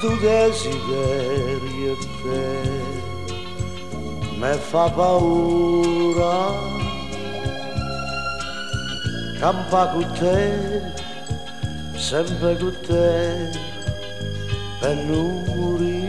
stu desiderio te. Me fa paura. Campa con te sempre con te per non morire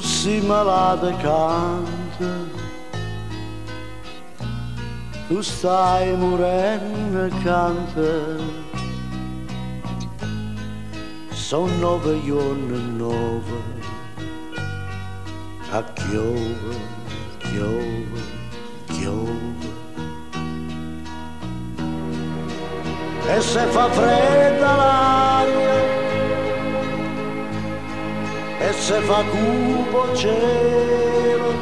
si malata canta, tu stai morendo canta, sono nove giorni nove, a chiove, chiove, chiove. E se fa fredda l'aria, se fa cupo cielo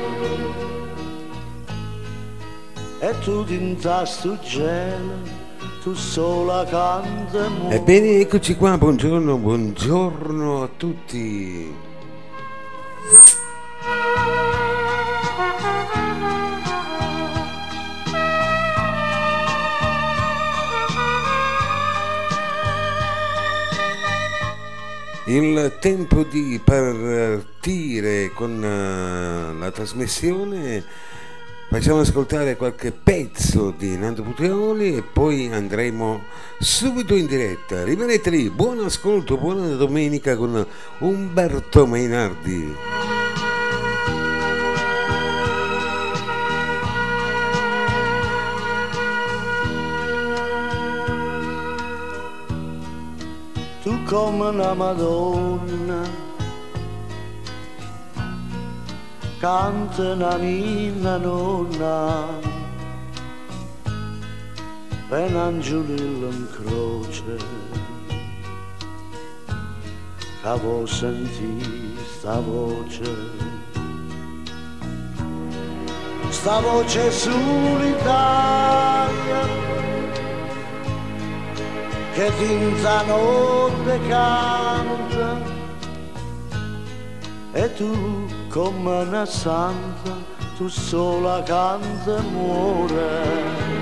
e tu d'intasto gelo tu sola canta Ebbene, eccoci qua, buongiorno, buongiorno a tutti. Il tempo di partire con eh, la trasmissione, facciamo ascoltare qualche pezzo di Nando Putrioli e poi andremo subito in diretta. Rimanete lì, buon ascolto, buona domenica con Umberto Mainardi. Come una Madonna. Canta una ninna nonna. Ben angiolillo in croce. Cavo sentì sta voce. Sta voce solitaria che tinta notte canta e tu come una santa, tu sola canta e muore.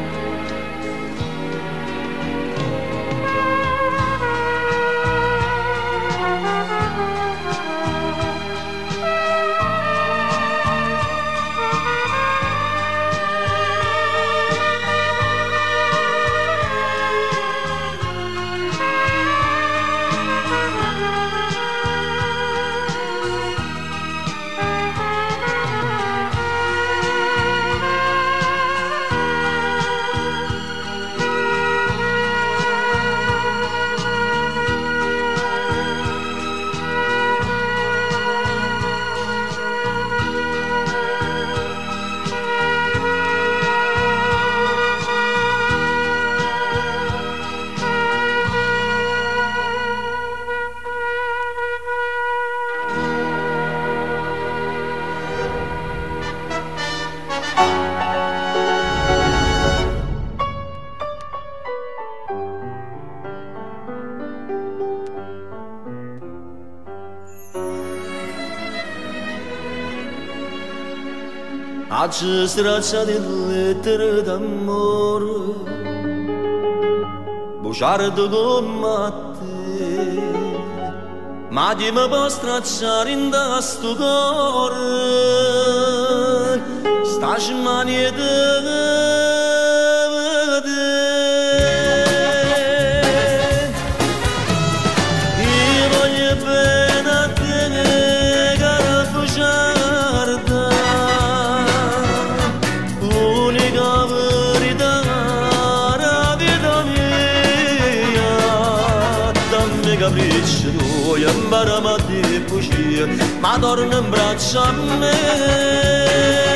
Acı straccia di lettere d'amore Bugiardo come te Ma chi mi può stracciare in sto cuore ma torna in braccio a me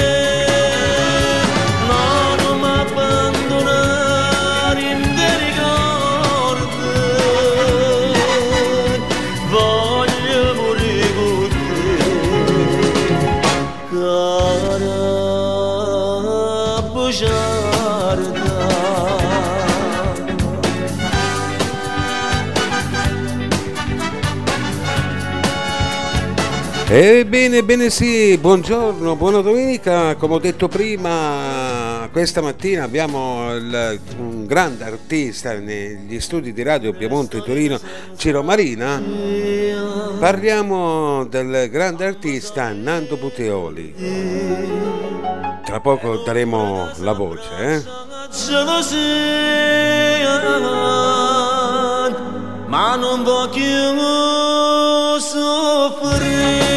Ebbene, bene sì, buongiorno, buona domenica. Come ho detto prima, questa mattina abbiamo il, un grande artista negli studi di Radio Piemonte Torino, Ciro Marina. Parliamo del grande artista Nando Puteoli. Tra poco daremo la voce, eh? Ma non voglio soffrire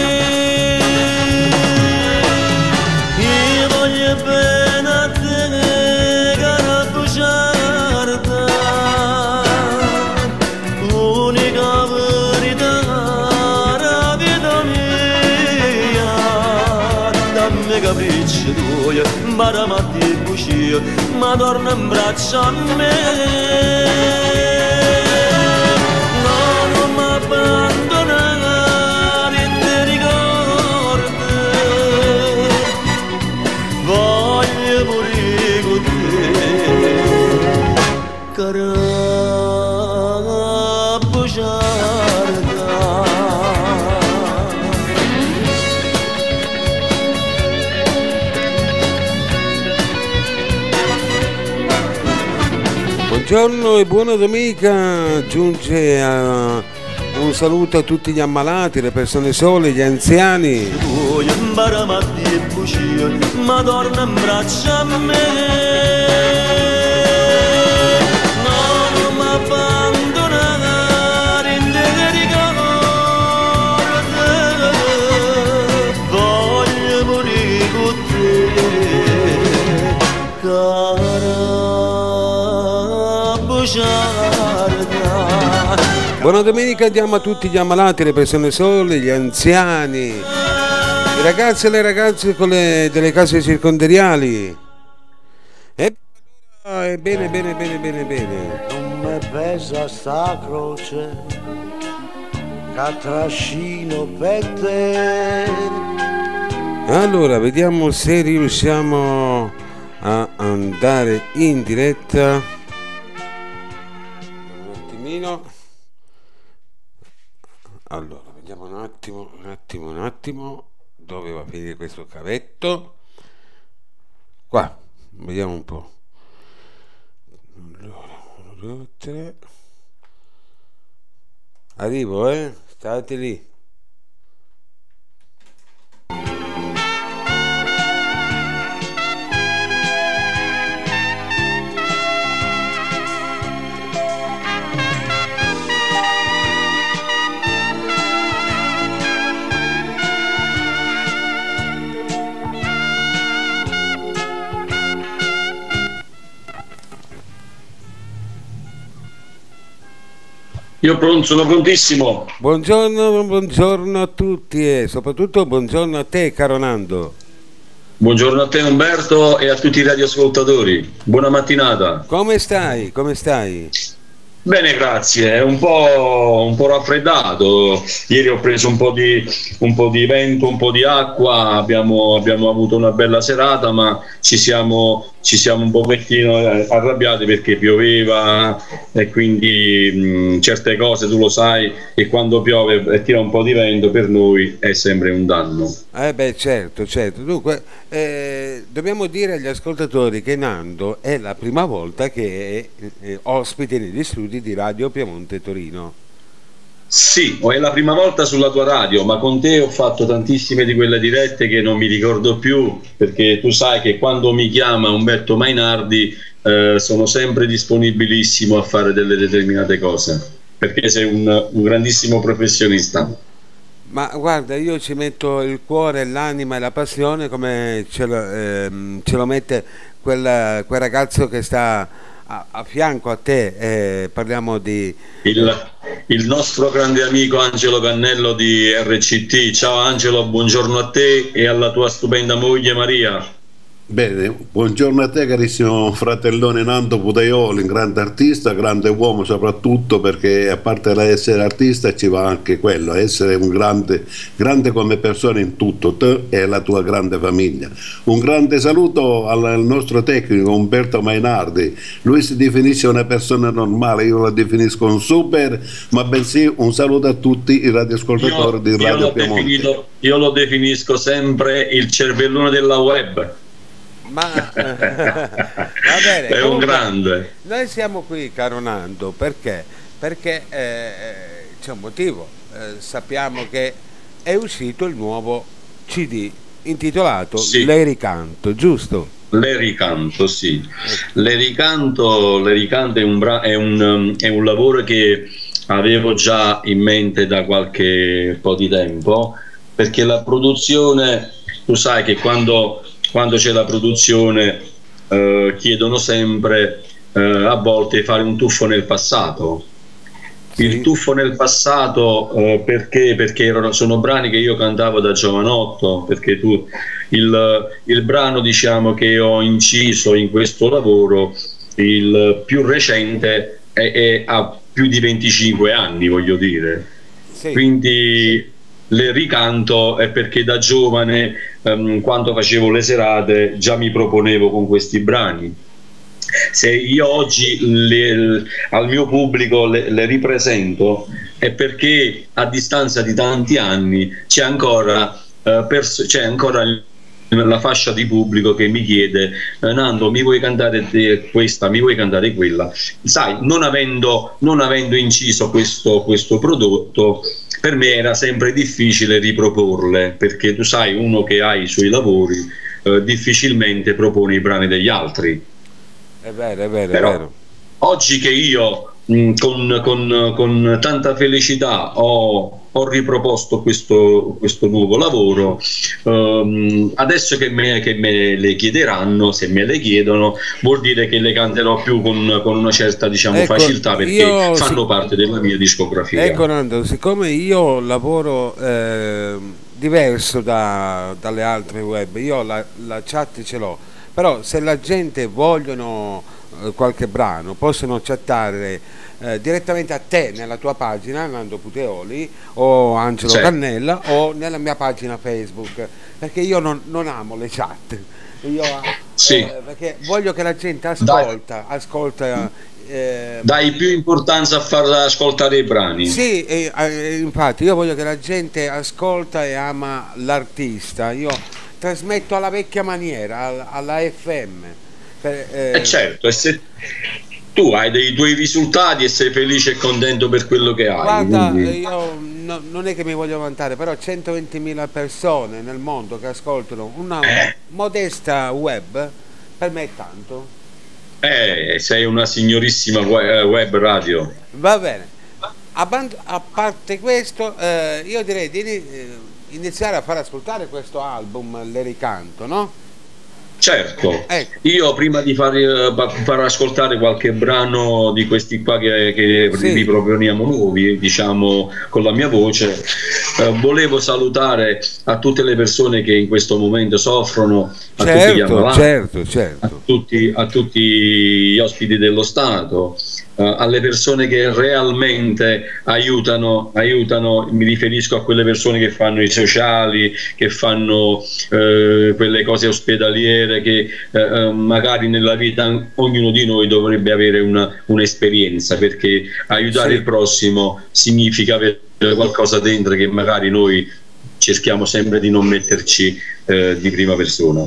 capricci tuoi Baramatti e bugie Ma torna in braccio a me non mi abbandonare in te ricordi voglio morire con te cara Buongiorno e buona domenica. Giunge a un saluto a tutti gli ammalati, le persone sole, gli anziani. tuoi imbaramati bugie ma torna in Buona domenica diamo a tutti gli ammalati, le persone sole, gli anziani, i ragazzi e le ragazze con le- delle case circondariali. E e bene, bene, bene, bene, bene. Non mi pesa sta croce che trascino per te Allora, vediamo se riusciamo a andare in diretta. Allora, vediamo un attimo, un attimo, un attimo. Dove va a finire questo cavetto? Qua, vediamo un po'. Allora, uno, due, tre. Arrivo, eh? State lì. Io pronto, sono prontissimo. Buongiorno, buongiorno a tutti e soprattutto buongiorno a te, caro Nando. Buongiorno a te Umberto e a tutti i radioascoltatori. Buona mattinata. Come stai? Come stai? Bene, grazie. È un po', un po', raffreddato. Ieri ho preso un po, di, un po' di vento, un po' di acqua. Abbiamo, abbiamo avuto una bella serata, ma ci siamo, ci siamo un pochettino eh, arrabbiati perché pioveva e quindi mh, certe cose tu lo sai che quando piove e tira un po' di vento per noi è sempre un danno. Eh beh certo, certo. Dunque eh, dobbiamo dire agli ascoltatori che Nando è la prima volta che è eh, ospite negli studi di Radio Piemonte Torino. Sì, è la prima volta sulla tua radio, ma con te ho fatto tantissime di quelle dirette che non mi ricordo più, perché tu sai che quando mi chiama Umberto Mainardi eh, sono sempre disponibilissimo a fare delle determinate cose, perché sei un, un grandissimo professionista. Ma guarda, io ci metto il cuore, l'anima e la passione come ce lo, ehm, ce lo mette quel, quel ragazzo che sta a, a fianco a te, eh, parliamo di... Il, il, nostro grande amico Angelo Cannello di RCT. Ciao Angelo, buongiorno a te e alla tua stupenda moglie Maria. Bene, buongiorno a te carissimo fratellone Nando Putaioli, grande artista, grande uomo soprattutto perché a parte l'essere artista ci va anche quello, essere un grande, grande come persona in tutto, te e la tua grande famiglia. Un grande saluto al nostro tecnico Umberto Mainardi, lui si definisce una persona normale, io la definisco un super, ma bensì un saluto a tutti i radioascoltatori io, di Radio io Piemonte. Definito, io lo definisco sempre il cervellone della web ma va bene, è un grande. Noi siamo qui, caro Nando, perché? Perché eh, c'è un motivo. Eh, sappiamo che è uscito il nuovo CD intitolato sì. L'Ericanto, giusto? L'Ericanto, sì. L'Ericanto, L'Ericanto è, un bra- è, un, è un lavoro che avevo già in mente da qualche po' di tempo, perché la produzione, tu sai che quando quando c'è la produzione eh, chiedono sempre eh, a volte fare un tuffo nel passato. Sì. Il tuffo nel passato eh, perché? Perché erano, sono brani che io cantavo da giovanotto, perché tu il, il brano diciamo che ho inciso in questo lavoro, il più recente è, è, ha più di 25 anni, voglio dire. Sì. Quindi le ricanto è perché da giovane, um, quando facevo le serate, già mi proponevo con questi brani. Se io oggi le, al mio pubblico le, le, ripresento è perché a distanza di tanti anni c'è ancora, uh, pers- c'è ancora la fascia di pubblico che mi chiede eh, Nando mi vuoi cantare questa, mi vuoi cantare quella sai, non avendo, non avendo inciso questo, questo prodotto per me era sempre difficile riproporle perché tu sai uno che ha i suoi lavori eh, difficilmente propone i brani degli altri è vero, è vero, Però, è vero. oggi che io mh, con, con, con tanta felicità ho ho riproposto questo, questo nuovo lavoro. Um, adesso che me, che me, le chiederanno, se me le chiedono, vuol dire che le canterò più con, con una certa diciamo, ecco, facilità perché fanno si... parte della mia discografia. Ecco Nando, siccome io lavoro eh, diverso da, dalle altre web, io la, la chat ce l'ho, però se la gente vogliono eh, qualche brano possono chattare eh, direttamente a te nella tua pagina Nando Puteoli o Angelo certo. Cannella o nella mia pagina Facebook perché io non, non amo le chat io, sì. eh, perché voglio che la gente ascolta, ascolta eh, dai più importanza a far ascoltare i brani. Sì, eh, eh, infatti io voglio che la gente ascolta e ama l'artista. Io trasmetto alla vecchia maniera, alla FM. Per, eh, eh... certo, e se tu hai dei tuoi risultati e sei felice e contento per quello che hai. Guarda, quindi... io no, non è che mi voglio vantare, però 120.000 persone nel mondo che ascoltano una eh. modesta web, per me è tanto. Eh, sei una signorissima eh, web radio. Va bene. A, parte questo, eh, io direi di eh, iniziare a far ascoltare questo album, Le ricanto, no? Certo, ecco. io prima di far, eh, far, ascoltare qualche brano di questi qua che, che sì. riproponiamo nuovi, diciamo con la mia voce, eh, volevo salutare a tutte le persone che in questo momento soffrono, a certo, tutti gli ammalati, certo, certo. A, tutti, a tutti gli ospiti dello Stato, alle persone che realmente aiutano, aiutano, mi riferisco a quelle persone che fanno i sociali, che fanno uh, quelle cose ospedaliere, che uh, magari nella vita ognuno di noi dovrebbe avere una, un'esperienza, perché aiutare sì. il prossimo significa avere qualcosa dentro che magari noi cerchiamo sempre di non metterci eh, di prima persona.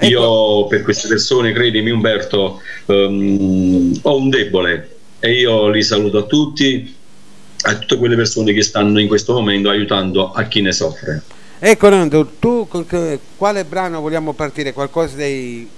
Ecco. Io per queste persone, credimi Umberto, um, ho un debole, e io li saluto a tutti, a tutte quelle persone che stanno in questo momento aiutando a chi ne soffre. Ecco Nando, tu con quale brano vogliamo partire? Qualcosa dei...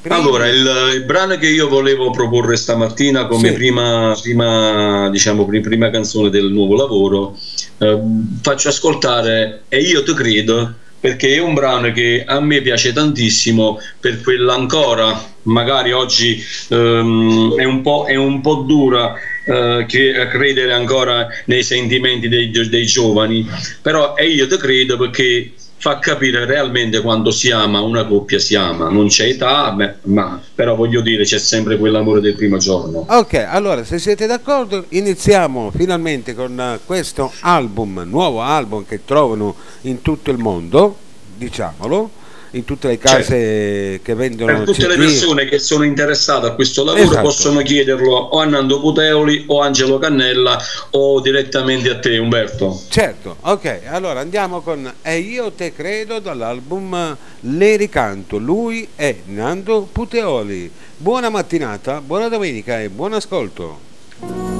Primi? Allora, il, il, brano che io volevo proporre stamattina come sì. prima, prima, diciamo, prima canzone del nuovo lavoro, eh, faccio ascoltare E io ti credo perché è un brano che a me piace tantissimo per quella ancora magari oggi ehm, è, un è, un po', dura eh, credere ancora nei sentimenti dei, dei giovani. Però io te credo perché fa capire realmente quando si ama una coppia si ama. Non c'è età beh, ma però voglio dire c'è sempre quell'amore del primo giorno. Ok allora se siete d'accordo iniziamo finalmente con questo album nuovo album che trovano in tutto il mondo diciamolo in tutte le case certo. che vendono per tutte CD. le persone che sono interessate a questo lavoro esatto. possono chiederlo o a Nando Puteoli o Angelo Cannella o direttamente a te Umberto certo ok allora andiamo con E io te credo dall'album Le ricanto lui è Nando Puteoli buona mattinata buona domenica e buon ascolto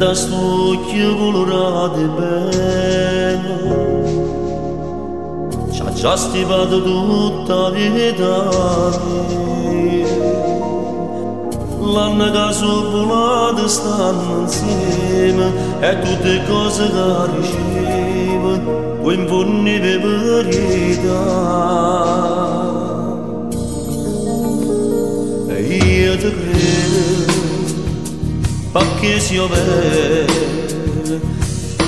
da stucchio colorate belle ci ha già stivato tutta la vita l'anno che sono volate stanno insieme e tutte cose che ricevo poi in fondo di verità e io ti credo perché si ove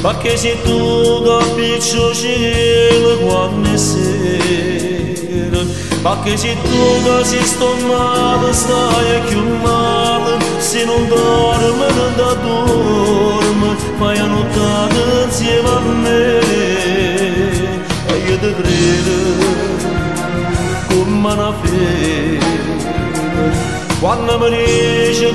perché se tu capisci cielo quando sera perché se tu che si sto male stai più male se non dorme non da dorme fai a nottata insieme a me eo de vrede Cum an afere Quando me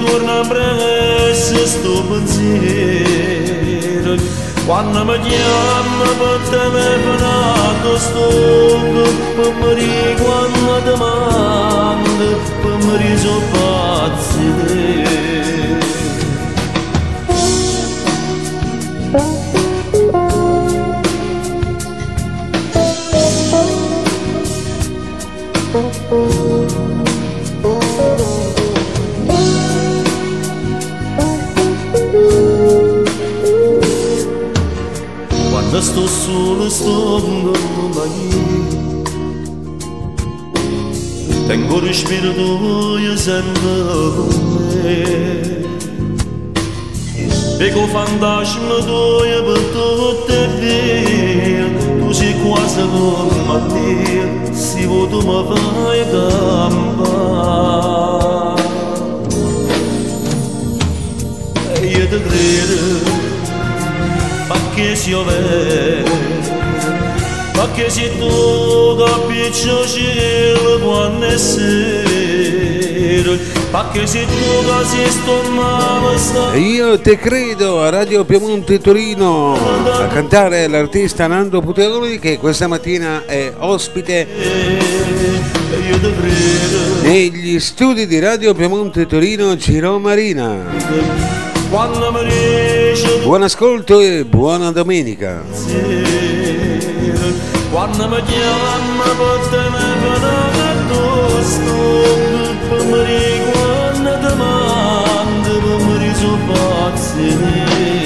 d'urna dor sto brecha Estou a dizer Quando me chama Bota me penado Estou a morrer Quando demanda Para mari só pode ser pazzi sto solo sto mai Tengo respiro tuo sempre con me Pego fantasma tuo per tutte via Tu sei quasi come dire se vuoi tu mi fai campare e io ti credo perché si vede perché se tu capisci cielo quando è sera io te credo a Radio Piemonte Torino a cantare l'artista Nando Puteroli che questa mattina è ospite negli studi di Radio Piemonte Torino Ciro Marina. Buon ascolto e buona domenica. quando mi chiama per telefonare addosso per mi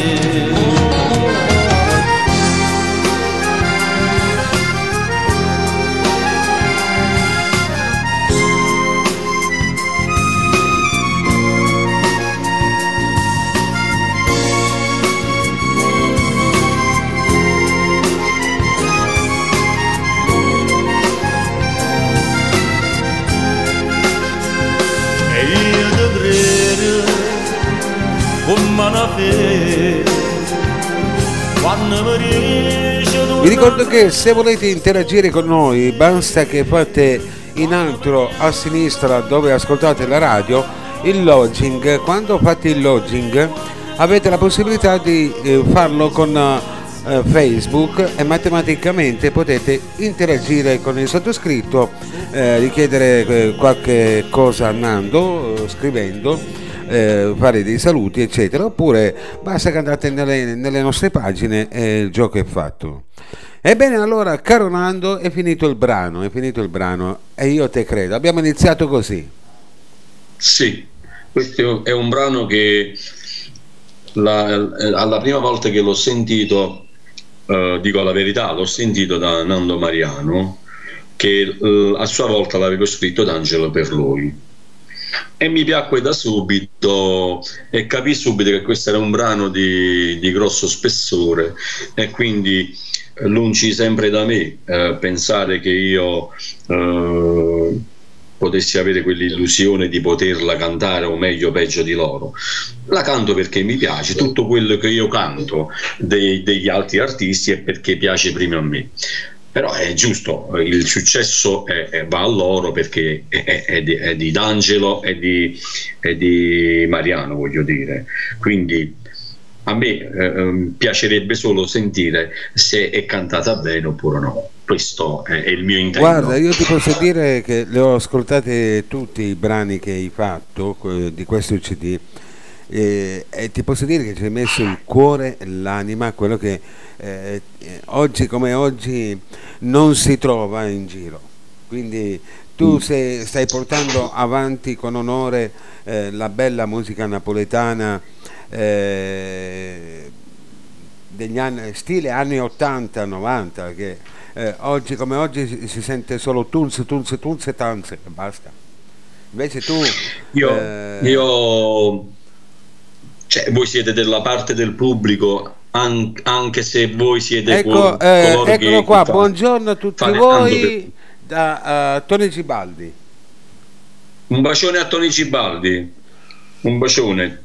Vi ricordo che se volete interagire con noi basta che fate in alto a sinistra dove ascoltate la radio il lodging. Quando fate il lodging avete la possibilità di eh, farlo con eh, Facebook e matematicamente potete interagire con il sottoscritto, eh, richiedere eh, qualche cosa a Nando eh, scrivendo eh, fare dei saluti eccetera. Oppure basta che andate nelle, nelle nostre pagine e il gioco è fatto. Ebbene allora caro Nando è finito il brano è finito il brano. E io te credo. Abbiamo iniziato così. Sì, questo è un brano che la- alla prima volta che l'ho sentito, eh, dico la verità, l'ho sentito da Nando Mariano, che eh, a sua volta l'avevo scritto d'Angelo per lui. E mi piacque da subito e capì subito che questo era un brano di, di grosso spessore e quindi lungi sempre da me eh, pensare che io eh, potessi avere quell'illusione di poterla cantare o meglio peggio di loro. La canto perché mi piace, tutto quello che io canto dei- degli altri artisti è perché piace prima a me. Però è giusto, il successo è- è- va a loro perché è, è- di, è di D'Angelo e di, di Mariano, voglio dire. Quindi a me eh, ehm, piacerebbe solo sentire se è cantata bene oppure no. Questo è, il mio intento. guarda io ti posso dire che le ho ascoltate tutti i brani che hai fatto di questo CD e, e ti posso dire che ci hai messo il cuore e l'anima quello che eh, eh, oggi come oggi non si trova in giro. Quindi tu sei- stai portando avanti con onore eh, la bella musica napoletana eh, degli anni, stile anni 80 90 che eh, oggi come oggi si, si sente solo tunz tunz tunz e tanz e basta. Invece tu Io, eh, io- cioè, voi siete della parte del pubblico, an- anche se voi siete ecco eh, eccolo qua fa- buongiorno a tutti voi tanto da eh, Tony Gibaldi Un bacione a Tony Cibaldi, un bacione.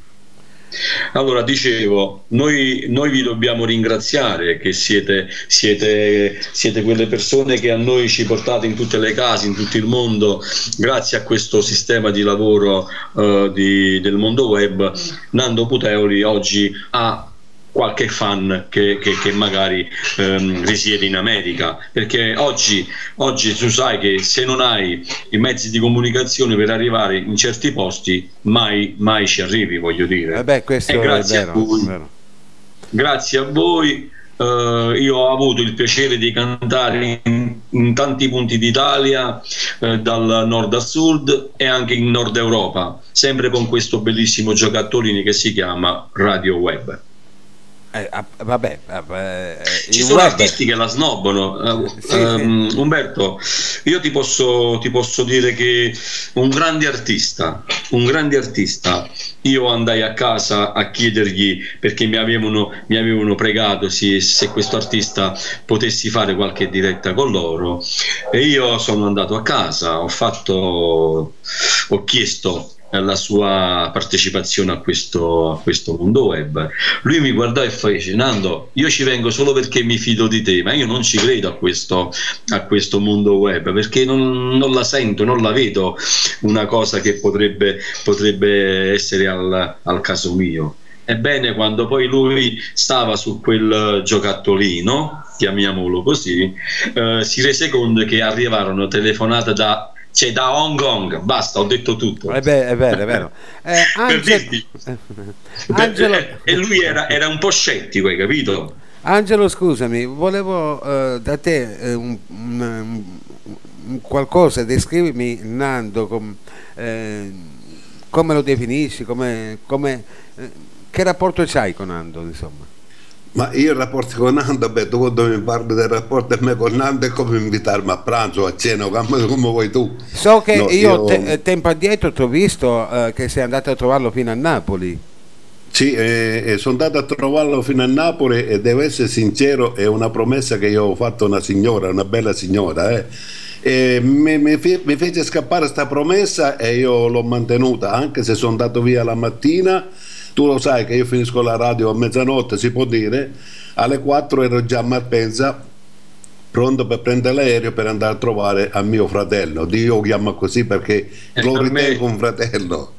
Allora, dicevo, noi, noi vi dobbiamo ringraziare che siete, siete, siete quelle persone che a noi ci portate in tutte le case, in tutto il mondo, grazie a questo sistema di lavoro eh, di- del mondo web. Nando Puteoli oggi ha qualche fan che, che- che magari ehm, risiede in America. Perché oggi, oggi tu sai che se non hai i mezzi di comunicazione per arrivare in certi posti mai, mai ci arrivi voglio dire. Vabbè questo E è grazie vero, a voi. grazie a voi eh, io ho avuto il piacere di cantare in, in tanti punti d'Italia, eh, dal nord al sud e anche in Nord Europa, sempre con questo bellissimo giocattolino che si chiama Radio Web. Eh, ah, vabbè, vabbè, eh, ci sono web... artisti che la snobbano. Uh, sì, um, sì. Umberto, io ti posso, ti posso, dire che un grande artista, un grande artista, io andai a casa a chiedergli perché mi avevano, mi avevano pregato se, se questo artista potessi fare qualche diretta con loro e io sono andato a casa, ho fatto, ho chiesto la sua partecipazione a questo, a questo, mondo web. Lui mi guardò e fece: Nando, io ci vengo solo perché mi fido di te, ma io non ci credo a questo, a questo mondo web perché non, non, la sento, non la vedo una cosa che potrebbe, potrebbe essere al, al caso mio. Ebbene, quando poi lui stava su quel giocattolino, chiamiamolo così, eh, si rese conto che arrivarono telefonate da cioè da Hong Kong, basta, ho detto tutto. È, be- è vero, è vero. Eh, Angelo... Angelo... e lui era, era, un po' scettico, hai capito? Angelo, scusami, volevo uh, da te uh, un, un, un, qualcosa, descrivimi Nando, com, eh, come lo definisci, come, come, eh, che rapporto c'hai con Nando, insomma? Ma io il rapporto con Nando, beh, tu quando mi parli del rapporto a me con Nando è come invitarmi a pranzo, a cena, come, come vuoi tu. So che no, io, io... Te, eh, tempo addietro ti ho visto eh, che sei andato a trovarlo fino a Napoli. Sì, eh, eh, sono andato a trovarlo fino a Napoli e devo essere sincero, è una promessa che io ho fatto a una signora, una bella signora. Eh. E mi, mi, mi fece scappare questa promessa e io l'ho mantenuta, anche se sono andato via la mattina tu lo sai che io finisco la radio a mezzanotte, si può dire, alle 4 ero già a Malpensa pronto per prendere l'aereo per andare a trovare a mio fratello. Dio lo chiamo così perché e lo ritengo me... un fratello.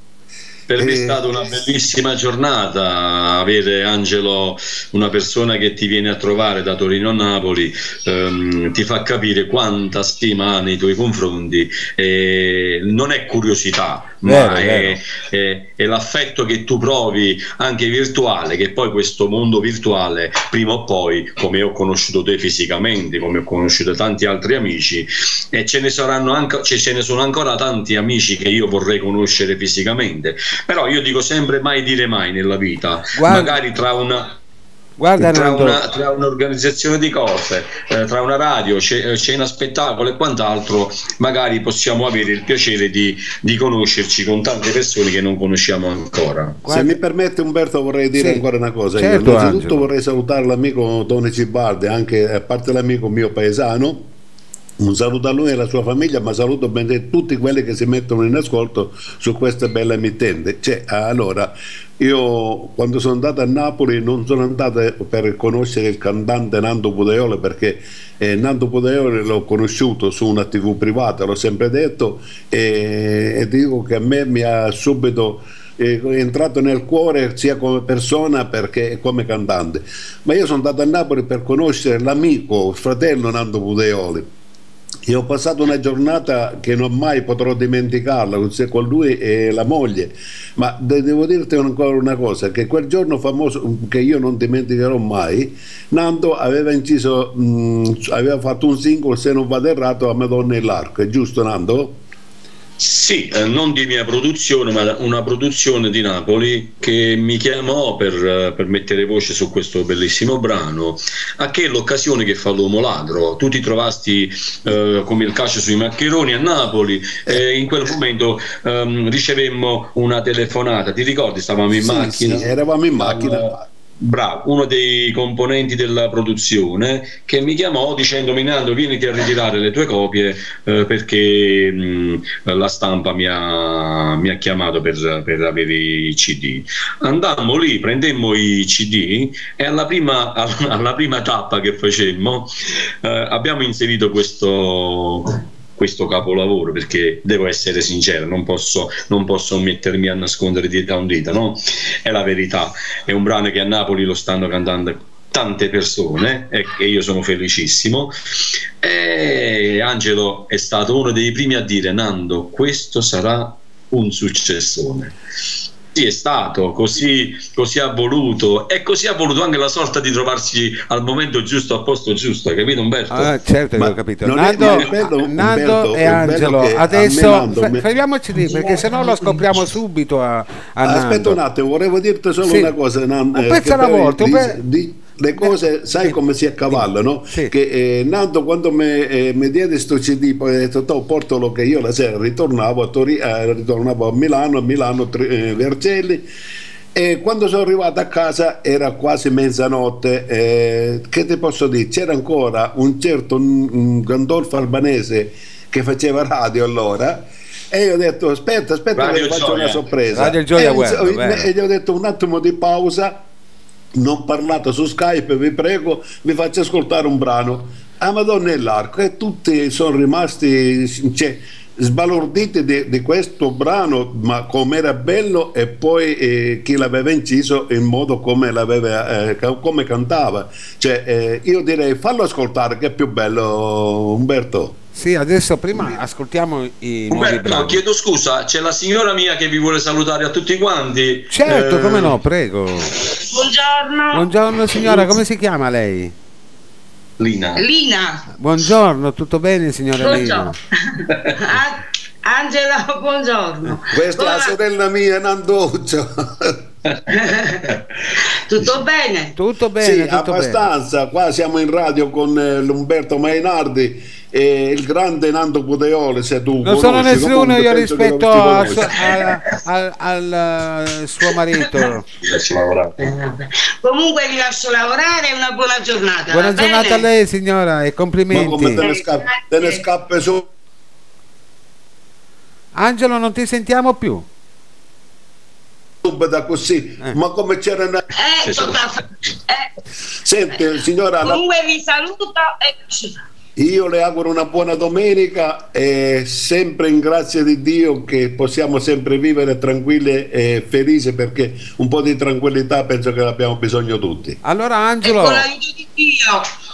Per me è stata una bellissima giornata avere Angelo, una persona che ti viene a trovare da Torino a Napoli, ehm, ti fa capire quanta stima ha nei tuoi confronti. E non è curiosità, ma vero, è, vero. È, è, l'affetto che tu provi anche virtuale, che poi questo mondo virtuale, prima o poi, come ho conosciuto te fisicamente, come ho conosciuto tanti altri amici, e ce ne, saranno anche, cioè, ce ne sono ancora tanti amici che io vorrei conoscere fisicamente però io dico sempre mai dire mai nella vita, Guarda. magari tra una Guarda, tra, una, tra, un'organizzazione di cose, eh, tra una radio, eh, cena spettacolo e quant'altro, magari possiamo avere il piacere di, di, conoscerci con tante persone che non conosciamo ancora. Guarda. Se mi permette Umberto vorrei dire sì. ancora una cosa. Certo, Innanzitutto Angelo. vorrei salutare l'amico Tony Cibaldi, anche a parte l'amico mio paesano un saluto a lui e alla sua famiglia, ma saluto tutti quelli che si mettono in ascolto su questa bella emittente. Cioè, allora, io quando sono andato a Napoli non sono andato per conoscere il cantante Nando Pudeole perché eh, Nando Pudeole l'ho conosciuto su una tv privata, l'ho sempre detto e, e dico che a me mi ha subito è entrato nel cuore sia come persona perché come cantante. Ma io sono andato a Napoli per conoscere l'amico, il fratello Nando Pudeoli e ho passato una giornata che non mai potrò dimenticarla con lui e la moglie, ma devo dirti ancora una cosa, che quel giorno famoso che io non dimenticherò mai, Nando aveva inciso, mh, aveva fatto un singolo, se non vado errato, a Madonna e l'arco, è giusto Nando? Sì, eh, non di mia produzione, ma una produzione di Napoli che mi chiamò per, eh, per, mettere voce su questo bellissimo brano. A che l'occasione che fa l'uomo ladro? Tu ti trovasti eh, come il calcio sui maccheroni a Napoli e in quel momento ehm, ricevemmo una telefonata. Ti ricordi? Stavamo in sì, macchina. Sì, eravamo in macchina. Bravo, uno dei componenti della produzione che mi chiamò dicendomi Nando vieniti a ritirare le tue copie eh, perché mh, la stampa mi ha, mi ha chiamato per, per, avere i cd andammo lì, prendemmo i cd e alla prima, alla prima tappa che facemmo eh, abbiamo inserito questo questo capolavoro perché devo essere sincero, non posso, non posso mettermi a nascondere da un dito, no? È la verità, è un brano che a Napoli lo stanno cantando tante persone e io sono felicissimo. E Angelo è stato uno dei primi a dire Nando questo sarà un successone è stato, così, così, ha voluto e così ha voluto anche la sorta di trovarsi al momento giusto, al posto giusto, capito Umberto? Ah, certo che ho capito. Nando, è, bello, Nando Umberto, e Angelo, adesso Nando, fermiamoci lì perché sennò lo scopriamo subito a, a Aspetta Nando. un attimo, volevo dirti solo sì. una cosa. Nando, un pezzo alla volta. Di, di, le cose, sai come si accavallano? Sì. Che eh, Nando quando mi, eh, mi diede questo CD, poi ha detto, portalo che io la sera ritornavo a, Tori- eh, ritornavo a Milano, a Milano eh, Vercelli. E quando sono arrivato a casa era quasi mezzanotte. Eh, che ti posso dire? C'era ancora un certo un Gandolfo albanese che faceva radio allora. E io ho detto aspetta, aspetta Radio che faccio Gioia. una sorpresa. Radio Gioia e, Web, e gli ho detto un attimo di pausa non parlate su Skype, vi prego, vi faccio ascoltare un brano. A Madonna e l'arco e tutti sono rimasti cioè, sbalorditi di, di, questo brano, ma come era bello e poi eh, chi l'aveva inciso in modo come, eh, come cantava. Cioè, eh, io direi fallo ascoltare che è più bello Umberto. Sì, adesso prima ascoltiamo i Umberto, no, chiedo scusa, c'è la signora mia che vi vuole salutare a tutti quanti. Certo, come no, prego. Buongiorno. Buongiorno signora, come si chiama lei? Lina. Lina. Buongiorno, tutto bene signora Buongiorno. Lina? Angela, buongiorno. Questa Buona... è la sorella mia, Nanduccio. tutto bene? Tutto bene, sì, tutto abbastanza. Bene. Qua siamo in radio con eh, Lumberto Mainardi e il grande Nando Puteoli se tu non sono nessuno io rispetto a, a, al, al, uh, suo marito. Comunque vi lascio lavorare e una buona giornata buona giornata bene? a lei signora e complimenti. Ma come te ne, scappe, te ne scappe su? Angelo non ti sentiamo più. Da così. Eh. ma come c'era una... eh, eh. senti signora comunque la... vi saluto e io le auguro una buona domenica e sempre in grazia di Dio che possiamo sempre vivere tranquilli e felici perché un po' di tranquillità penso che l'abbiamo bisogno tutti. Allora Angelo... Con l'aiuto di Dio.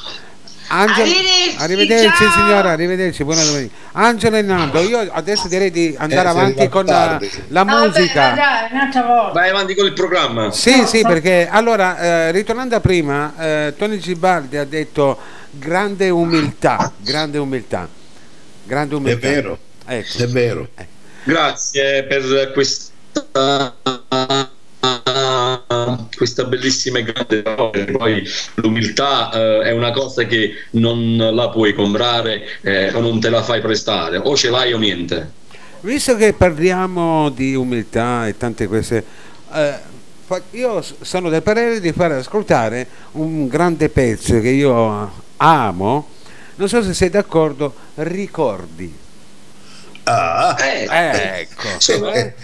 Angelo, arrivederci, arrivederci signora, arrivederci, buona domenica. Angelo e Nando, io adesso direi di andare eh, avanti con la, la musica. Vabbè, Vai avanti con il programma. Sì, no, sì, no. perché allora, eh, ritornando a prima, eh, Tony Gibaldi ha detto grande umiltà, grande umiltà, grande umiltà. È vero, ecco. è vero. Eh. Grazie per questa questa bellissima e grande parola. Poi l'umiltà eh, è una cosa che non la puoi comprare eh, o non te la fai prestare, o ce l'hai o niente. Visto che parliamo di umiltà e tante queste, eh, io sono del parere di fare ascoltare un grande pezzo che io amo, non so se sei d'accordo, ricordi. Ah, eh, ecco. Sono, eh.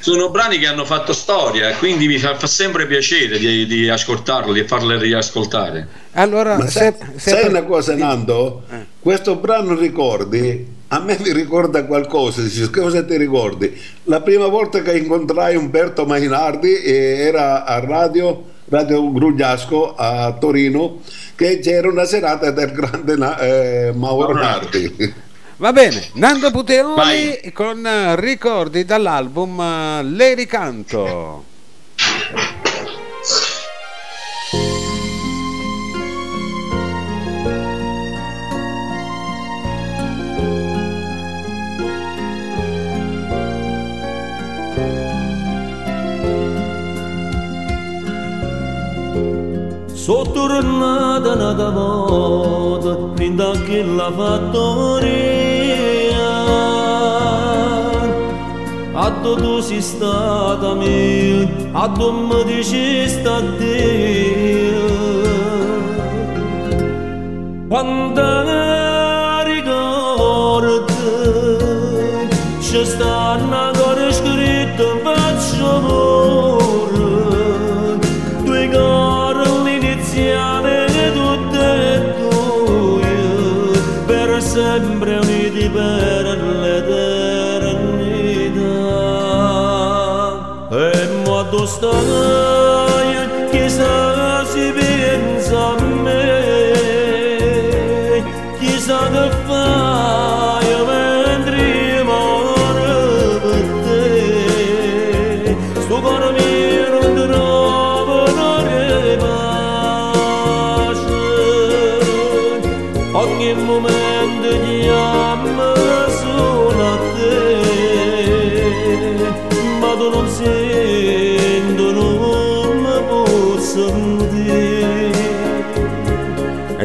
sono, brani che hanno fatto storia, quindi mi fa, fa sempre piacere di, di, ascoltarli e farli riascoltare. Allora, Ma se, se sai per... una cosa, Nando? Eh. Questo brano ricordi? A me mi ricorda qualcosa, dici, cosa ti ricordi? La prima volta che incontrai Umberto Mainardi era a radio, Radio Grugliasco a Torino che c'era una serata del grande eh, Mauro Nardi. Va bene, Nando Puteoli Vai. con ricordi dall'album Le ricanto. Sono tornata un'altra volta Prima che la fattoria A tu sei stata mia A tu mi dici sta Dio Quando ricordi C'è stanno ancora scritto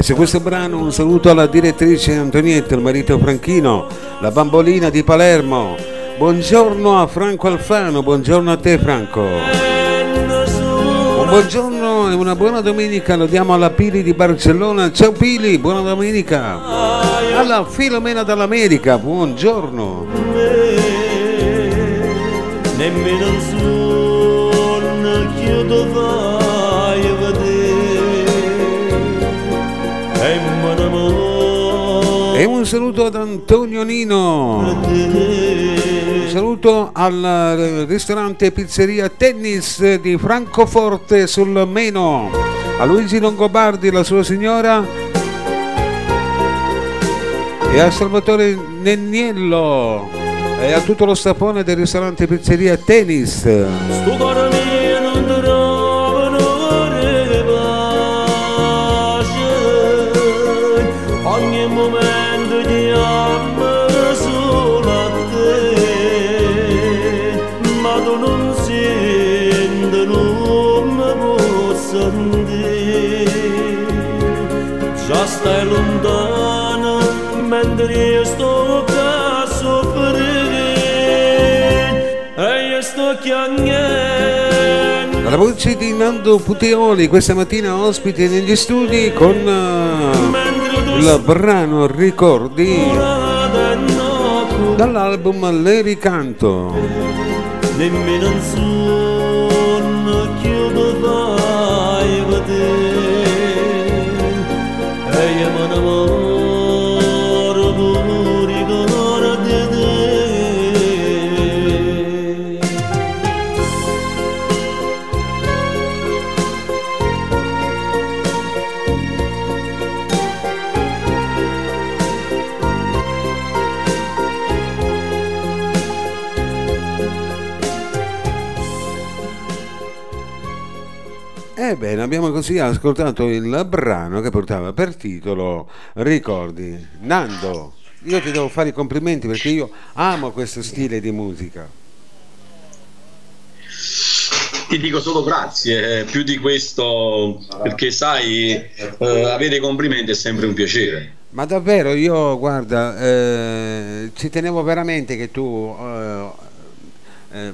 E se questo brano un saluto alla direttrice Antonietta, il marito Franchino, la bambolina di Palermo. Buongiorno a Franco Alfano, buongiorno a te Franco. Un buongiorno e una buona domenica lo diamo alla Pili di Barcellona. Ciao Pili, buona domenica. Alla Filomena dall'America, buongiorno. nemmeno il sonno chiudo un saluto ad Antonio Nino. Un saluto al ristorante pizzeria Tennis di Francoforte sul Meno. A Luigi Longobardi, la sua signora. E a Salvatore Nenniello. E a tutto lo staffone del ristorante pizzeria Tennis. sto La voce di Nando Puteoli questa mattina ospite negli studi con eh, il brano Ricordi dall'album Le Ricanto. nemmeno un sonno chiudo fai vedere abbiamo così ascoltato il brano che portava per titolo Ricordi. Nando, io ti devo fare i complimenti perché io amo questo stile di musica. Ti dico solo grazie, eh, più di questo, perché sai, eh, avere complimenti è sempre un piacere. Ma davvero, io guarda, eh, ci tenevo veramente che tu eh,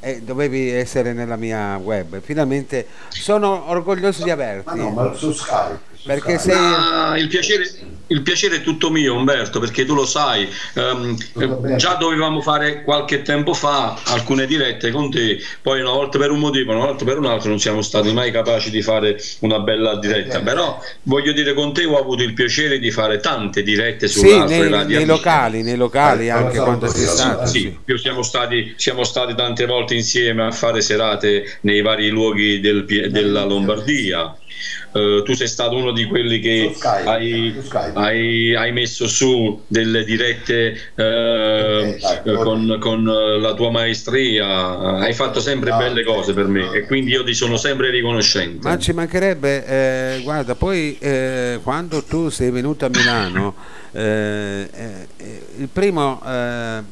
eh, dovevi essere nella mia web. Finalmente sono orgoglioso di averti. Ma no, ma su Skype. Perché sei- Ah, il, piacere, il piacere è tutto mio, Umberto, perché tu lo sai. bene. già dovevamo fare qualche tempo fa alcune dirette con te, poi una volta per un motivo, una volta per un altro, non siamo stati mai capaci di fare una bella diretta. Eh, Però voglio dire, con te ho avuto il piacere di fare tante dirette su Sì, altre nei, radio nei locali, nei locali Eh, anche so, quando lo sei stato. sì. Sì, più siamo stati, siamo stati tante volte insieme a fare serate nei vari luoghi del della Lombardia. Eh, tu sei stato uno di quelli che Skype, hai, hai- hai messo su delle dirette eh, Ok, dai, eh, con, con, eh, la tua maestria. Hai fatto sempre No, belle cose per me no. e quindi io ti sono sempre riconoscente. Ma ci mancherebbe, eh, guarda, poi eh, quando tu sei venuto a Milano, eh, eh, il primo, eh,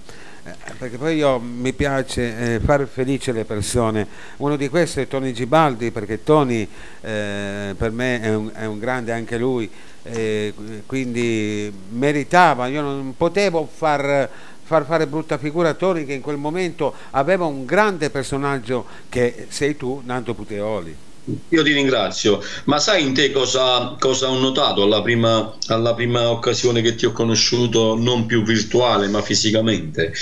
perché poi io mi piace eh, far felice le persone, uno di questi è Tony Gibaldi, perché Tony eh, per me è un, è un grande anche lui, eh, quindi meritava, io non potevo far far fare brutta figura a Tony che in quel momento aveva un grande personaggio che sei tu, Nando Puteoli. Io ti ringrazio, ma sai in te cosa, cosa ho notato alla prima, alla prima occasione che ti ho conosciuto, non più virtuale ma fisicamente?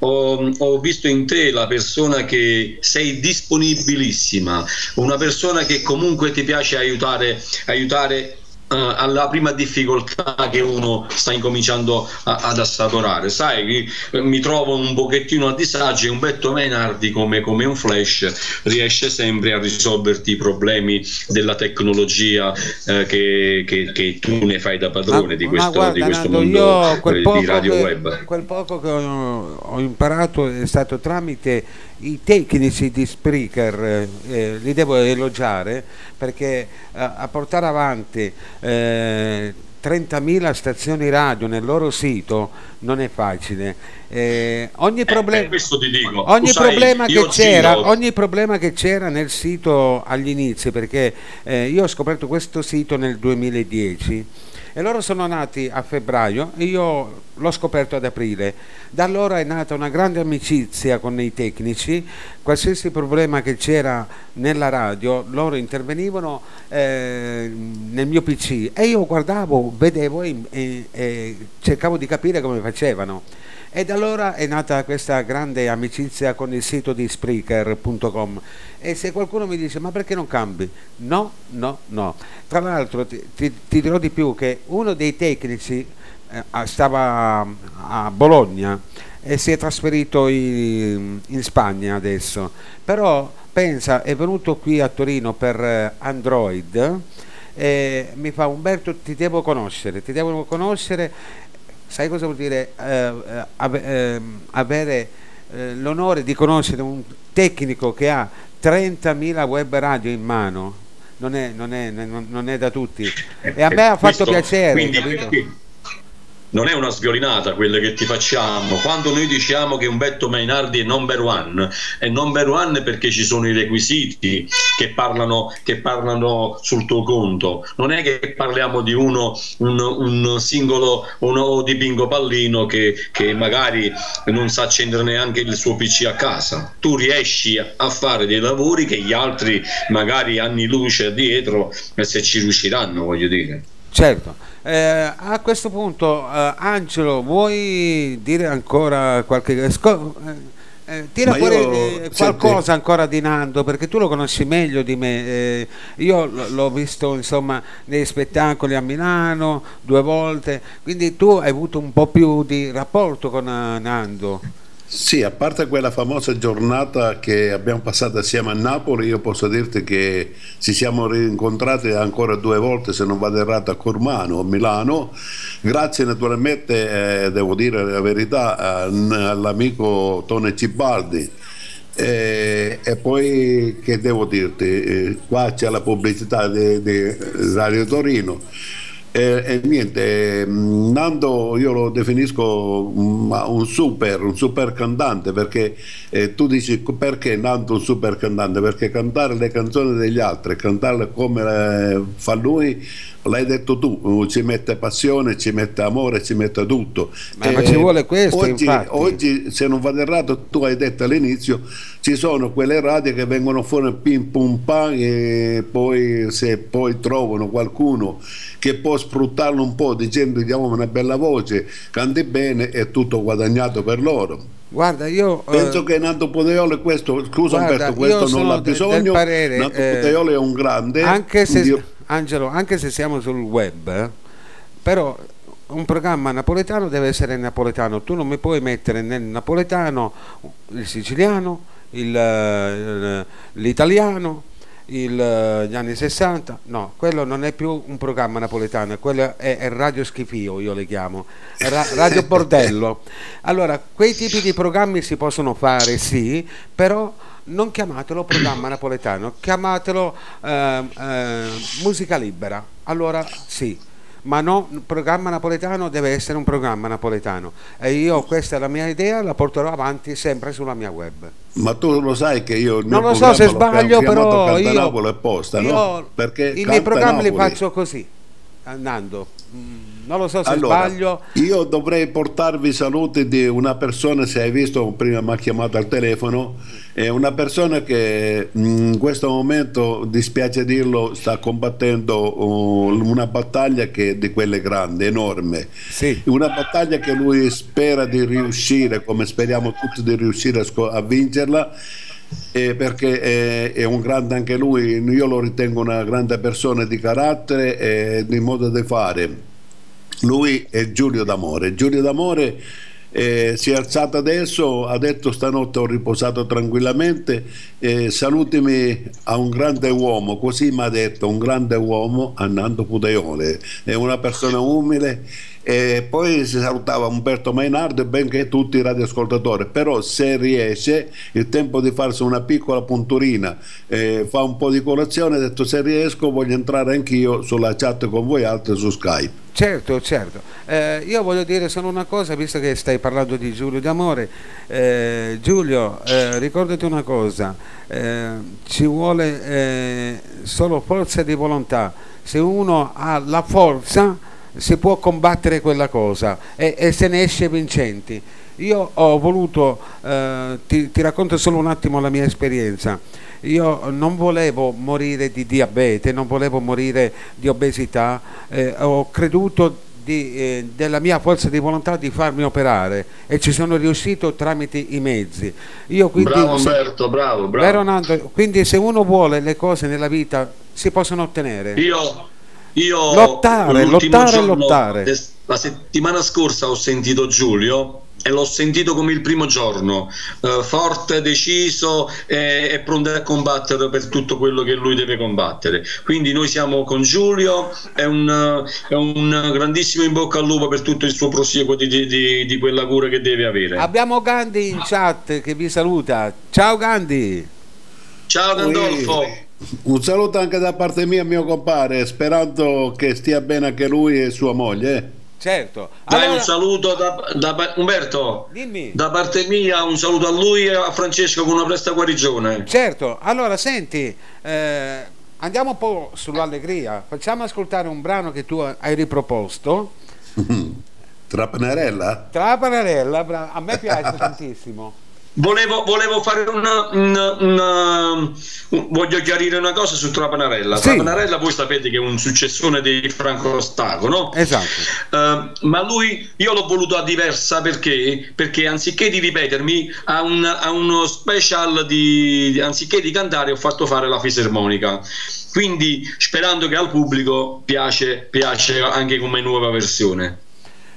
Ho, ho visto in te la persona che sei disponibilissima, una persona che comunque ti piace aiutare, aiutare alla prima difficoltà che uno sta incominciando a- ad assaporare. Sai, eh, mi trovo un pochettino a disagio e Umberto Menardi come, come un flash riesce sempre a risolverti i problemi della tecnologia eh, che, che- che tu ne fai da padrone di questo, guarda, di questo Nando, mondo eh, di radio che, web. quel poco che ho, ho imparato è stato tramite i tecnici di Spreaker, eh, eh, li devo elogiare perché eh, a portare avanti eh, 30.000 stazioni radio nel loro sito non è facile. Eh, ogni, problem- eh, ti dico. ogni, sai, problema che io c'era, giro- ogni problema che c'era nel sito agli inizi, perché io ho scoperto questo sito nel 2010 e loro sono nati a febbraio e io l'ho scoperto ad aprile. Da allora è nata una grande amicizia con i tecnici, qualsiasi problema che c'era nella radio loro intervenivano eh, nel mio PC e io guardavo, vedevo e, e- e cercavo di capire come facevano. E da allora è nata questa grande amicizia con il sito di Spreaker.com e se qualcuno mi dice ma perché non cambi? No, no, no. Tra l'altro ti, ti- ti dirò di più che uno dei tecnici eh, stava a Bologna e si è trasferito in, in Spagna adesso, però pensa è venuto qui a Torino per eh, Android e mi fa Umberto ti devo conoscere, ti devo conoscere sai cosa vuol dire eh, eh, ehm, avere eh, l'onore di conoscere un tecnico che ha 30.000 web radio in mano? Non è, non è- non- è da tutti. E a me ha fatto Questo- piacere, quindi non è una sviolinata quella che ti facciamo. Quando noi diciamo che Umberto Mainardi è number one è number one perché ci sono i requisiti che parlano, che parlano sul tuo conto. Non è che parliamo di uno un, un singolo uno di Pingo Pallino che, che magari non sa accendere neanche il suo PC a casa. Tu riesci a fare dei lavori che gli altri magari anni luce dietro e se ci riusciranno voglio dire. Certo. Eh, a questo punto, eh, Angelo, vuoi dire ancora qualche... sco- eh, eh, tira fuori io- eh, senti- qualcosa ancora di Nando perché tu lo conosci meglio di me. Eh, io l- l'ho visto insomma nei spettacoli a Milano due volte quindi tu hai avuto un po' più di rapporto con Nando Sì, a parte quella famosa giornata che abbiamo passato assieme a Napoli, io posso dirti che ci siamo rincontrati ancora due volte, se non vado errato, a Cormano, a Milano, grazie naturalmente, eh, devo dire la verità, a- all'amico Tone Cibaldi. Eh, e poi che devo dirti, Eh, qua c'è la pubblicità di di Radio Torino. E, e niente, mm, Nando io lo definisco un super, un super cantante perché eh, tu dici perché Nando un super cantante? Perché cantare le canzoni degli altri, cantarle come eh, fa lui, l'hai detto tu, uh, ci mette passione, ci mette amore, ci mette tutto. Ma- ma ci vuole questo, oggi, oggi, se non vado errato, tu hai detto all'inizio, ci sono quelle radio che vengono fuori pim pum pam e poi se poi trovano qualcuno che può sfruttarlo un po' dicendo diamo una bella voce, canti bene, è tutto guadagnato per loro. guarda io eh, Penso che Nando Puteoli questo, scusa guarda, Umberto, questo io non l'ha del bisogno, parere, Nando eh, Puteoli è un grande, anche se, Dio- Angelo, anche se siamo sul web, però un programma napoletano deve essere napoletano. Tu non mi puoi mettere nel napoletano il siciliano, il, eh, l'italiano, il, eh, gli anni 60. No, quello non è più un programma napoletano, quello è, è radio schifio, io le chiamo, ra- radio bordello. Allora, quei tipi di programmi si possono fare, sì, però non chiamatelo programma napoletano, chiamatelo ehm, ehm, musica libera. Allora sì, ma no, programma napoletano deve essere un programma napoletano. E io questa è la mia idea, la porterò avanti sempre sulla mia web. Ma tu lo sai che io Non lo so se sbaglio, però io, Napoli apposta, no? io Perché i miei programmi li faccio così, andando. Mm, Non lo so se Allora, sbaglio. io dovrei portarvi saluti di una persona, se hai visto, prima mi ha chiamato al telefono, è una persona che mh, in questo momento, dispiace dirlo, sta combattendo uh, una battaglia che è di quelle grandi, enorme. Sì. Una battaglia che lui spera di riuscire, come speriamo tutti di riuscire a, a vincerla. eh, perché è, è un grande anche lui, io lo ritengo una grande persona di carattere e di modo di fare. Lui è Giulio D'Amore. Giulio D'Amore eh, si è alzato adesso, ha detto stanotte ho riposato tranquillamente, eh, salutimi a un grande uomo, così mi ha detto, un grande uomo, a Nando Puteole, è una persona umile. E poi si salutava Umberto Mainardo, benché tutti i radioascoltatori, però se riesce il tempo di farsi una piccola punturina, eh, fa un po' di colazione, ha detto se riesco voglio entrare anch'io sulla chat con voi altri su Skype. Certo, certo. Eh, io voglio dire solo una cosa, visto che stai parlando di Giulio D'Amore. Eh, Giulio, eh, ricordati una cosa, eh, ci vuole eh, solo forza di volontà. Se uno ha la forza si può combattere quella cosa e, e se ne esce vincenti. Io ho voluto, eh, ti, ti racconto solo un attimo la mia esperienza. Io non volevo morire di diabete, non volevo morire di obesità, eh, ho creduto di, eh, della mia forza di volontà di farmi operare e ci sono riuscito tramite i mezzi. Io quindi, bravo Umberto, bravo, bravo. Nando? Quindi se uno vuole le cose nella vita si possono ottenere. Io, io Lottare, lottare, giorno- lottare. La settimana scorsa ho sentito Giulio e l'ho sentito come il primo giorno, eh, forte, deciso e, e pronto a combattere per tutto quello che lui deve combattere. Quindi noi siamo con Giulio, è un, è un grandissimo in bocca al lupo per tutto il suo prosieguo di, di- di- quella cura che deve avere. Abbiamo Gandhi in chat che vi saluta. Ciao Gandhi. Ciao Gandolfo! Un saluto anche da parte mia, mio compare, sperando che stia bene anche lui e sua moglie. eh. Certo. Dai Allora, un saluto da, da- Umberto, dimmi. da parte mia un saluto a lui e a Francesco con una presta guarigione. Certo, allora senti, eh, andiamo un po' sull'allegria, facciamo ascoltare un brano che tu hai riproposto, Trapnerella? tra la parallella, bra- a me piace tantissimo. Volevo, volevo fare una, una- una- un- voglio chiarire una cosa su Trapanarella. Sì. Trapanarella voi sapete che è un successone di Franco Staco, no? Esatto. Eh, ma lui io l'ho voluto a diversa perché, perché anziché di ripetermi a, un- a uno special di anziché di cantare ho fatto fare la fisarmonica quindi sperando che al pubblico piace, piace anche come nuova versione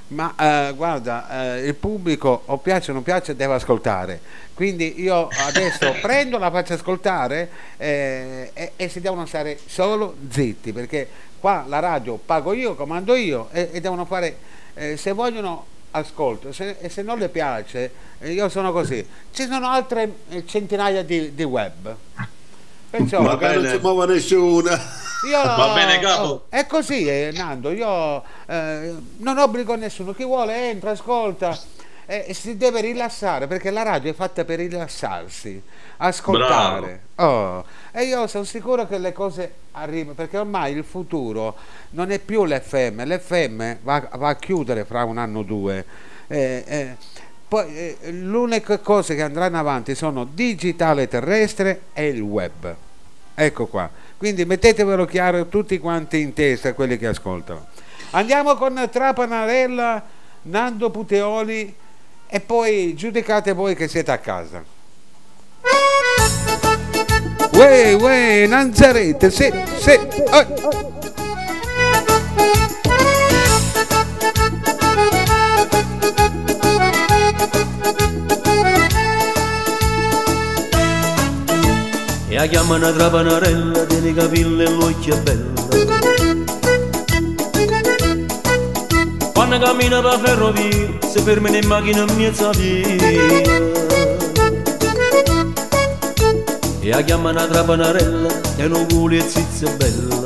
Ma eh, guarda, eh, il pubblico o piace o non piace deve ascoltare. Quindi io adesso prendo, la faccio ascoltare eh, e, e si devono stare solo zitti perché qua la radio pago io, comando io e, e devono fare, eh, se vogliono ascolto se- e se non le piace, eh, io sono così. Ci sono altre eh, centinaia di, di web. Che non bene. si muove nessuna. io, Va bene, capo. oh, È così, eh, Nando. Io eh, non obbligo nessuno. Chi vuole entra, ascolta. eh, si deve rilassare perché la radio è fatta per rilassarsi, ascoltare. Oh, e io sono sicuro che le cose arrivano perché ormai il futuro non è più l'FM, l'FM va, va a chiudere fra un anno o due. Eh, eh, poi eh, l'unica cosa che andranno avanti sono digitale terrestre e il web. Ecco qua. Quindi mettetevelo chiaro tutti quanti in testa quelli che ascoltano. Andiamo con Trapanarella, Nando Puteoli e poi giudicate voi che siete a casa. Uè, uè, Nanzarete, sì, sì. eh. E la chiamano trapanarella, tiene i capelli e l'occhio è bella. Quando cammina per ferrovia, si ferma in macchina in mezzo a via. E la chiamano trapanarella, e non culo e zizza bella.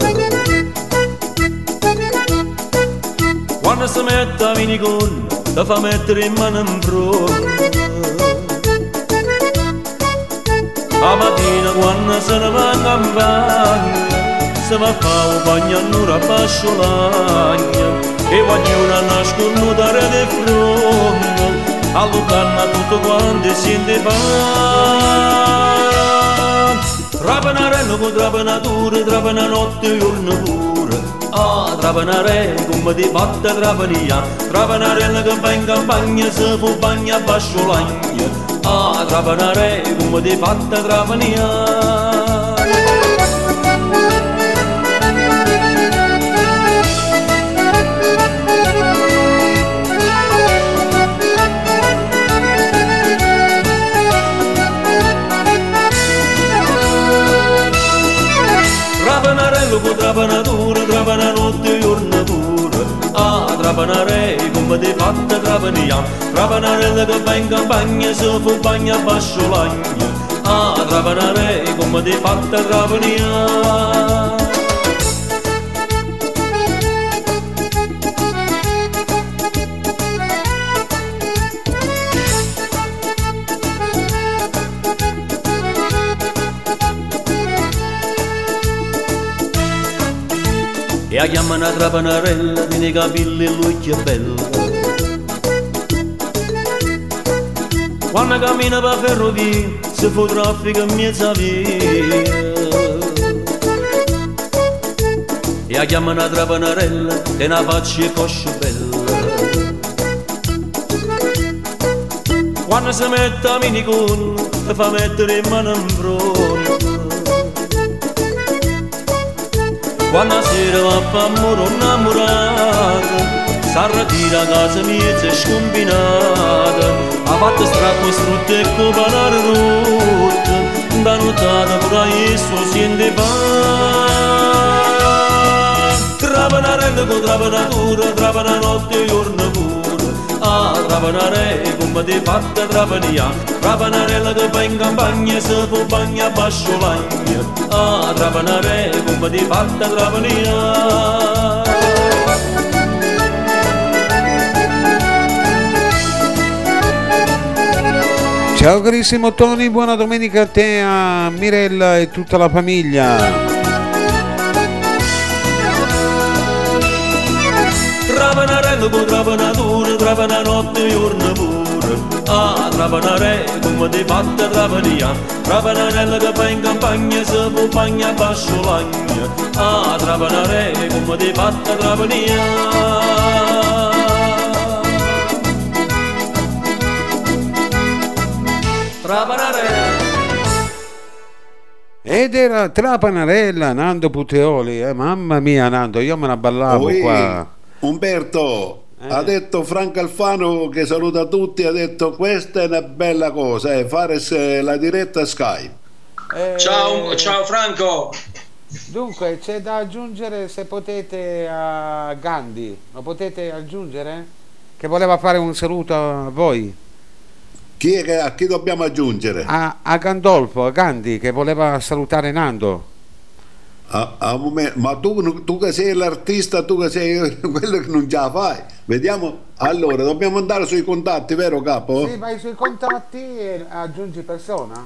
Quando si mette a vinicon, la fa mettere in mano in brocca. Ama dina guanna sarva gambagna Se va fa un bagnanura nura E va giù una nascu nudare de frondo A lucanna tutto quando si ne va Drapana reno, drapana dure, drapana notte, e giorno pure. Ah, trapanare come ti fatta trapania Trapanarella che va in campagna se fu bagno a bascio l'agna Ah, trapanare come ti fatta trapania pure Ah, trapanare come ti fatta trapania Trapanarella che va in campagna se fu bagno a bascio l'agna Ah, trapanare come ti fatta trapania E a chiamano una trapanarella, tiene i capelli e l'occhio è bello. Quando cammina per ferrovia, se fu traffico in mezza via. E a chiamano una trapanarella, e una faccia e coscia bella. Quando si mette a minicon, ti fa mettere in mano in fronte. Quando sera va a fa amore innamorata Si ritira a casa mia e scombinata Ha fatto strappo strutto e copanare rotte Da notata pure esso siente fa Trapanarella con trapanatura Trapana notte e giorno pure Trapanare come ti fatta trapania Trapanarella che va in campagna Se può bagna a basciolagna Ah, trapanare come ti fatta trapania Ciao carissimo Tony, buona domenica a te, a Mirella e tutta la famiglia. Trapanarello con trapanatura, trapana notte e giorno pure. Ah, trapanare come ti fatta trapania. Trapanarello che va in campagna se può bagna a basciolagna. Ah, trapanare come ti fatta trapania. Trapanare. Ed era Trapanarella, Nando Puteoli, eh, mamma mia Nando, io me la ballavo Oi, qua. Umberto, Eh. ha detto Franco Alfano che saluta tutti, ha detto questa è una bella cosa, eh, fare la diretta Skype. Eh, Ciao, ciao Franco. Dunque, c'è da aggiungere se potete a Gandhi, lo potete aggiungere? Che voleva fare un saluto a voi. Chi è che, a chi dobbiamo aggiungere? A, a Gandolfo, a Gandhi, che voleva salutare Nando. A- a un momento, ma tu, tu che sei l'artista, tu che sei quello che non già fai. Vediamo. Allora, dobbiamo andare sui contatti, vero capo? Sì, vai sui contatti e aggiungi persona.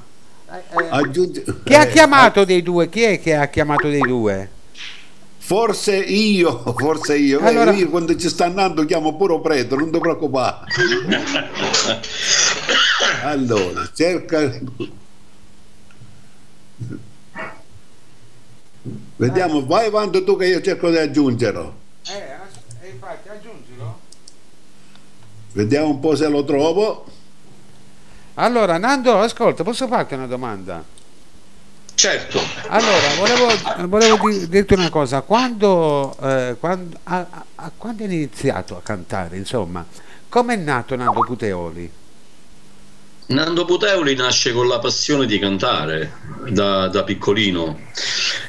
Eh, eh, Aggiungi- Chi ha eh, chiamato dei due? Chi è che ha chiamato dei due? Forse io, forse io. Eh, Allora- io quando ci sta andando chiamo pure Preto, non ti preoccupare. allora, cerca. Vediamo, vai avanti tu che io cerco di aggiungerlo. Eh, infatti aggiungilo. Vediamo un po' se lo trovo. Allora, Nando, ascolta, posso farti una domanda? Certo. Allora, volevo, volevo di- dirti una cosa, quando, eh, quando, a, a- a- quando hai iniziato a cantare, insomma, come è nato Nando Puteoli? Nando Puteoli nasce con la passione di cantare da, da piccolino,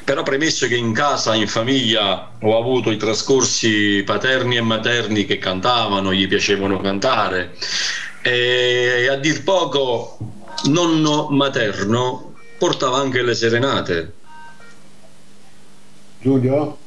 però premesso che in casa, in famiglia, ho avuto i trascorsi paterni e materni che cantavano, gli piacevano cantare e a dir poco nonno materno portava anche le serenate. Giulio?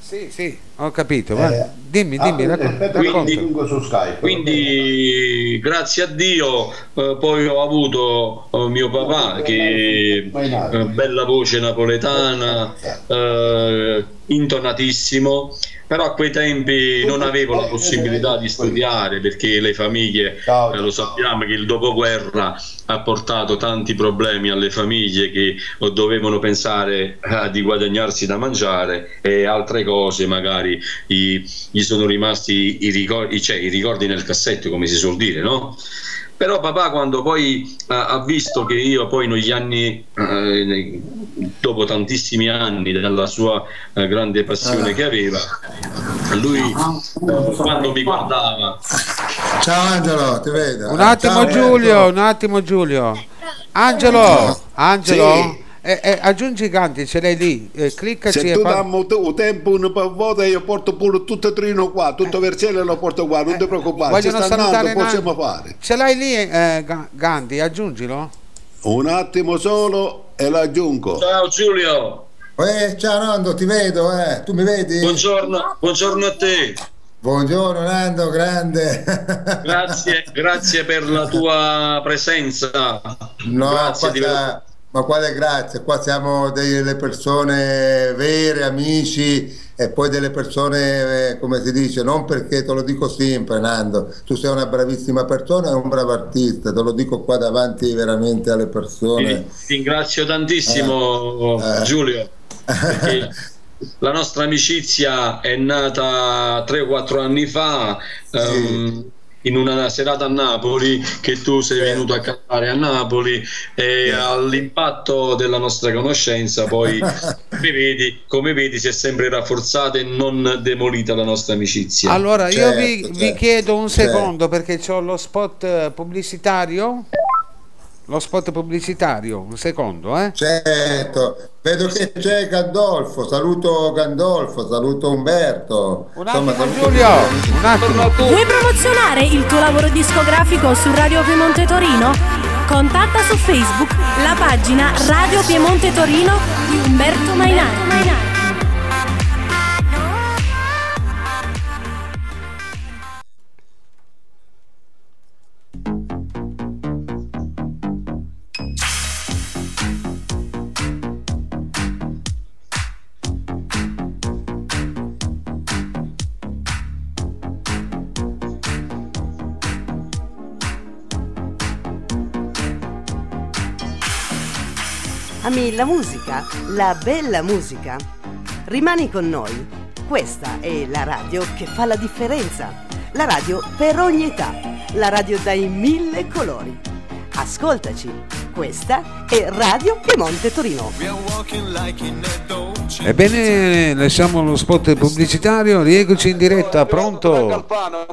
Sì, sì, ho capito, va. Eh, dimmi, dimmi, ah, racconta. su Skype. Quindi grazie a Dio eh, poi ho avuto eh, mio papà che eh, bella voce napoletana, eh, intonatissimo, però a quei tempi non avevo la possibilità di studiare perché le famiglie, eh, lo sappiamo che il dopoguerra ha portato tanti problemi alle famiglie che eh, dovevano pensare eh, di guadagnarsi da mangiare e altre cose magari gli, gli sono rimasti i ricordi, cioè, i ricordi nel cassetto come si suol dire, no? Però papà quando poi eh, ha visto che io poi negli anni, eh, dopo tantissimi anni della sua eh, grande passione che aveva, lui eh, quando mi guardava Ciao Angelo, ti vedo. Un attimo Ciao, Giulio, Angelo. un attimo Giulio. Angelo, Angelo, Sì. Eh, eh, aggiungi i canti, ce l'hai lì, eh, cliccaci Se tu fa- dammi tu- tempo una volta io porto pure tutto il trino qua, tutto Vercelli lo porto qua, non ti preoccupare, ci Vogliono sta andando, salutare possiamo fare. Ce l'hai lì eh, Ga- Gandhi, aggiungilo. Un attimo solo e l'aggiungo. Ciao Giulio, Eh, ciao Nando, ti vedo, eh. Tu mi vedi? buongiorno, buongiorno a te. Buongiorno Nando, grande. Grazie, grazie per la tua presenza. No, grazie ma quale grazie? Qua siamo delle persone vere, amici e poi delle persone, eh, come si dice, non perché te lo dico sempre, Nando, tu sei una bravissima persona e un bravo artista, te lo dico qua davanti veramente alle persone. Ti ringrazio tantissimo Eh. Giulio. perché la nostra amicizia è nata 3-4 anni fa ehm, in una serata a Napoli che tu sei venuto a cantare a Napoli e all'impatto della nostra conoscenza poi come vedi, come vedi si è sempre rafforzata e non demolita la nostra amicizia. Allora, io Certo, vi, certo. vi chiedo un Certo. secondo perché ho lo spot eh, pubblicitario. Lo spot pubblicitario, un secondo, eh? Certo, vedo che c'è Gandolfo, saluto Gandolfo, saluto Umberto. Un Insomma, attimo saluto Giulio, un attimo. Vuoi promozionare il tuo lavoro discografico su Radio Piemonte Torino? Contatta su Facebook la pagina Radio Piemonte Torino di Umberto Mainardi. Ami la musica? La bella musica? Rimani con noi. Questa è la radio che fa la differenza. La radio per ogni età. La radio dai mille colori. Ascoltaci. Questa è Radio Piemonte Torino. Ebbene, lasciamo lo spot pubblicitario, rieccoci in diretta, pronto?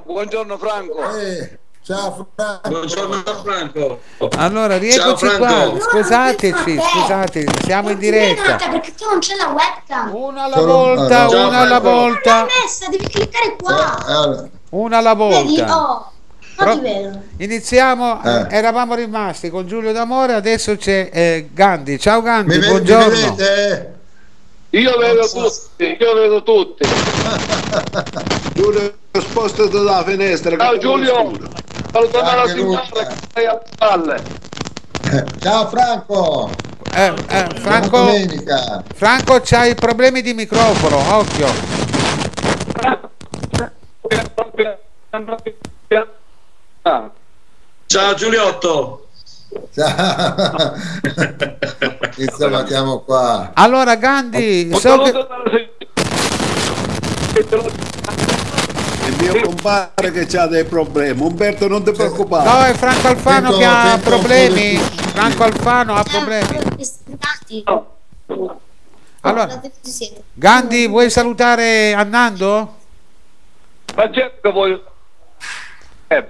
Buongiorno Franco. Eh, ciao Franco. Buongiorno Franco. Allora, rieccoci Ciao, qua, Franco. scusateci, scusate, siamo in diretta. perché tu non c'è la webcam. Una alla Solo- volta, Ciao, una alla Franco. volta, messa, devi cliccare qua. Eh, allora, una alla Vedi? volta. Oh, Pro- vedo. Iniziamo, Eh. eravamo rimasti con Giulio D'Amore, adesso c'è eh, Gandhi. Ciao Gandhi, mi, ve- mi buongiorno. vedete? Io vedo tutti, io vedo tutti. Giulio, spostati dalla finestra. Ciao Giulio. Salutami la signora che stai a spalle. Ciao Franco. Eh, eh, Franco. Franco c'hai problemi di microfono, occhio. Ciao Giuliotto. Ciao. Insomma, siamo qua. Allora Gandhi, un so che... saluto dalla signora. Il mio compare che ha dei problemi. Umberto, non ti preoccupare. No, è Franco Alfano Sento- che ha problemi. Franco Alfano ha problemi. Allora, Gandhi, vuoi salutare Annando? Ma certo che voglio... Eh,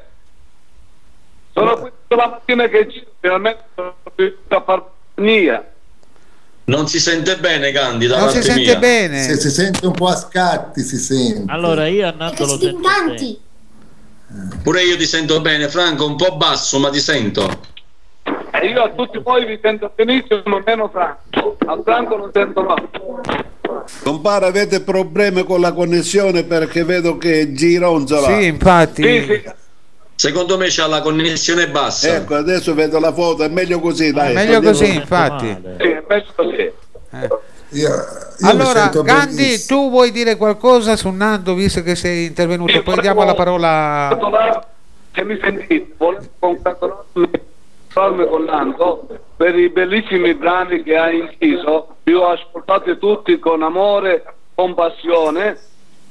sono qui tutta la mattina che giro, finalmente sono riuscito a far compagnia. Non si sente bene Gandhi da Non si parte sente mia. bene. Se si sente un po' a scatti, si sente. Allora io a Nando lo sento bene. tanti. Pure io ti sento bene Franco, un po' basso ma ti sento. E io a tutti voi vi sento benissimo, ma meno Franco. Al Franco non sento no. Compare, avete problemi con la connessione perché vedo che gironzola. Sì, infatti. Sì, sì. Secondo me c'ha la connessione bassa. Ecco, adesso vedo la foto, è meglio così, dai. Meglio Andiamo- così, infatti. Sì, è meglio così. Eh. Io, io Allora, Gandhi, benissimo. tu vuoi dire qualcosa su Nando visto che sei intervenuto? Sì, Poi diamo la parola. Se mi sentite, volevo congratularmi con Nando per i bellissimi brani che ha inciso. Vi ho ascoltati tutti con amore, con passione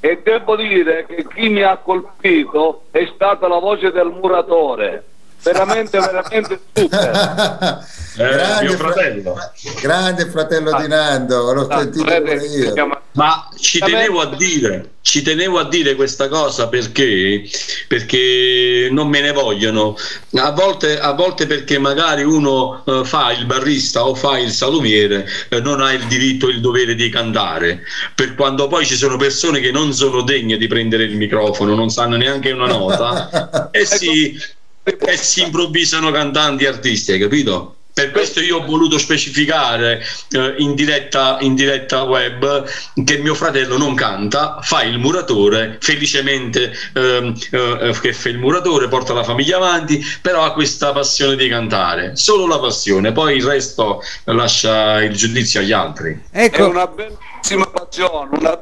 e devo dire che chi mi ha colpito è stata la voce del muratore. Veramente, veramente super. Eh, mio fratello. grande fratello di Nando, l'ho Ah, sentito pure io. chiama- Ma ci tenevo a dire, ci tenevo a dire questa cosa perché, perché non me ne vogliono. A volte, a volte perché magari uno eh, fa il barrista o fa il salumiere, eh, non ha il diritto e il dovere di cantare. Per quando poi ci sono persone che non sono degne di prendere il microfono, non sanno neanche una nota e si, e si improvvisano cantanti artisti, hai capito? Per questo io ho voluto specificare eh, in, diretta, in diretta web che mio fratello non canta, fa il muratore, felicemente ehm, eh, che fa il muratore, porta la famiglia avanti, però ha questa passione di cantare, solo la passione, poi il resto lascia il giudizio agli altri. È Ecco, una bellissima passione, una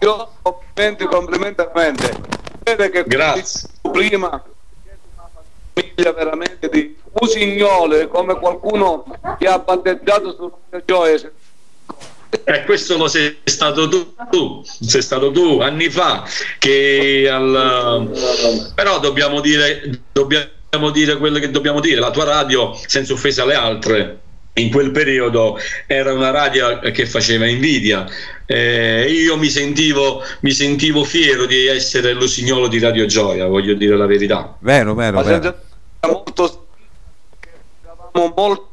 io complimenti, complimenti a mente. Vede che Grazie. prima famiglia veramente di usignole come qualcuno che ha batteggiato su Gioia Eh, questo lo sei stato tu, tu, sei stato tu anni fa che al, però dobbiamo dire, dobbiamo dire quello che dobbiamo dire. La tua radio, senza offesa alle altre, in quel periodo era una radio che faceva invidia. Eh, io mi sentivo, mi sentivo fiero di essere l'usignolo di Radio Gioia, voglio dire la verità. Vero, vero, ma vero. molto eravamo molto.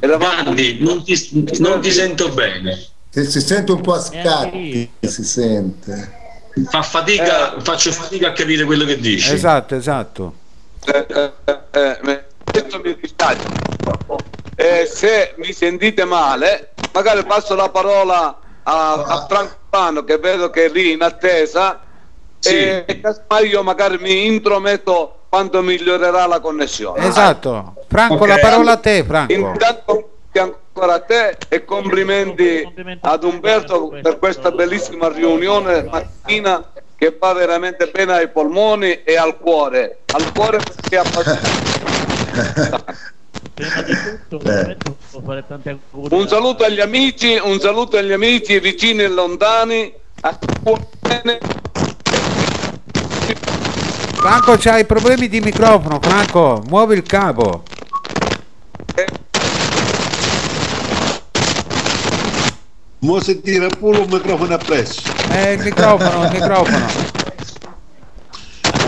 Eravamo Gandhi, non ti, non ti sento bene. Si, si sente un po' a scatti, si sente. Fa fatica, faccio fatica a capire quello che dici. Esatto, esatto. eh, eh, eh, eh, questo mi dispiace. Eh, se mi sentite male, magari passo la parola a, a Franco Pano che vedo che è lì in attesa Sì. e casomai io magari mi intrometto quando migliorerà la connessione. Esatto. Franco, Ok. la parola a te, Franco. Intanto ancora a te e complimenti ad Umberto per questa bellissima riunione mattina che fa veramente bene ai polmoni e al cuore. Al cuore perché è appassionato. Prima di tutto, Eh. Fare tanti auguri. Un saluto agli amici, un saluto agli amici vicini e lontani. A bene. Franco, c'hai problemi di microfono, Franco, muovi il cavo. Mo si tira pure un microfono appresso. Eh, il microfono, il microfono.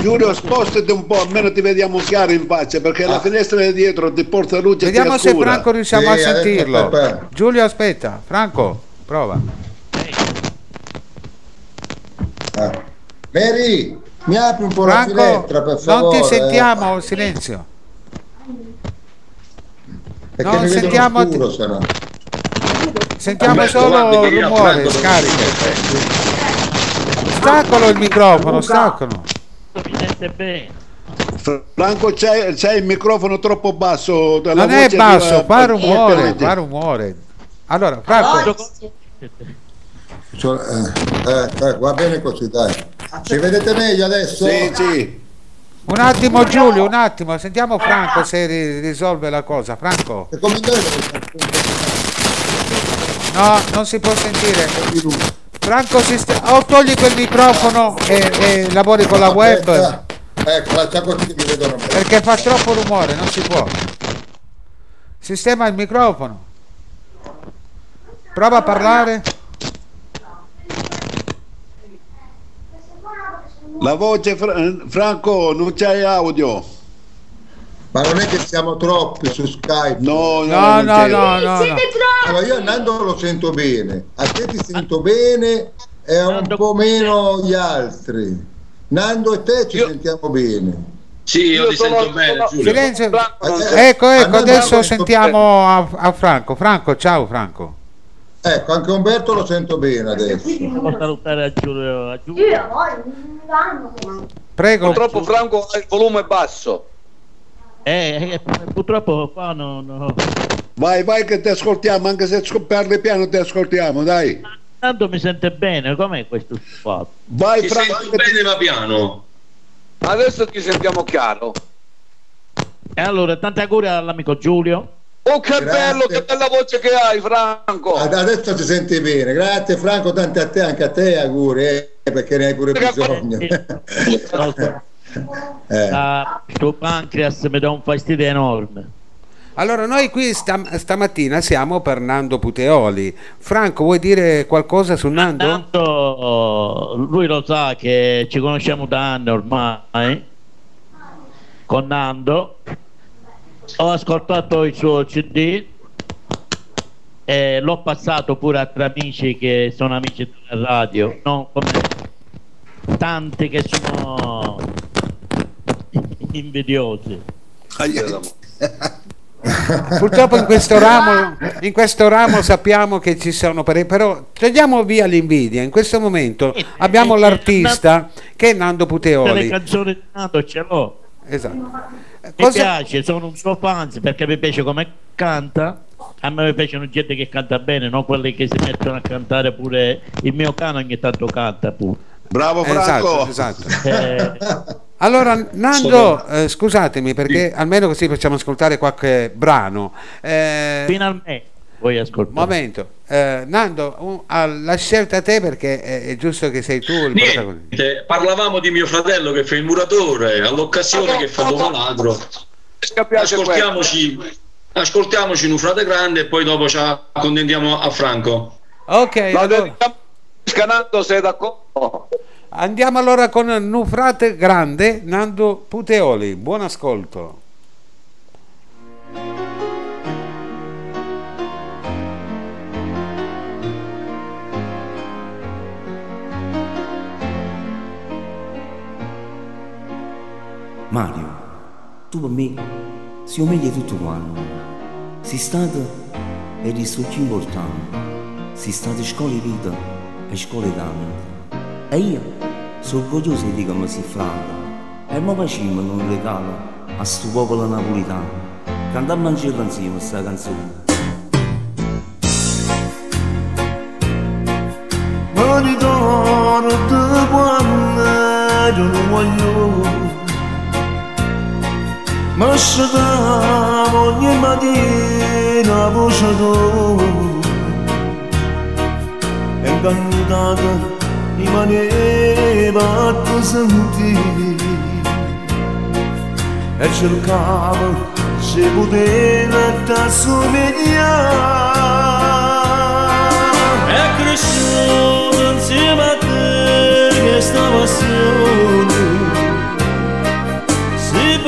Giulio, spostati un po', almeno ti vediamo chiaro in faccia, perché la finestra di dietro ti porta luce e Vediamo ti se. Franco riusciamo Sì, a adesso, sentirlo. aspetta. Giulio, aspetta. Franco, prova. Ah. Mary, mi apri un po' la Franco, finestra per favore. non ti eh? sentiamo, silenzio. Perché non sentiamo- scuro, se no. Sentiamo Umberto, solo rumore, scarica. Staccalo il microfono, staccalo. Sente bene. Franco, c'hai, c'hai il microfono troppo basso. Non è basso, arriva- fa rumore, fa rumore. Allora, Franco, So- eh, eh, eh, va bene così, dai. Ci vedete meglio adesso? Sì, sì. un attimo Giulio, un attimo, sentiamo Franco se ri- risolve la cosa. Franco, no, non si può sentire. Franco, si sta- o togli quel microfono e, e lavori con la web. Ecco, faccia così che mi vedono bene. perché fa troppo rumore, non si può. Sistema il microfono. Prova a parlare. La voce, Fra- Franco, non c'hai audio. Ma non è che siamo troppi su Skype. No, no, No, no, no, no, no. Allora io a Nando lo sento bene, a te ti sento bene e a un Nando- po' meno gli altri. Nando e te ci Io- sentiamo bene. Sì, io, Io ti sono- sento bene, sono- Giulio. Silenzio. Eh. Ecco, A ecco, adesso sentiamo a, a Franco. Franco, ciao Franco. Ecco, anche Umberto lo sento bene adesso. Devo salutare a Giulio. A Giulio. Prego. Purtroppo Franco ha il volume basso. Eh, eh, purtroppo qua non... no. Vai, vai che ti ascoltiamo, anche se parli piano ti ascoltiamo, dai. Tanto mi sente bene, com'è questo fatto? Vai Ti Franco. sento che ti- bene ma piano. Adesso ti sentiamo chiaro. E allora, tanti auguri all'amico Giulio. Oh che Grazie. bello, che bella voce che hai Franco. Ad- Adesso ti senti bene. Grazie Franco, tanti a te, anche a te auguri, eh, perché ne hai pure bisogno. Eh. Ah, Sto pancreas mi dà un fastidio enorme. Allora, noi qui stam- stamattina siamo per Nando Puteoli. Franco, vuoi dire qualcosa su Nando? Tanto lui lo sa che ci conosciamo da anni ormai con Nando. Ho ascoltato il suo CD e l'ho passato pure a tre amici che sono amici della radio, non come tanti che sono invidiosi. Purtroppo in questo, ramo, in questo ramo sappiamo che ci sono pare- però togliamo via l'invidia. In questo momento abbiamo l'artista che è Nando Tutte le Puteoli. canzoni di Nando ce l'ho. Esatto. Mi Cosa- piace, sono un suo fan perché mi piace come canta. A me piacciono gente che canta bene, non quelli che si mettono a cantare pure. Il mio cane ogni tanto canta pure. Bravo Esatto, esatto. Eh, Allora, Nando, eh, scusatemi perché almeno così facciamo ascoltare qualche brano. Eh, finalmente vuoi ascoltare. momento, Eh, Nando, un- ah, la scelta a te perché è, è giusto che sei tu il protagonista. Niente, parlavamo di mio fratello che fa il muratore, all'occasione che fa dopo ladro. Ascoltiamoci, ascoltiamoci un frate grande e poi dopo ci accontentiamo a Franco. Ok, allora, Scanando sei d'accordo? Andiamo allora con Nufrate Grande, Nando Puteoli. Buon ascolto. Mario, tu per me sei meglio tutto quanto. Sei stato suo più importante. Sei stato scuola di vita e scuola di canto. E io sono orgoglioso di come si frata. E mi facciamo un regalo a sto popolo napolitano. Cantiamo ancora insieme questa canzone. Ma ricordo quando ero un guaglione Ma asciugavo ogni mattina voce tua E cantata rimaneva a te sentire E cercavo se poteva t'assomigliare è cresciuto insieme a te questa passione si è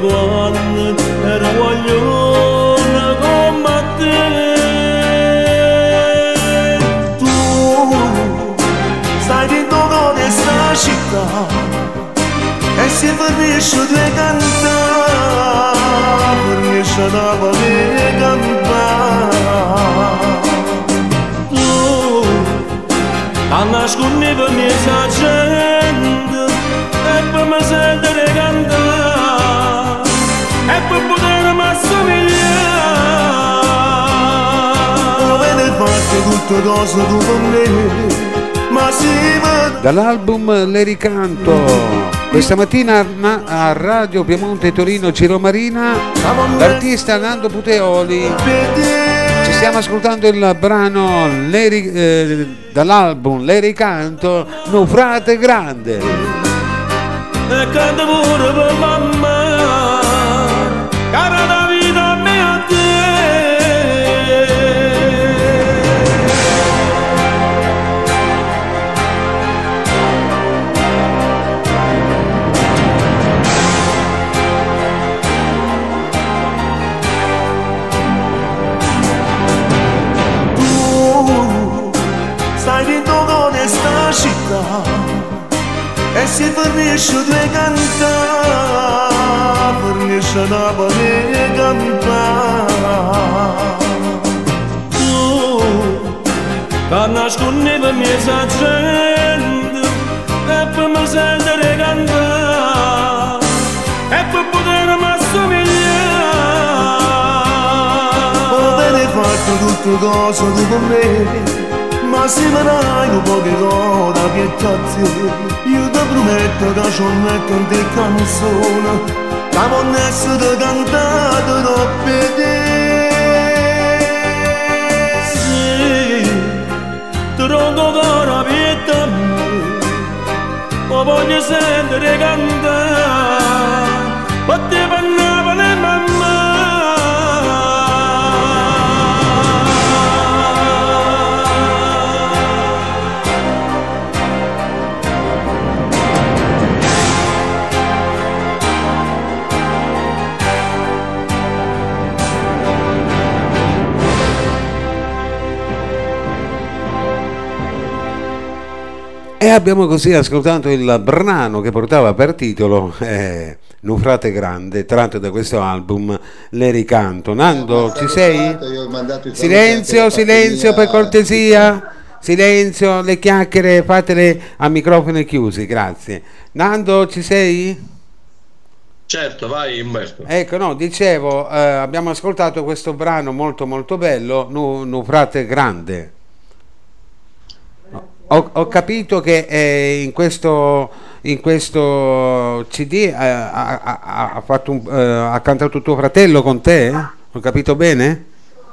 quando ero guaglione come te tu stai dentro questa città e si finisce di cantare finisce da poter cantare tu a nascondere per tutte cose tu per me ma si vede Dall'album Le ricanto. Questa mattina na- a Radio Piemonte Torino Ciro Marina, l'artista Nando Puteoli. Ci stiamo ascoltando il brano Le ri- eh, dall'album Le ricanto, Nufrate Grande. e canta pure per mamma e si finisce di cantare finisce da poter cantare tu che nascondeva mezza gente e per me sentire cantare e per potermi assomigliare avete fatto tutte cose tu con me ma se vedrai un po' che cosa piettate io ti prometto che ci metto in te canzone. Che non essere cantata troppe te. Sì ti rogo cara pietà ma voglio sentire cantare abbiamo così ascoltato il brano che portava per titolo eh, Nufrate Grande, tratto da questo album Le Ricanto. Nando, ci sei? Silenzio, silenzio per cortesia. Silenzio, le chiacchiere fatele a microfoni chiusi, grazie. Nando, ci sei? Certo, vai Umberto. Ecco, no, dicevo, eh, abbiamo ascoltato questo brano molto molto bello, Nu, Nufrate Grande. Ho, ho capito che eh, in, questo, in questo CD eh, ha, ha- fatto un- eh, ha cantato tuo fratello con te? Ho capito bene?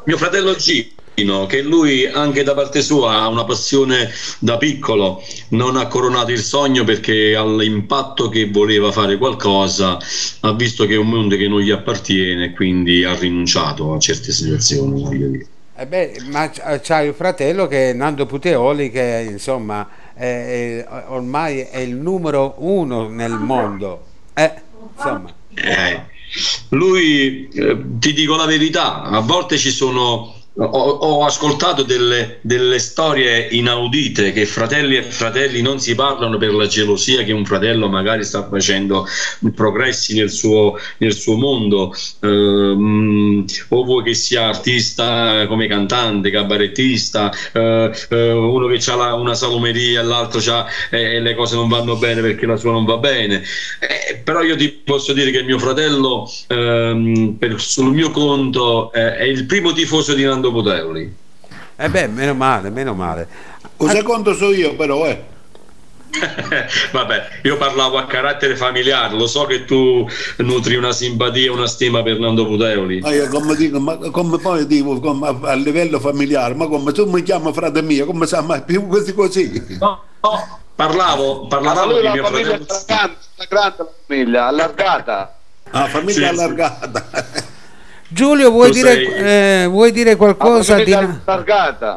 Mio fratello Gino, che lui anche da parte sua ha una passione da piccolo, non ha coronato il sogno perché all'impatto che voleva fare qualcosa ha visto che è un mondo che non gli appartiene quindi ha rinunciato a certe situazioni. voglio dire. Eh beh, ma c- c'ha il fratello che è Nando Puteoli che insomma è- è- ormai è il numero uno nel mondo. Eh, insomma. Eh, lui, eh, ti dico la verità, a volte ci sono. Ho, ho ascoltato delle, delle storie inaudite che fratelli e fratelli non si parlano per la gelosia che un fratello magari sta facendo progressi nel suo, nel suo mondo, Ehm, o vuoi che sia artista come cantante, cabarettista, eh, eh, uno che ha una salumeria e l'altro c'ha, eh, e le cose non vanno bene perché la sua non va bene. Eh, però io ti posso dire che mio fratello, ehm, per- sul mio conto, eh, è il primo tifoso di Nando Poteoli. Eh beh, meno male, meno male. Un secondo so io però, eh. Vabbè, io parlavo a carattere familiare, lo so che tu nutri una simpatia, una stima per Nando Puteoli. Ma io come dico, ma come poi dico come a, a livello familiare, ma come tu mi chiami frate mio, come sa mai più così così? No, no, parlavo, lui di la mio famiglia è fratello. grande, la grande la famiglia, allargata. Ah, famiglia Sì, sì. Giulio, vuoi dire, sei- eh, vuoi dire qualcosa La di.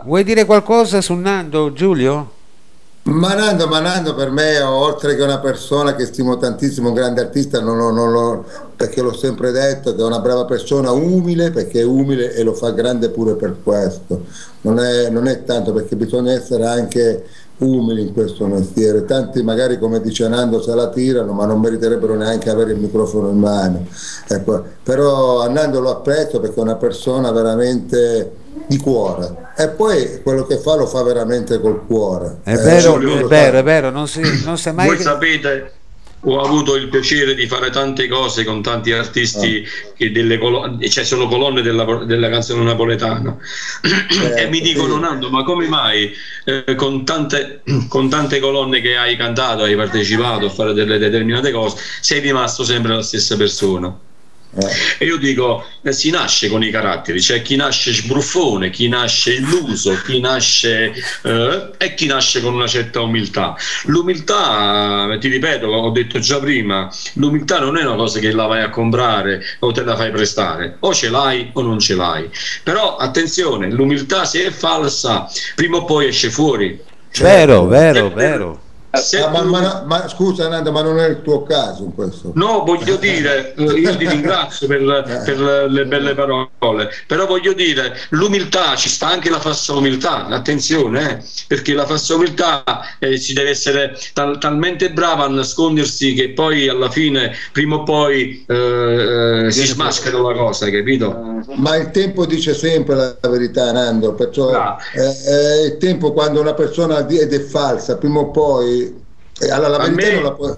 Vuoi dire qualcosa su Nando, Giulio? Manando, Manando per me, oltre che una persona che stimo tantissimo, un grande artista, non lo- non lo- perché l'ho sempre detto, che è una brava persona, umile, perché è umile e lo fa grande pure per questo. Non è, non è tanto perché bisogna essere anche umili in questo mestiere. Tanti magari, come dice Nando, se la tirano, ma non meriterebbero neanche avere il microfono in mano. Ecco, Però a Nando lo apprezzo perché è una persona veramente di cuore e poi quello che fa lo fa veramente col cuore. È Eh, vero, Giulio è vero, è vero, non si, non si è mai... Voi sapete, ho avuto il piacere di fare tante cose con tanti artisti che delle colo- cioè sono colonne della, della canzone napoletana. E mi dicono Nando ma come mai eh, con, tante, con tante colonne che hai cantato hai partecipato a fare delle determinate cose sei rimasto sempre la stessa persona e io dico, eh, si nasce con i caratteri, c'è chi nasce sbruffone, chi nasce illuso, chi nasce eh, e chi nasce con una certa umiltà. L'umiltà, eh, ti ripeto, ho detto già prima, l'umiltà non è una cosa che la vai a comprare o te la fai prestare, o ce l'hai o non ce l'hai. Però attenzione, l'umiltà se è falsa, prima o poi esce fuori. Vero, vero, vero. Ah, ma, ma- ma scusa Nando, ma non è il tuo caso in questo. No, voglio dire, eh, io ti ringrazio per, per le belle parole, però voglio dire, l'umiltà, ci sta anche la falsa umiltà, attenzione, eh, perché la falsa umiltà eh, si deve essere tal- talmente brava a nascondersi che poi alla fine, prima o poi, eh, eh, si smaschera la cosa, capito? Ma il tempo dice sempre la verità, Nando, perciò eh, è il tempo quando una persona è falsa, prima o poi eh, alla- la A verità me- non la può.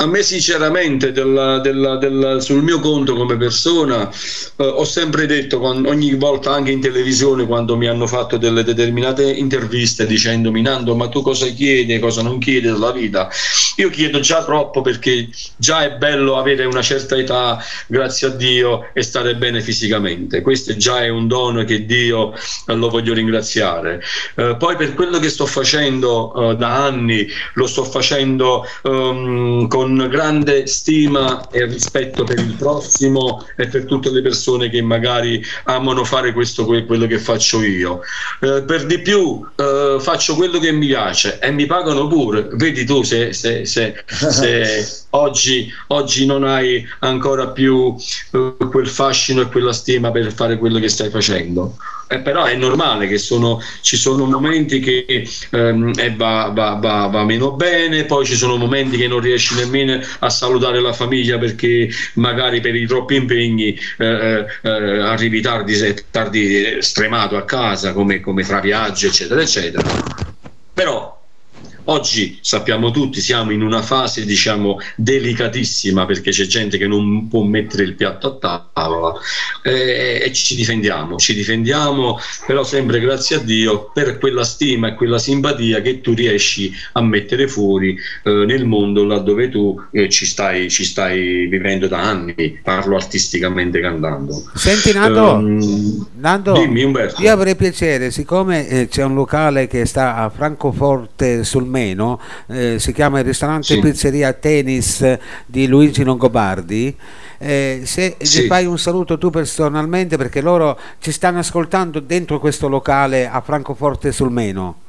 A me sinceramente della- della- della- sul mio conto come persona eh, ho sempre detto quando- ogni volta anche in televisione quando mi hanno fatto delle determinate interviste dicendomi Nando ma tu cosa chiedi cosa non chiedi dalla vita? Io chiedo già troppo perché già è bello avere una certa età grazie a Dio e stare bene fisicamente. Questo già è un dono che Dio eh, lo voglio ringraziare. Eh, poi per quello che sto facendo eh, da anni lo sto facendo ehm, con grande stima e rispetto per il prossimo e per tutte le persone che magari amano fare questo que- quello che faccio io. Eh, per di più eh, faccio quello che mi piace e mi pagano pure. Vedi tu se, se- se- se oggi, oggi non hai ancora più eh, quel fascino e quella stima per fare quello che stai facendo. Eh, però è normale che sono, ci sono momenti che ehm, eh, va, va, va, va, meno bene, poi ci sono momenti che non riesci nemmeno a salutare la famiglia perché magari per i troppi impegni eh, eh, eh arrivi tardi, tardi stremato a casa come, come fra viaggi eccetera eccetera. Però Oggi sappiamo tutti, siamo in una fase diciamo delicatissima perché c'è gente che non può mettere il piatto a tavola eh, e ci difendiamo, ci difendiamo, però sempre grazie a Dio per quella stima e quella simpatia che tu riesci a mettere fuori eh, nel mondo laddove tu eh, ci, stai, ci stai vivendo da anni, parlo artisticamente cantando. Senti Nando, um, Nando dimmi io avrei piacere, siccome eh, c'è un locale che sta a Francoforte sul Meno, eh, si chiama il ristorante sì. Pizzeria Tennis di Luigi Longobardi. Eh, se sì. gli fai un saluto tu personalmente perché loro ci stanno ascoltando dentro questo locale a Francoforte sul Meno.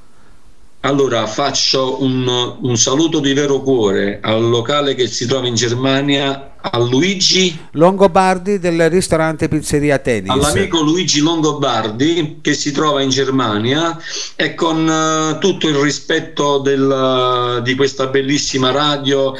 Allora faccio un, un, saluto di vero cuore al locale che si trova in Germania, a Luigi Longobardi del ristorante Pizzeria Tennis. All'amico Luigi Longobardi che si trova in Germania e con uh, tutto il rispetto del, uh, di questa bellissima radio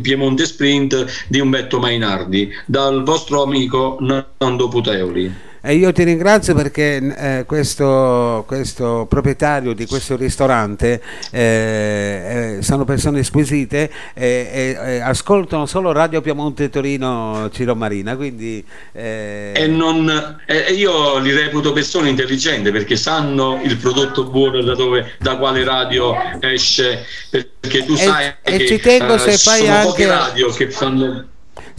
Piemonte Sprint di Umberto Mainardi, dal vostro amico Nando Puteoli. E io ti ringrazio perché eh, questo, questo, proprietario di questo ristorante eh, eh, sono persone squisite e ascoltano solo Radio Piemonte Torino Ciro Marina. Quindi, eh, e non, io li reputo persone intelligenti perché sanno il prodotto buono da, dove, da quale radio esce. Perché tu sai e, che ci tengo se fai sono anche... poche radio che fanno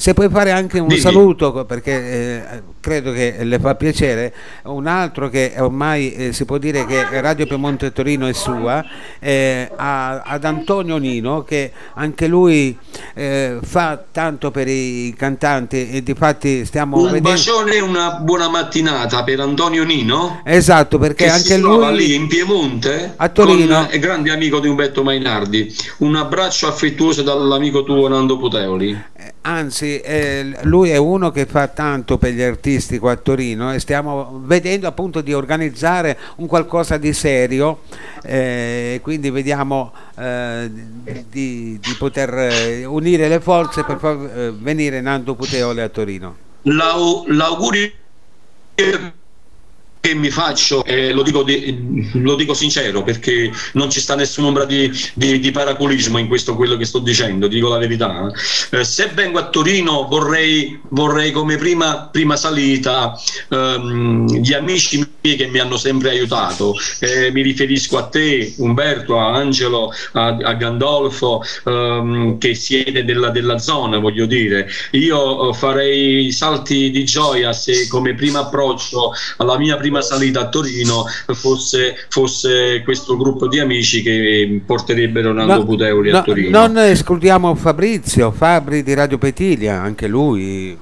se puoi fare anche un Dimmi. saluto perché eh, credo che le fa piacere un altro che ormai eh, si può dire che Radio Piemonte Torino è sua eh, a, ad Antonio Nino che anche lui eh, fa tanto per i cantanti e difatti stiamo un vedendo bacione e una buona mattinata per Antonio Nino? Esatto perché che anche lui lì in Piemonte? A Torino. È grande amico di Umberto Mainardi. Un abbraccio affettuoso dall'amico tuo Nando Puteoli anzi eh, lui è uno che fa tanto per gli artisti qua a Torino e stiamo vedendo appunto di organizzare un qualcosa di serio eh, quindi vediamo eh, di, di, poter eh, unire le forze per far eh, venire Nando Puteole a Torino. L'augurio che mi faccio, eh, lo, dico di, lo, dico sincero perché non ci sta nessun'ombra di, di, di, paraculismo in questo quello che sto dicendo, dico la verità. Eh, se vengo a Torino vorrei, vorrei come prima, prima salita ehm, gli amici miei che mi hanno sempre aiutato, eh, mi riferisco a te, Umberto, a Angelo, a, a Gandolfo, ehm, che siete della, della, zona, voglio dire. Io farei salti di gioia se come primo approccio alla mia prima prima salita a Torino fosse, fosse questo gruppo di amici che porterebbero Nando no, Puteoli no, a Torino. Non escludiamo Fabrizio, Fabri di Radio Petilia, anche lui.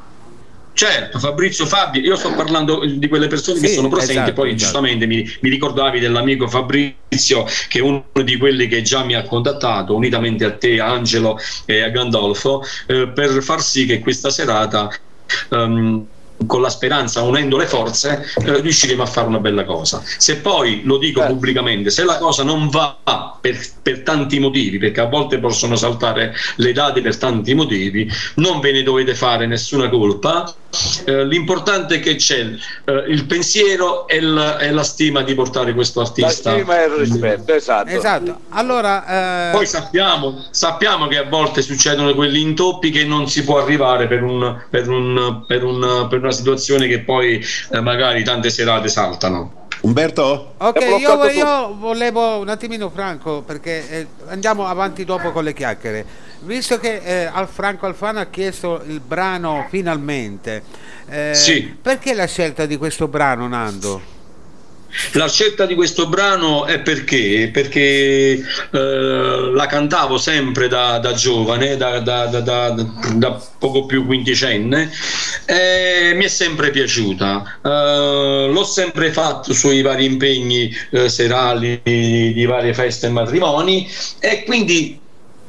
Certo, Fabrizio Fabio, io sto parlando di quelle persone sì, che sono presenti, esatto, poi esatto. giustamente mi, mi, ricordavi dell'amico Fabrizio che è uno di quelli che già mi ha contattato, unitamente a te, Angelo e a Gandolfo, eh, per far sì che questa serata... Um, con la speranza, unendo le forze, eh, riusciremo a fare una bella cosa. Se poi lo dico eh. pubblicamente, se la cosa non va per, per, tanti motivi, perché a volte possono saltare le date per tanti motivi, non ve ne dovete fare nessuna colpa. Eh, l'importante è che c'è eh, il pensiero e la, e la, stima di portare questo artista. La stima e il rispetto, esatto. esatto. Allora, eh, Poi sappiamo, sappiamo, che a volte succedono quegli intoppi che non si può arrivare per, un, per, un, per, un, per una situazione che poi eh, magari tante serate saltano. Umberto? Ok, io, io, volevo un attimino Franco perché eh, andiamo avanti dopo con le chiacchiere. Visto che eh, Al Franco Alfano ha chiesto il brano finalmente, eh, sì. perché la scelta di questo brano, Nando? La scelta di questo brano è perché? Perché eh, la cantavo sempre da, da giovane, da, da, da, poco più quindicenne, e mi è sempre piaciuta. Eh, l'ho sempre fatto sui vari impegni eh, serali di varie feste e matrimoni e quindi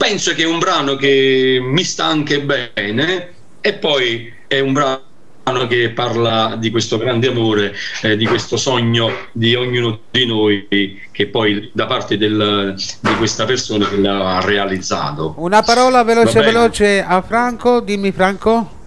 penso che è un brano che mi sta anche bene e poi è un brano che parla di questo grande amore, eh, di questo sogno di ognuno di noi che poi da parte del, di questa persona che l'ha realizzato. Una parola veloce veloce a Franco, dimmi Franco.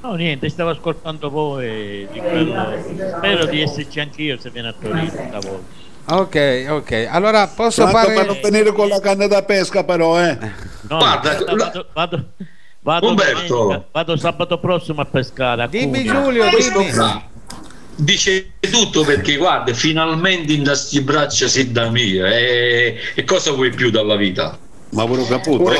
No, niente, stavo ascoltando voi. Di quello. Spero di esserci anch'io se viene a Torino stavolta. Ok, ok. Allora posso Franco, fare per non venire con la canna da pesca però, eh. No, Guarda, vado, vado, vado Umberto. domenica- vado sabato prossimo a pescare. A Dimmi Cuneo. Giulio, Questo dimmi. qua dice tutto perché guarda, finalmente in queste braccia si da mia e, e cosa vuoi più dalla vita? Ma ve lo caputo?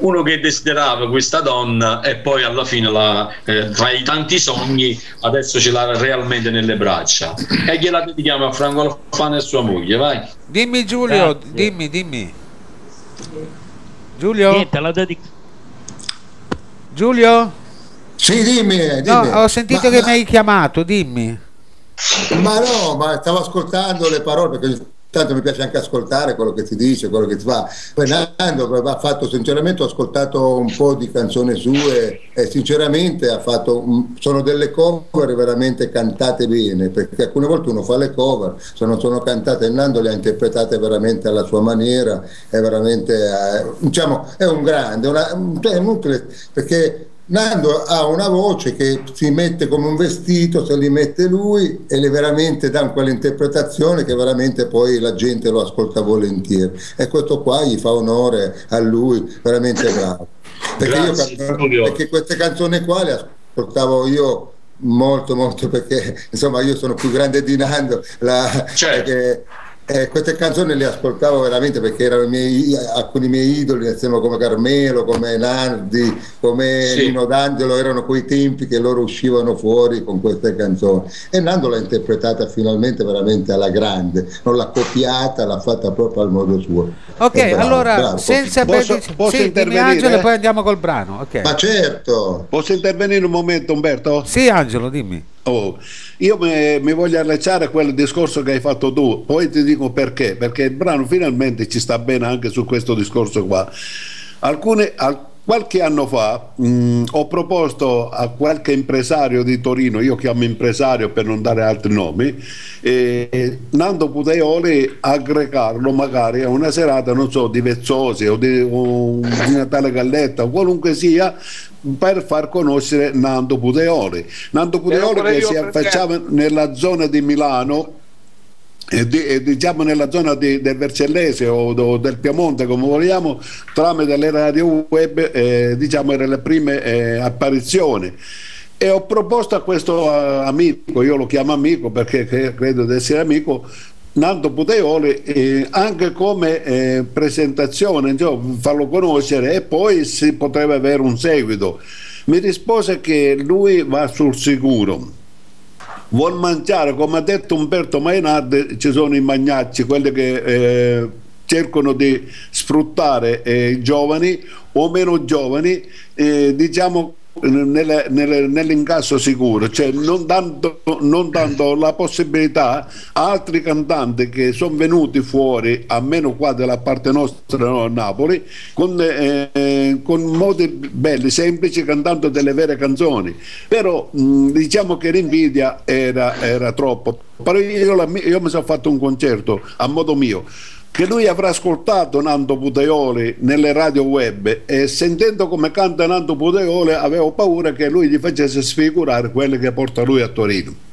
Uno che desiderava questa donna e poi alla fine la, eh, tra i tanti sogni adesso ce l'ha realmente nelle braccia e gliela dedichiamo a Franco Alfano e sua moglie, vai. Dimmi Giulio, Grazie. dimmi, dimmi. Giulio? Niente, la dedico. Giulio? Sì, dimmi, dimmi. No, ho sentito Ma- che ma- mi hai chiamato, dimmi. Ma no, ma stavo ascoltando le parole perché tanto mi piace anche ascoltare quello che ti dice, quello che ti fa. Poi Nando ha fatto sinceramente, ho ascoltato un po' di canzoni sue e sinceramente ha fatto, un- sono delle cover veramente cantate bene, perché alcune volte uno fa le cover, se non sono cantate, Nando le ha interpretate veramente alla sua maniera, è veramente, eh, diciamo, è un grande, una- un- è inutile, perché Nando ha una voce che si mette come un vestito, se li mette lui e le veramente dà quell'interpretazione che veramente poi la gente lo ascolta volentieri. E questo qua gli fa onore a lui, veramente bravo. Perché, io Grazie, can- Giulio. perché queste canzoni qua le ascoltavo io molto molto perché insomma io sono più grande di Nando la- Certo. perché, eh, queste canzoni le ascoltavo veramente perché erano i miei, alcuni miei idoli insieme come Carmelo, come Nardi, come Sì. Nino D'Angelo, erano quei tempi che loro uscivano fuori con queste canzoni e Nando l'ha interpretata finalmente veramente alla grande, non l'ha copiata, l'ha fatta proprio al modo suo. Ok, bravo, allora bravo. senza Posso- perdi- posso sì? Angelo e poi andiamo col brano. ok. Ma certo, Posso intervenire un momento Umberto? Sì, Angelo, dimmi. Oh, io mi, voglio allacciare a quel discorso che hai fatto tu, poi ti dico perché, perché il brano finalmente ci sta bene anche su questo discorso qua. Alcune, al- qualche anno fa mh, ho proposto a qualche impresario di Torino, io chiamo impresario per non dare altri nomi, eh, Nando Putaioli aggregarlo magari a una serata, non so, di Vezzosi o di, o di Natale Galletta qualunque sia per far conoscere Nando Puteoli. Nando Puteoli che si affacciava nella zona di Milano e di- e diciamo nella zona di- del Vercellese o, do- del Piemonte come vogliamo tramite le radio web eh, diciamo erano le prime eh, apparizioni. E ho proposto a questo eh, amico io lo chiamo amico perché cre- credo di essere amico Nando Puteoli eh, anche come eh, presentazione insomma, farlo conoscere e poi si potrebbe avere un seguito. Mi rispose che lui va sul sicuro vuol mangiare, come ha detto Umberto Mainardi, ci sono i magnacci, quelli che eh, cercano di sfruttare eh, i giovani o meno giovani, eh, diciamo nell'incasso sicuro, cioè non dando, non dando la possibilità a altri cantanti che sono venuti fuori, almeno qua della parte nostra no, a Napoli, con, eh, con modi belli, semplici, cantando delle vere canzoni. Però mh, diciamo che l'invidia era, era troppo. Però io, io mi sono fatto un concerto a modo mio che lui avrà ascoltato Nando Puteoli nelle radio web e sentendo come canta Nando Puteoli avevo paura che lui gli facesse sfigurare quelle che porta lui a Torino.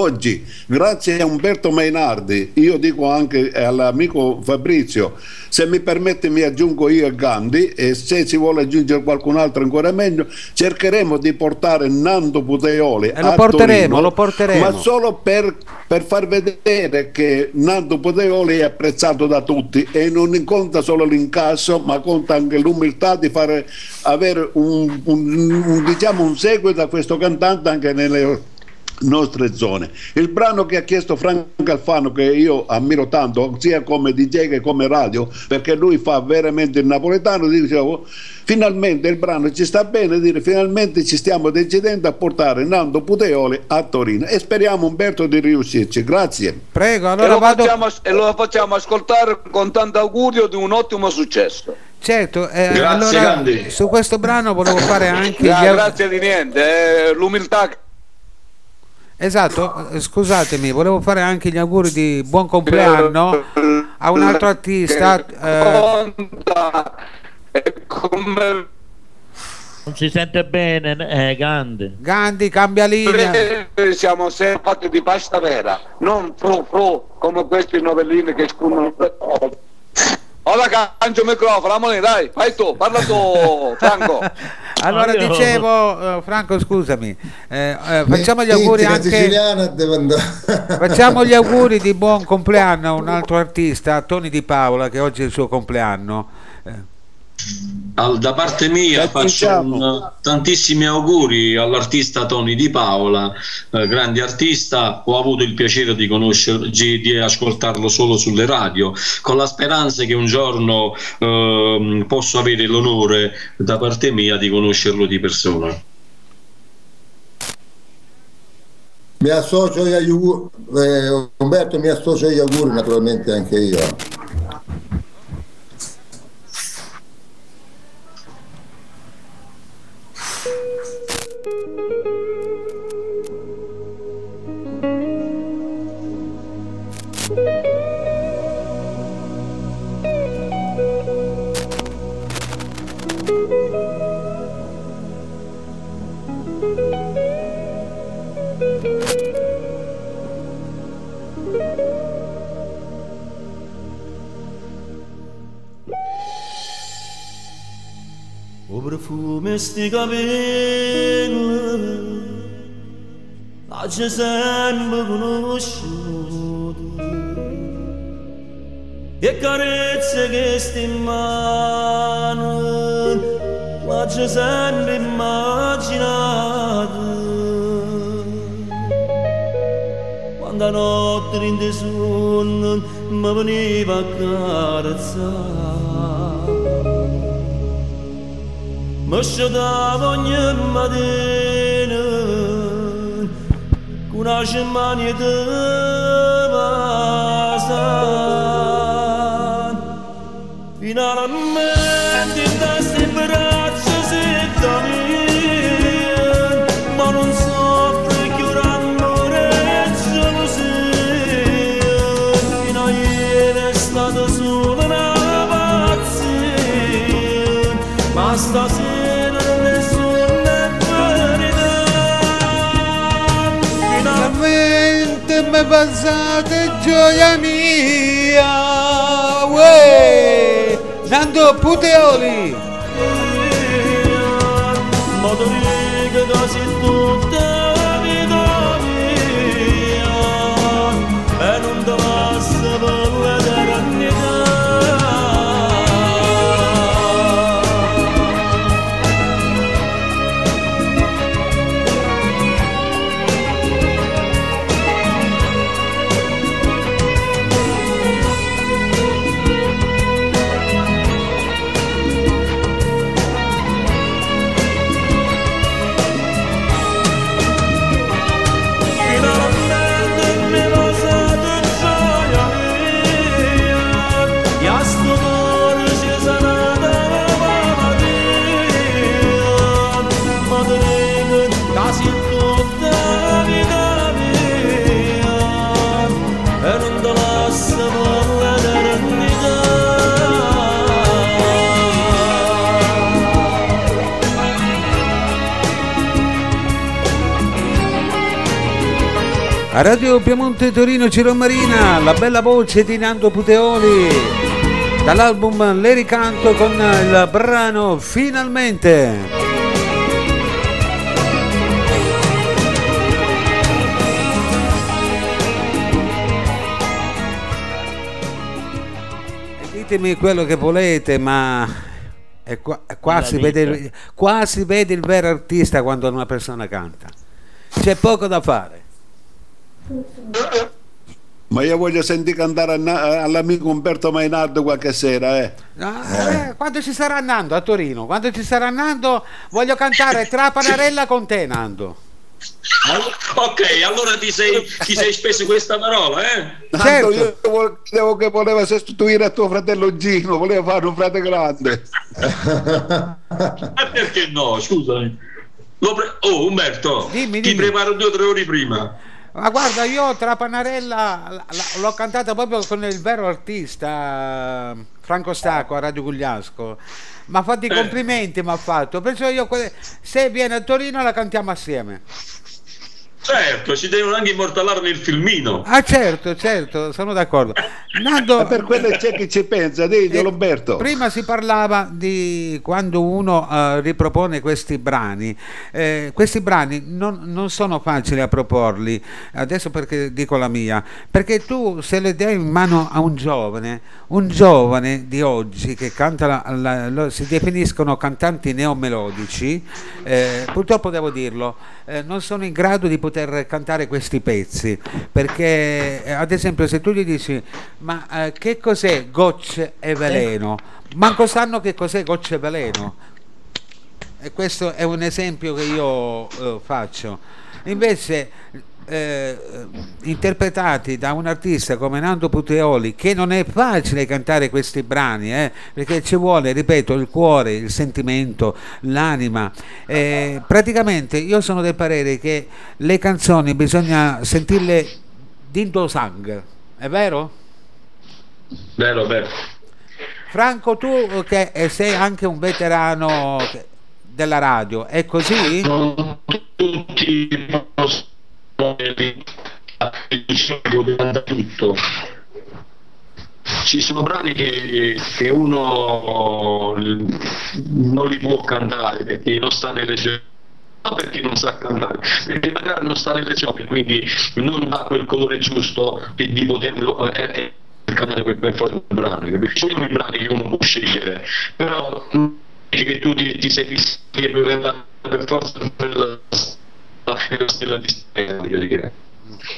Oggi, grazie a Umberto Mainardi, io dico anche all'amico Fabrizio, se mi permette mi aggiungo io e Gandhi e se si vuole aggiungere qualcun altro ancora meglio, cercheremo di portare Nando Puteoli E lo a porteremo, Torino, lo porteremo. ma solo per, per far vedere che Nando Puteoli è apprezzato da tutti e non conta solo l'incasso, ma conta anche l'umiltà di fare avere un, un- un- diciamo un seguito a questo cantante anche nelle nostre zone. Il brano che ha chiesto Franco Alfano, che io ammiro tanto, sia come DJ che come radio, perché lui fa veramente il napoletano, dicevo, finalmente il brano ci sta bene, dire finalmente ci stiamo decidendo a portare Nando Puteoli a Torino e speriamo Umberto di riuscirci. Grazie. Prego, e, allora lo vado. facciamo, e lo facciamo ascoltare con tanto augurio di un ottimo successo. Certo, eh, Grazie, allora, su questo brano volevo fare anche gli grazie di niente, eh, l'umiltà Esatto, eh, scusatemi, volevo fare anche gli auguri di buon compleanno a un altro artista. eh, Non si sente bene, eh, Gandhi. Gandhi, cambia linea. Siamo sempre fatti di pasta vera, non fru fru come questi novellini che scrivono. Ora cancio il microfono, Amoni, dai, fai tu, parla tu, Franco. Allora Oddio. dicevo, eh, Franco, scusami, eh, eh, facciamo gli auguri anche. Facciamo gli auguri di buon compleanno a un altro artista, Tony Di Paola, che oggi è il suo compleanno. Eh, Al- da parte mia faccio un- tantissimi auguri all'artista Tony Di Paola, eh, grande artista. Ho avuto il piacere di conoscerlo, di, ascoltarlo solo sulle radio, con la speranza che un giorno ehm, posso avere l'onore da parte mia di conoscerlo di persona. Mi associo agli auguri, eh, Umberto mi associo agli auguri naturalmente anche io. O profumo sti capelli L'hai sempre conosciuto E carezze che sti in mano L'hai sempre immaginato Quando a notte in te sonno Mi veniva a carezzare mi sciatava ogni mattina con una cemania di vasa finalmente in queste Mi passate gioia mia, uè, Nando Puteoli. A Radio Piemonte Torino Ciro Marina, la bella voce di Nando Puteoli. Dall'album Le ricanto con il brano Finalmente. Ditemi quello che volete, ma è qua, è qua si vede, il- qua si vede il vero artista quando una persona canta. C'è poco da fare. Ma io voglio sentire cantare all'amico Umberto Mainardo qualche sera, eh. Ah, eh, quando ci sarà Nando a Torino? Quando ci sarà Nando voglio cantare Tra Panarella con te Nando. Ok, allora ti sei, ti sei speso questa parola, eh? Certo. io volevo che voleva sostituire a tuo fratello Gino, voleva fare un frate grande. Ma perché no? Scusami. Pre- oh, Umberto, Dimmi, ti dimmi. preparo due o tre ore prima. Ma guarda, io tra Panarella l- l- l'ho cantata proprio con il vero artista Franco Stacco a Radio Gugliasco. Mi ha fatto i Eh. complimenti, mi ha fatto. Perciò io se viene a Torino la cantiamo assieme. Certo, ci devono anche immortalare nel filmino. Ah certo, certo, sono d'accordo. Nando, Ma per quello c'è chi ci pensa, diglielo Umberto. Prima si parlava di quando uno eh, ripropone questi brani. Eh, questi brani non, non sono facili a proporli, adesso perché dico la mia, perché tu se le dai in mano a un giovane, un giovane di oggi che canta, la- la- lo- si definiscono cantanti neomelodici, eh, purtroppo devo dirlo, eh, non sono in grado di poter cantare questi pezzi, perché eh, ad esempio se tu gli dici ma eh, che cos'è gocce e veleno? Manco sanno che cos'è gocce e veleno. E questo è un esempio che io eh, faccio. Invece, eh, interpretati da un artista come Nando Puteoli, che non è facile cantare questi brani, eh, perché ci vuole, ripeto, il cuore, il sentimento, l'anima. Eh, praticamente io sono del parere che le canzoni bisogna sentirle d'indo sang, è vero? Vero, vero. Franco, tu eh, che sei anche un veterano che- della radio, è così? Tutti tutto. Ci sono brani che, che uno non li può cantare perché non sta nelle gioie non perché non sa cantare, perché magari non sta nelle gioie, quindi non ha quel colore giusto di poterlo eh, eh, cantare quel forza il brano, capisci? Ci sono i brani che uno può scegliere, però che tu ti, ti sei che per forza per la stella di stella, voglio dire.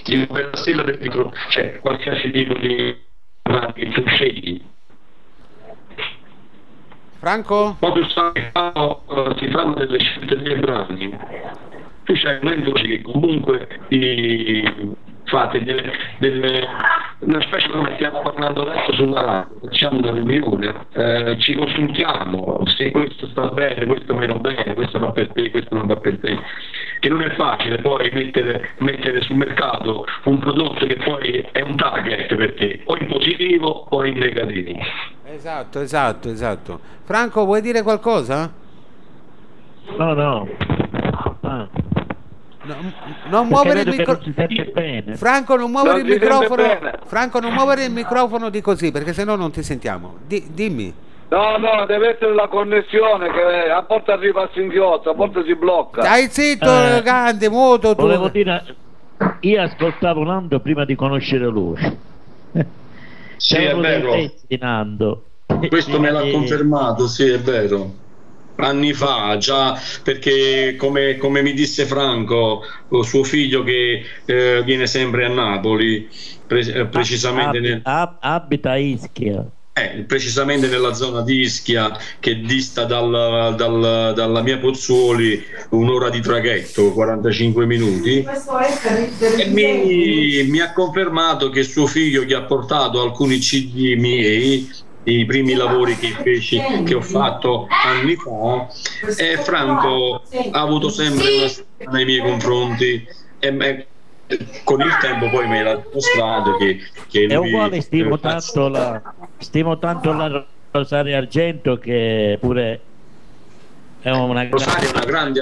Io per la stella del micro, cioè qualsiasi tipo di che tu scegli. Franco? Proprio sai, eh, si fanno delle scelte dei brani. Tu c'hai un ente che comunque ti fate delle, delle una specie come stiamo parlando adesso sulla radio, facciamo una riunione, eh, ci consultiamo, se questo sta bene, questo meno bene, questo va per te, questo non va per te. Che non è facile poi mettere, mettere sul mercato un prodotto che poi è un target per te, o in positivo o in negativo. Esatto, esatto, esatto. Franco, vuoi dire qualcosa? No, no. Ah. No, non muovere il vedo che micro- non si sente bene. Franco, non muovere Non il microfono. Franco, non muovere il microfono di così, perché sennò non ti sentiamo. Di- dimmi. No, no, deve essere la connessione che a volte arriva a singhiozzo, a volte si blocca. Stai zitto, Eh, grande, muto tu. Volevo dire, io ascoltavo Nando prima di conoscere lui. Sì, è vero. Questo me l'ha Eh, confermato, sì, è vero. Anni fa, già perché come, come mi disse Franco, suo figlio che eh, viene sempre a Napoli, pre- eh, precisamente, ab- nel- ab- abita a Ischia. eh, precisamente nella zona di Ischia che dista dal- dal- dalla mia Pozzuoli un'ora di traghetto, 45 minuti. E mi, mi ha confermato che suo figlio che ha portato alcuni CD miei i primi lavori che feci che ho fatto anni fa e Franco ha avuto sempre una stima nei miei confronti e me- con il tempo poi mi ha dimostrato che, che È uguale, stimo eh, tanto la, stimo tanto la Rosaria Argento che pure è una Rosaria è una grande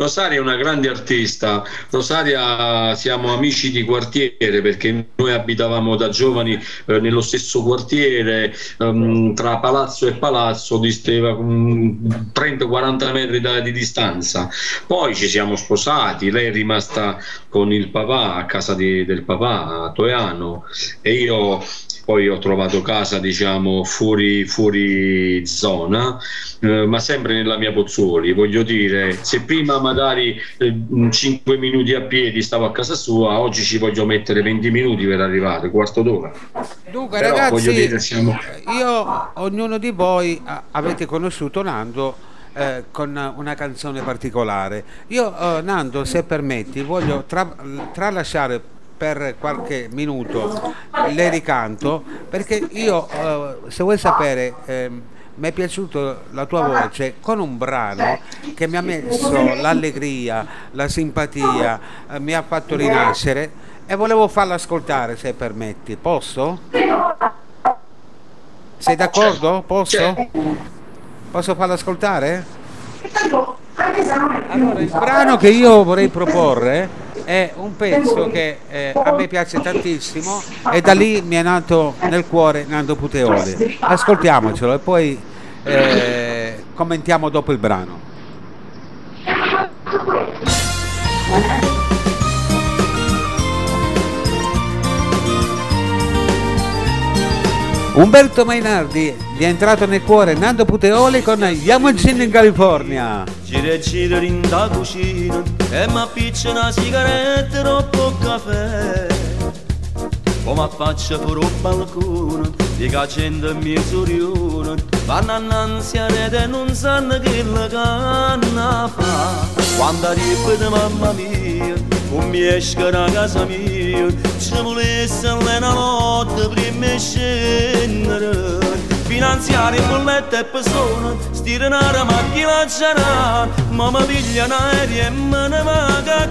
Rosaria è una grande artista, Rosaria siamo amici di quartiere perché noi abitavamo da giovani eh, nello stesso quartiere, ehm, tra palazzo e palazzo disteva mm, 30-40 metri da- di distanza. Poi ci siamo sposati, lei è rimasta con il papà a casa di- del papà a Toiano e io poi ho trovato casa diciamo fuori, fuori zona, eh, ma sempre nella mia Pozzuoli. Voglio dire, se prima magari eh, 5 minuti a piedi stavo a casa sua, oggi ci voglio mettere 20 minuti per arrivare, quarto d'ora. Dunque, Però, ragazzi, voglio dire, siamo- io, ognuno di voi ha- avete conosciuto Nando eh, con una canzone particolare. Io, eh, Nando, se permetti, voglio tra- tralasciare per qualche minuto l'ericanto perché io, eh, se vuoi sapere, ehm, mi è piaciuta la tua voce con un brano che mi ha messo l'allegria, la simpatia, eh, mi ha fatto rinascere e volevo farla ascoltare se permetti. Posso? Sei d'accordo? Posso? Posso farla ascoltare? Allora, il brano che io vorrei proporre è un pezzo che eh, a me piace tantissimo e da lì mi è nato nel cuore Nando Puteoli. Ascoltiamocelo e poi eh, commentiamo dopo il brano. Umberto Mainardi gli è entrato nel cuore Nando Puteoli con Yamoncin in California. Gira e gira in da cucina e mi appiccia una sigaretta e troppo caffè. Mi affaccia fuori al balcone, di cacendo in mezzo rione, vanno annanzi a rete e non sanno che la canna fa. Quando arriva di mamma mia, con mi esce da casa mia, ci volesse una notte prima di scendere. Finanziare bollette e persone, stirare la macchina a giarare, ma mi piglia un aereo e me ne vado a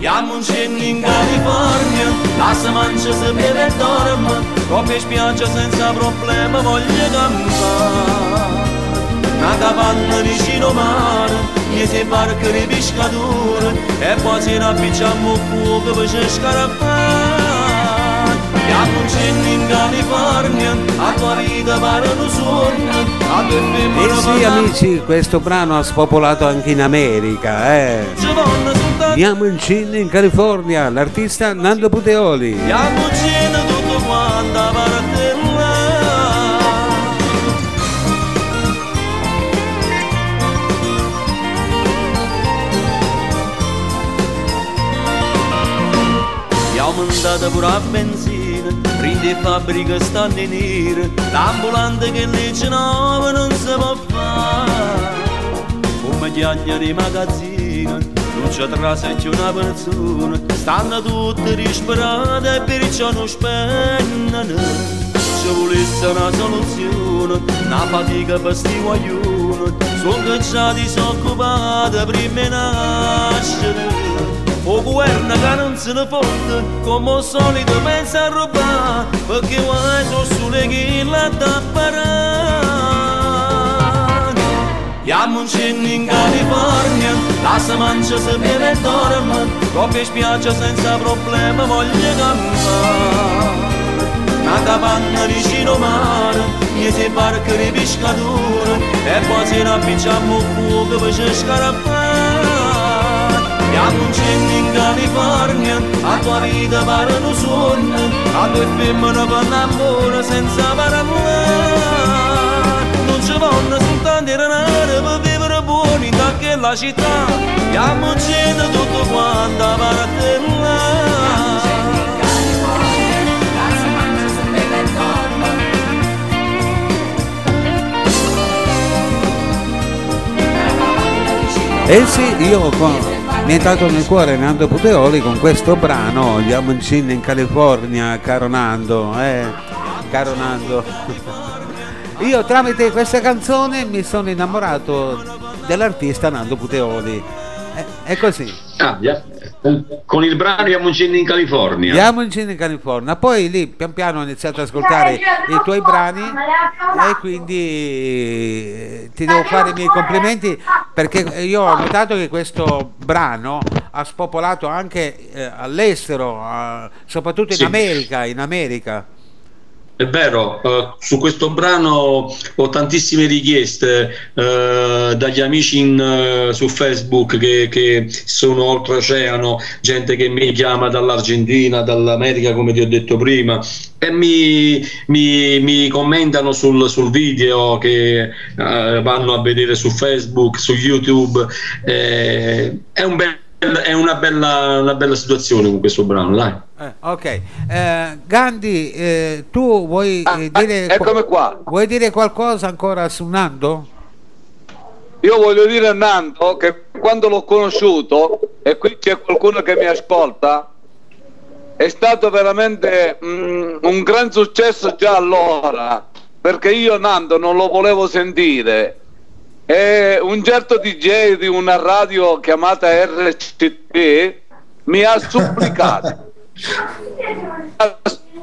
Iamo un cenno in California, la si mangia, si beve e dorme, coppia e spiaggia senza problema, voglio campare. Una capanna vicino mare, miei barche di pescatori, e poi se ne appicciamo fuoco per cercare a fare. E femmine sì amici, questo brano ha spopolato anche in America, eh. Yamoncin in California, l'artista Nando Puteoli. Iamo un cenno prende fabbrica stanno in nere, l'ambulante che legge nuova non si può fare. Come chiagna di magazzino, non c'è trasa c'è una persona, stanno tutte disperate e perciò non spendono. Ci volesse una soluzione, una fatica per sti guaglioni, sono già disoccupati prima di nascere. O governo che non se ne fotte, come al solito pensa a rubare, perché guai sono sole che la tapparà. Iamo un cenno in California, la si mangia, si beve e dorme, coppia e spiaggia senza problema, voglio campare. Una capanna vicino mare, miei barche di pescatori, e poți se ne appicciamo fuoco per cercare a fare. Abbiamo un cenno in California, a tua vita pare un sogno, a due femmine per amore senza parlare. Non ci vanno soltanto i denari per vivere buoni in quella città, abbiamo un cenno tutto quanto a partella. Eh sì, io con- mi è entrato nel cuore Nando Puteoli con questo brano, Yamoncin in California, caro Nando, eh, caro Nando. Io tramite questa canzone mi sono innamorato dell'artista Nando Puteoli. È, è così. Ah, via- con il brano Yamoncin in California. Yamoncin in California. Poi lì pian piano ho iniziato ad ascoltare i tuoi brani e quindi eh, ti devo fare i miei complimenti perché io ho notato che questo brano ha spopolato anche eh, all'estero, eh, soprattutto in Sì. America, in America. È vero, eh, su questo brano ho tantissime richieste eh, dagli amici in, eh, su Facebook che, che sono oltreoceano, gente che mi chiama dall'Argentina, dall'America come ti ho detto prima e mi, mi- mi commentano sul, sul video che eh, vanno a vedere su Facebook, su YouTube. Eh, è, un bel- è una, bella, una bella situazione con questo brano, dai. Eh, ok, Eh, Gandhi, eh, tu vuoi eh, dire, eccomi qua. vuoi dire qualcosa ancora su Nando? Io voglio dire a Nando che quando l'ho conosciuto, e qui c'è qualcuno che mi ascolta, è stato veramente mm, un gran successo già allora, perché io Nando non lo volevo sentire. E un certo DJ di una radio chiamata RCT mi ha supplicato.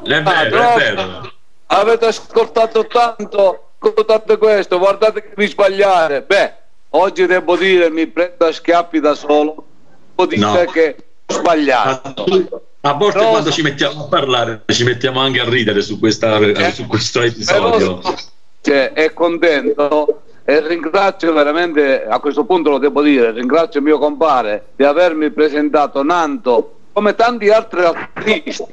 È vero. Avete ascoltato tanto, ascoltate questo, guardate che vi sbagliare. Beh, oggi devo dire, mi prendo a schiaffi da solo, devo dire No. che ho sbagliato. A volte Però- quando ci mettiamo a parlare ci mettiamo anche a ridere su, questa, su questo episodio. Cioè, è contento e ringrazio veramente, a questo punto lo devo dire, ringrazio mio compare di avermi presentato Nanto come tanti altri artisti,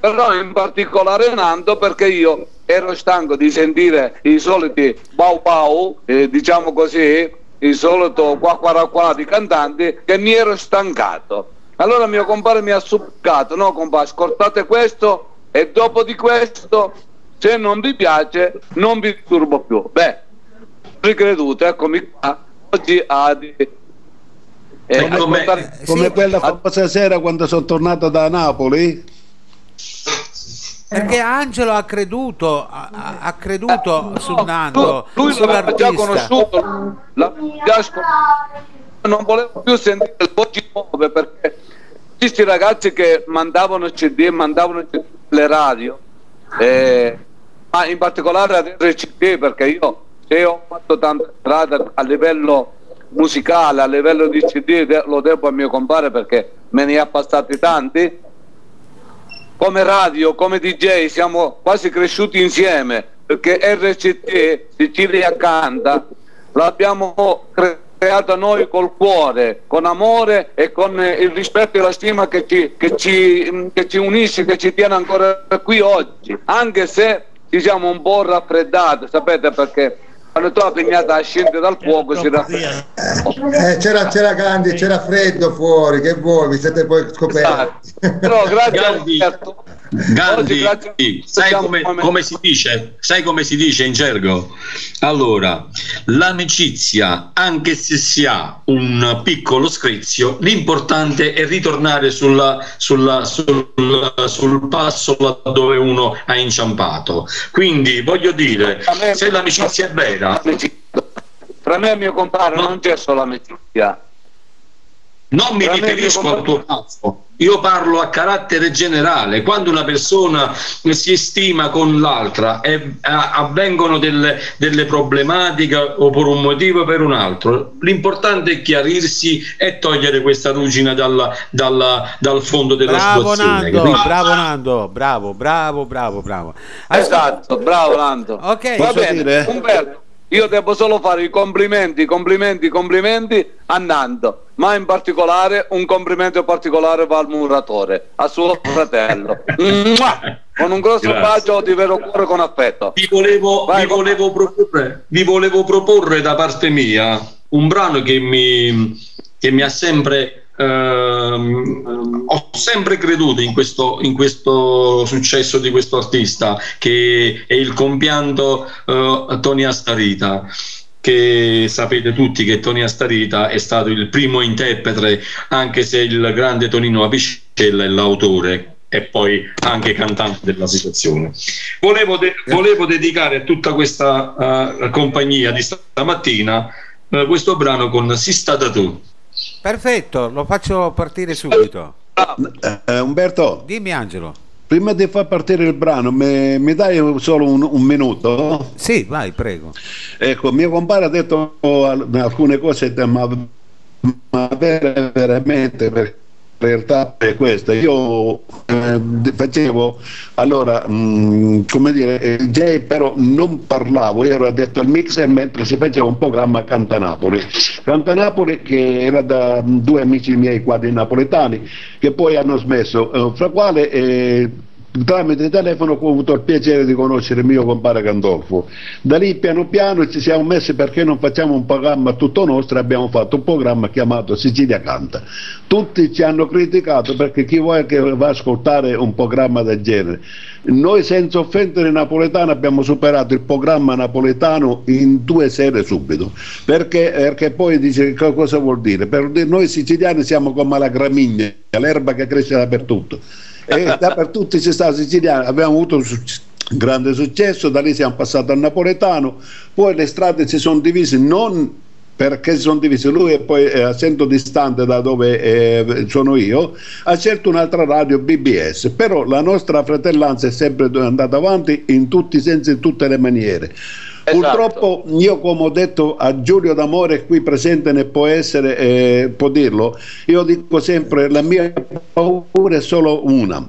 però in particolare Nanto perché io ero stanco di sentire i soliti bau bau, eh, diciamo così, il solito qua qua qua di cantanti che mi ero stancato. Allora mio compare mi ha supplicato, no compare, ascoltate questo e dopo di questo se non vi piace non vi disturbo più. Beh, ricreduto, eccomi qua, oggi a eh, come, ascoltare- come quella famosa sera quando sono tornato da Napoli? Perché Angelo ha creduto, ha, ha- creduto su Nando, lui l'aveva già conosciuto, l'aveva già ascoltato, non volevo più sentire le voci nuove perché questi ragazzi che mandavano CD, mandavano CD le radio, eh, ma in particolare ad RCT perché io se ho fatto tanta strada a livello musicale, a livello di CD, lo devo a mio compare perché me ne ha passati tanti. Come radio, come DJ siamo quasi cresciuti insieme perché RCT Sicilia Canta l'abbiamo cre- creata noi col cuore, con amore e con il rispetto e la stima che ci, che ci, che ci unisce, che ci tiene ancora qui oggi, anche se ci siamo un po' raffreddati, sapete perché quando tu la pignata scende dal fuoco raffredda. Eh, c'era, c'era Gandhi, c'era freddo fuori, che voi vi siete poi scoperti. Però grazie a Roberto, Gandhi, sai come, come si dice? Sai come si dice in gergo? Allora, l'amicizia, anche se si ha un piccolo scrizio, l'importante è ritornare sulla- sulla- sul, sul passo laddove uno ha inciampato. Quindi voglio dire, se l'amicizia è vera, Tra me e mio compare non c'è solo amicizia. Non mi Tra riferisco al tuo caso, io parlo a carattere generale. Quando una persona si stima con l'altra e avvengono delle, delle problematiche o per un motivo o per un altro, l'importante è chiarirsi e togliere questa ruggine dalla- dalla- dal fondo della Bravo situazione. Nando, capito? bravo Nando, bravo, bravo, bravo, bravo. Esatto, bravo Nando. Ok. Va bene, dire? Umberto, io devo solo fare i complimenti, complimenti, complimenti a Nando, ma in particolare un complimento particolare va al muratore, a suo fratello. Con un grosso Grazie. bacio di vero cuore con affetto. Vi volevo, vi volevo proporre, vi volevo proporre da parte mia un brano che mi, che mi ha sempre ehm, ho sempre creduto in questo, in questo successo di questo artista che è il compianto eh, Tony Astarita che sapete tutti che Tony Astarita è stato il primo interprete anche se il grande Tonino Apicella è l'autore e poi anche cantante della situazione. Volevo, de- volevo dedicare a tutta questa eh, compagnia di stamattina eh, questo brano con Si stata tu. Perfetto, lo faccio partire subito. Eh, Umberto, Dimmi Angelo. prima di far partire il brano, mi, mi dai solo un, un minuto? Sì, vai, prego. Ecco, mio compare ha detto al- alcune cose, ma, ma ver- veramente perché realtà è questa. Io eh, facevo allora, mh, come dire, eh, DJ però non parlavo, ero addetto al mixer mentre si faceva un programma Cantanapoli. Cantanapoli che era da mh, due amici miei qua di napoletani che poi hanno smesso, eh, fra quale eh, tramite telefono ho avuto il piacere di conoscere il mio compare Gandolfo. Da lì piano piano ci siamo messi perché non facciamo un programma tutto nostro e abbiamo fatto un programma chiamato Sicilia Canta. Tutti ci hanno criticato perché chi vuole che va a ascoltare un programma del genere. Noi senza offendere i napoletani abbiamo superato il programma napoletano in due sere subito, perché, perché poi dice che cosa vuol dire? Per noi siciliani siamo come la gramigna, l'erba che cresce dappertutto e dappertutto ci sta siciliano, abbiamo avuto un grande successo, da lì siamo passati al napoletano, poi le strade si sono divise non perché si sono divise, lui e poi eh, essendo distante da dove eh, sono io, ha scelto un'altra radio BBS, però la nostra fratellanza è sempre andata avanti in tutti i sensi, in tutte le maniere. Purtroppo io come ho detto a Giulio D'Amore qui presente ne può essere, eh, può dirlo, io dico sempre la mia paura è solo una,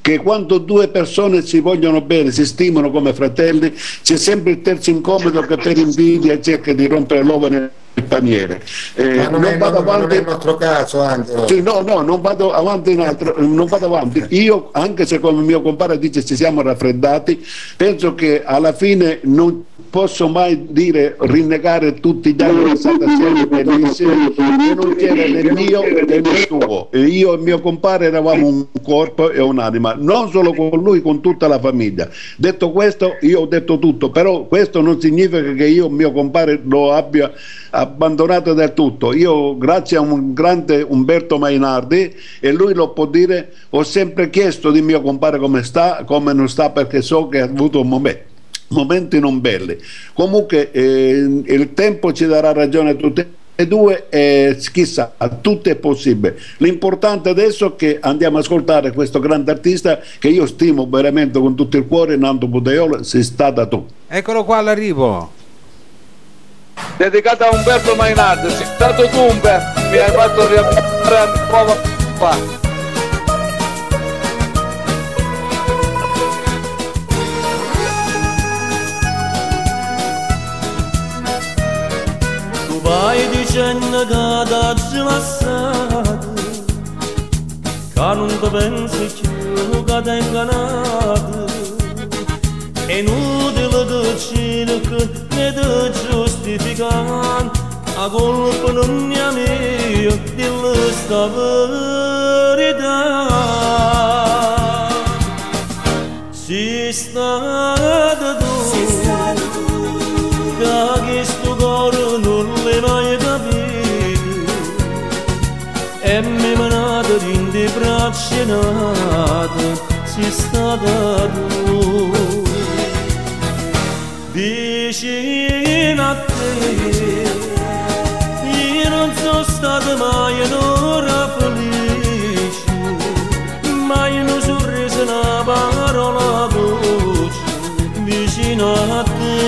che quando due persone si vogliono bene, si stimano come fratelli, c'è sempre il terzo incomodo che per invidia cerca di rompere l'uovo nel paniere. Eh, Ma non, è, vado non- non avanti- è il nostro caso, Angelo. sì, no, no, non vado avanti in altro, non vado avanti. Io, anche se come mio compare dice ci siamo raffreddati, penso che alla fine non posso mai dire rinnegare tutti gli anni passati assieme bellissimi che non c'era né mio né tuo. E io e mio compare eravamo un corpo e un'anima, non solo con lui, con tutta la famiglia. Detto questo, io ho detto tutto, però questo non significa che io mio compare lo abbia abbandonato del tutto. Io, grazie a un grande Umberto Mainardi, e lui lo può dire, ho sempre chiesto di mio compare come sta, come non sta, perché so che ha avuto un momento momenti non belli. Comunque eh, il tempo ci darà ragione a tutti e due e chissà, a tutti è possibile. L'importante adesso è che andiamo ad ascoltare questo grande artista che io stimo veramente con tutto il cuore, Nando Budaiolo, sei stata tu. Eccolo qua all'arrivo. Dedicata a Umberto Mainardi. Sei stato tu Umberto, mi hai fatto riavviare la nuova fa. Tu vai dicendo che dacci lasciato Che non ti pensi più che ti giustificare A colpa non è mia di questa verità Si stata tu. che questo cuore non le mai capito e mi manata in di braccia nate si stata tu. A te io non sono stata mai un'ora felice mai un sorriso una parola voce vicino a te.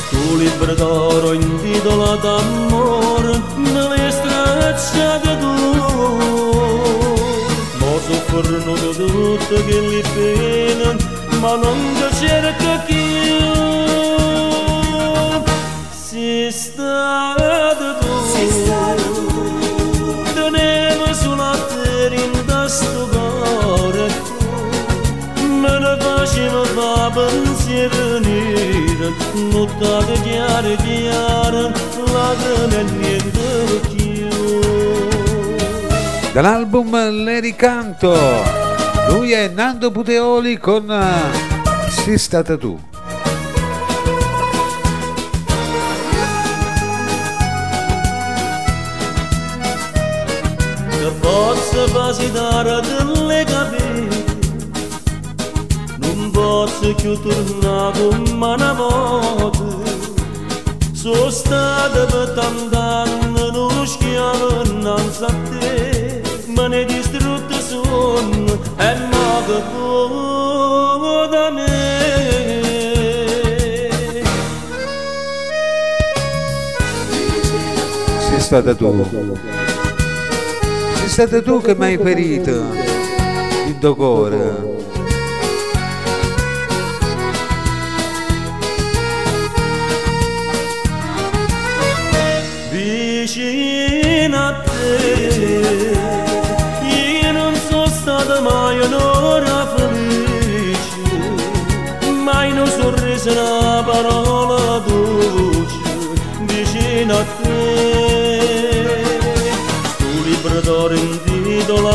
Sto libro d'oro intitolato amore nelle stracciate tu. Ma soffrono di tutte li pene ma non ti cerca più si stata tu tenevo sulla terra in questo cuore me ne faceva fa pensiero nero notate chiare chiare lacrime e niente più Dall'album Le ricanto. Lui è Nando Puteoli con eh, Sei stata tu. Possa facilitare delle capire non posso più tornare come una volta sono stata per tant'anni non schiavo innanzi a te me ne distrutto sonno e ma che vuoi da me Sei stata tu. Stato tu che mi hai ferito il docore. vicino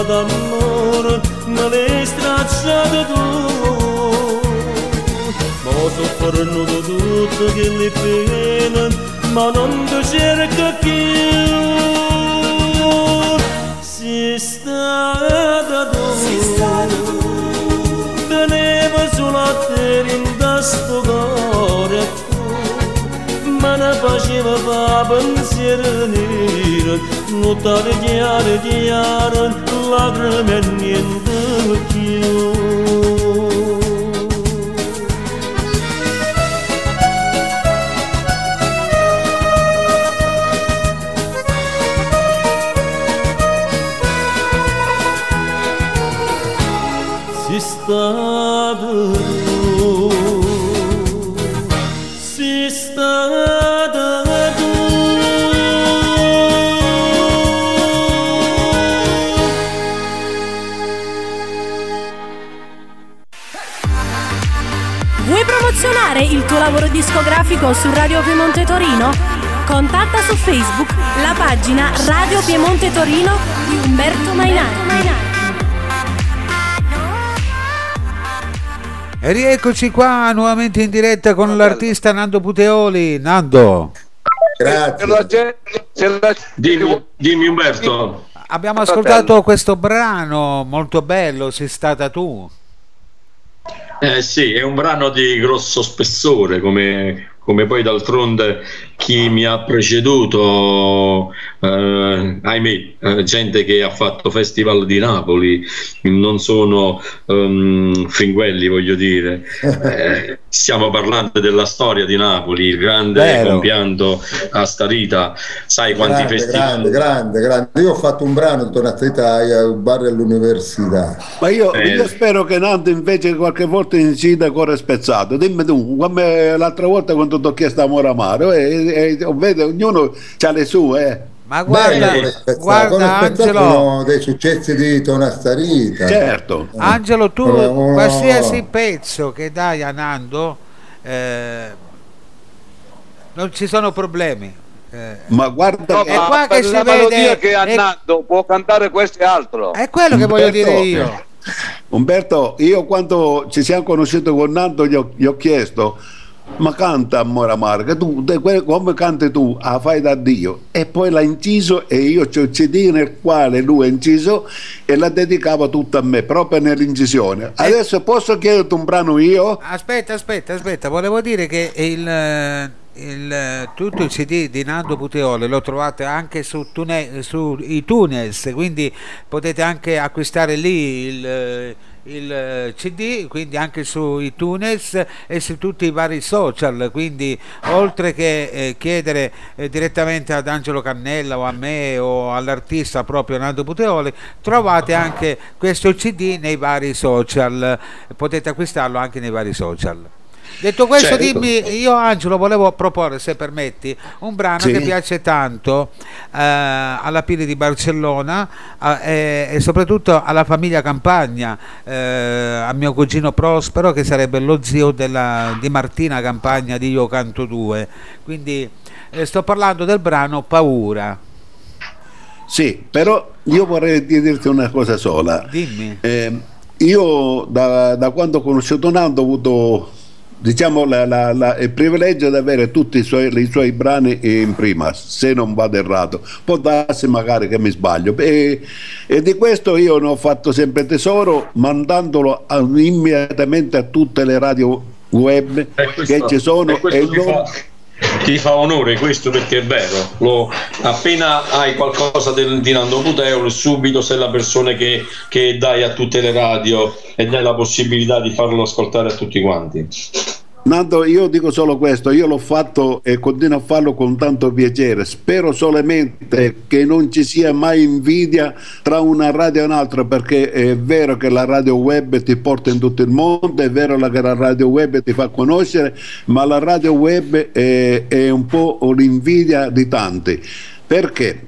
intitola d'amore me l'hai stracciato tu ma ho sofferto tutto che le pene ma non ti cerco più si stata tu tenevo solo a te in questo cuore ma ne faceva fa pensiero nero nottare chiare chiare lacrime e niente più si discografico su Radio Piemonte Torino? Contatta su Facebook la pagina Radio Piemonte Torino di Umberto Mainardi. E rieccoci qua nuovamente in diretta con l'artista Nando Puteoli. Nando, Grazie. Dimmi, dimmi Umberto. abbiamo ascoltato questo brano molto bello, Sei stata tu. Eh sì, è un brano di grosso spessore, come, come poi d'altronde chi mi ha preceduto, eh, ahimè, eh, gente che ha fatto Festival di Napoli, non sono ehm, fringuelli, voglio dire. Eh, stiamo parlando della storia di Napoli, il grande Vero. compianto a Starita, sai quanti Grande, festival. grande, grande, grande. Io ho fatto un brano intorno a Trita al bar all'università. Ma io, Eh. io spero che Nando invece qualche volta incida cuore spezzato. Dimmi tu, come l'altra volta quando ti ho chiesto amore amaro, e, e, vede, ognuno ha le sue. eh. Ma guarda, Spezzato. guarda Angelo, dei successi di Tona Starita. Certo. Angelo, tu Eh, uno- qualsiasi pezzo che dai a Nando, eh, non ci sono problemi. Eh, Ma guarda, No, È ma qua che si vede- melodia che ha è- Nando può cantare questo e altro. è quello che voglio Umberto, dire io. Umberto, io quando ci siamo conosciuti con Nando gli ho, gli ho chiesto ma canta amore amaro che tu come canti tu ah, fai da Dio. E poi l'ha inciso e io c'ho il CD nel quale lui ha inciso e la dedicava tutta a me proprio nell'incisione. Adesso posso chiederti un brano io? Aspetta, aspetta, aspetta, volevo dire che il, eh, il, eh, tutto il CD di Nando Puteoli lo trovate anche su, Tune, su iTunes, quindi potete anche acquistare lì il, eh, il eh, CD, quindi anche su iTunes e su tutti i vari social, quindi oltre che eh, chiedere eh, direttamente ad Angelo Cannella o a me o all'artista proprio Nando Puteoli, trovate anche questo CD nei vari social, potete acquistarlo anche nei vari social. Detto questo, Certo. dimmi, io Angelo volevo proporre, se permetti, un brano Sì. che piace tanto eh, alla Pili di Barcellona a- e, e soprattutto alla famiglia Campagna, eh, a mio cugino Prospero che sarebbe lo zio della- di Martina Campagna di Io Canto 2. Quindi eh, sto parlando del brano Paura. Sì, però io vorrei dirti una cosa sola. Dimmi. Eh, io da, da quando ho conosciuto Nando ho avuto diciamo la- la- la- il privilegio di avere tutti i suoi, i suoi brani in prima, se non vado errato. Può darsi magari che mi sbaglio. E, e di questo io ne ho fatto sempre tesoro mandandolo a- immediatamente a tutte le radio web che ci sono e e ti non- fa- ti fa onore questo perché è vero. Lo- appena hai qualcosa del, di Nando Puteoli subito sei la persona che, che dai a tutte le radio e dai la possibilità di farlo ascoltare a tutti quanti Nando, io dico solo questo, io l'ho fatto e continuo a farlo con tanto piacere. Spero solamente che non ci sia mai invidia tra una radio e un'altra, perché è vero che la radio web ti porta in tutto il mondo, è vero che la radio web ti fa conoscere, ma la radio web è, è un po' l'invidia di tanti. Perché?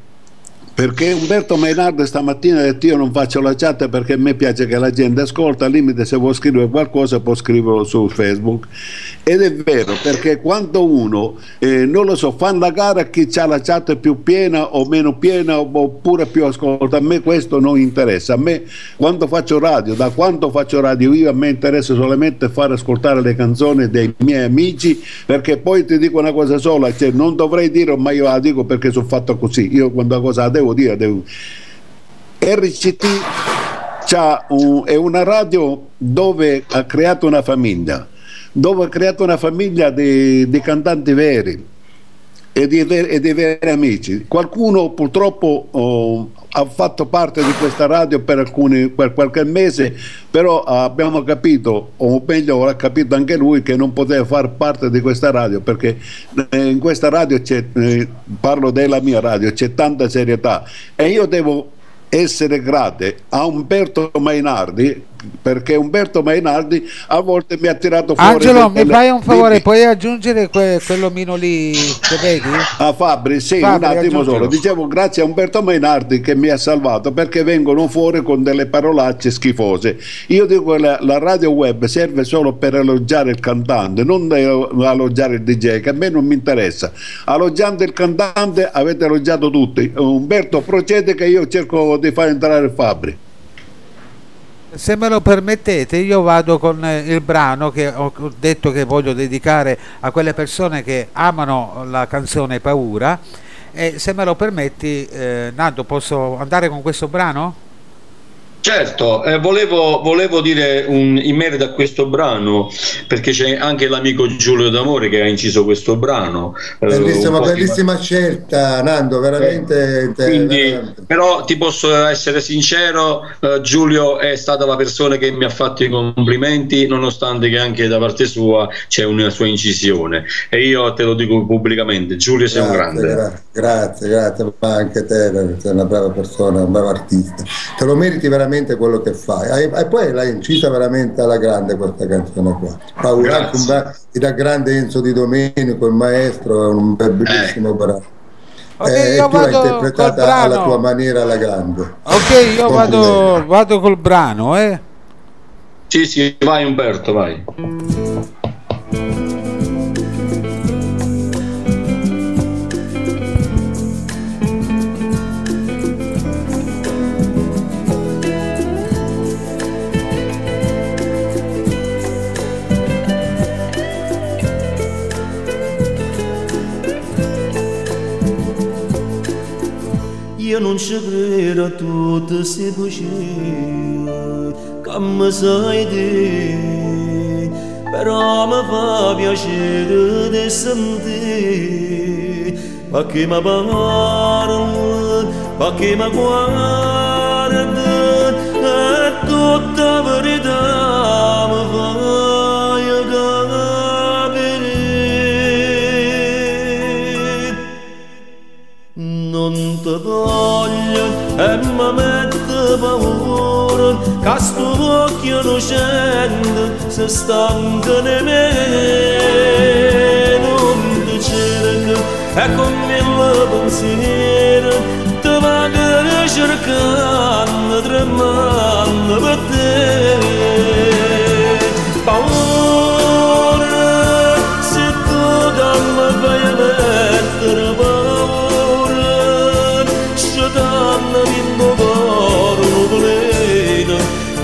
Perché Umberto Mainardo stamattina ha detto io non faccio la chat perché a me piace che la gente ascolta, al limite se vuoi scrivere qualcosa può scriverlo su Facebook. Ed è vero, perché quando uno, eh, non lo so, fa la gara chi ha la chat più piena o meno piena oppure più ascolta, a me questo non interessa. A me quando faccio radio, da quando faccio radio io a me interessa solamente fare ascoltare le canzoni dei miei amici perché poi ti dico una cosa sola, cioè non dovrei dire ma io la dico perché sono fatto così, io quando la cosa la devo dire, devo... RCT un- è una radio dove ha creato una famiglia, dove ha creato una famiglia di, di cantanti veri e di, e di veri amici. Qualcuno purtroppo oh, ha fatto parte di questa radio per, alcuni, per qualche mese, però abbiamo capito, o meglio ha capito anche lui, che non poteva far parte di questa radio perché eh, in questa radio c'è, eh, parlo della mia radio, c'è tanta serietà e io devo essere grate a Umberto Mainardi perché Umberto Mainardi a volte mi ha tirato fuori Angelo, mi fai un favore, Dimmi. puoi aggiungere que- quell'omino lì che vedi? a Fabri, sì, Fabri, un attimo aggiungilo. solo. Dicevo grazie a Umberto Mainardi che mi ha salvato perché vengono fuori con delle parolacce schifose. Io dico che la, la radio web serve solo per elogiare il cantante, non elogiare il DJ, che a me non mi interessa. Elogiando il cantante avete elogiato tutti. Umberto procede che io cerco di far entrare Fabri. Se me lo permettete, io vado con eh, il brano che ho detto che voglio dedicare a quelle persone che amano la canzone Paura. E se me lo permetti, eh, Nando, posso andare con questo brano? Certo, eh, volevo, volevo dire un- in merito a questo brano, perché c'è anche l'amico Giulio D'Amore che ha inciso questo brano. eh, Bellissima, po' di- bellissima scelta, Nando, veramente. te- Quindi, veramente. però ti posso essere sincero, eh, Giulio è stata la persona che mi ha fatto i complimenti, nonostante che anche da parte sua c'è una sua incisione. E io te lo dico pubblicamente, Giulio sei un grande. gra- grazie, grazie, ma anche te sei una brava persona, un bravo artista. Te lo meriti veramente quello che fai. E poi l'hai incisa veramente alla grande questa canzone qua. Paura, anche un bra- da grande Enzo Di Domenico, il maestro, è un bel- bellissimo brano. Ok, Eh, io tu l'hai vado col interpretata alla brano. tua maniera alla grande. Ok, io vado, vado col brano, eh. Sì, sì, vai Umberto, vai. Io non ci credo a tutte queste bugie che mi sai di però mi fa piacere voglio e mi mette paura che sto occhio innocente si stanca di me non ti cerco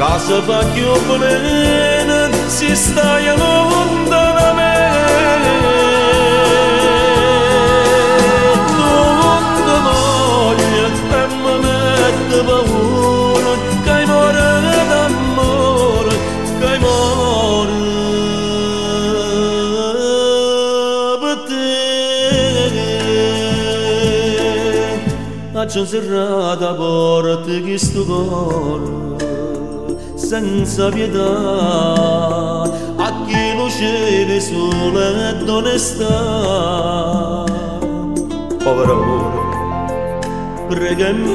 pleno casa fa più plena si stai lontano da me non ti voglio e mi mette paura che muore d'amore che muore per te Faccio serrata a porta che sto cuore senza pietà a chi lo sincere sole ed onestà. Povero amore, prega e mi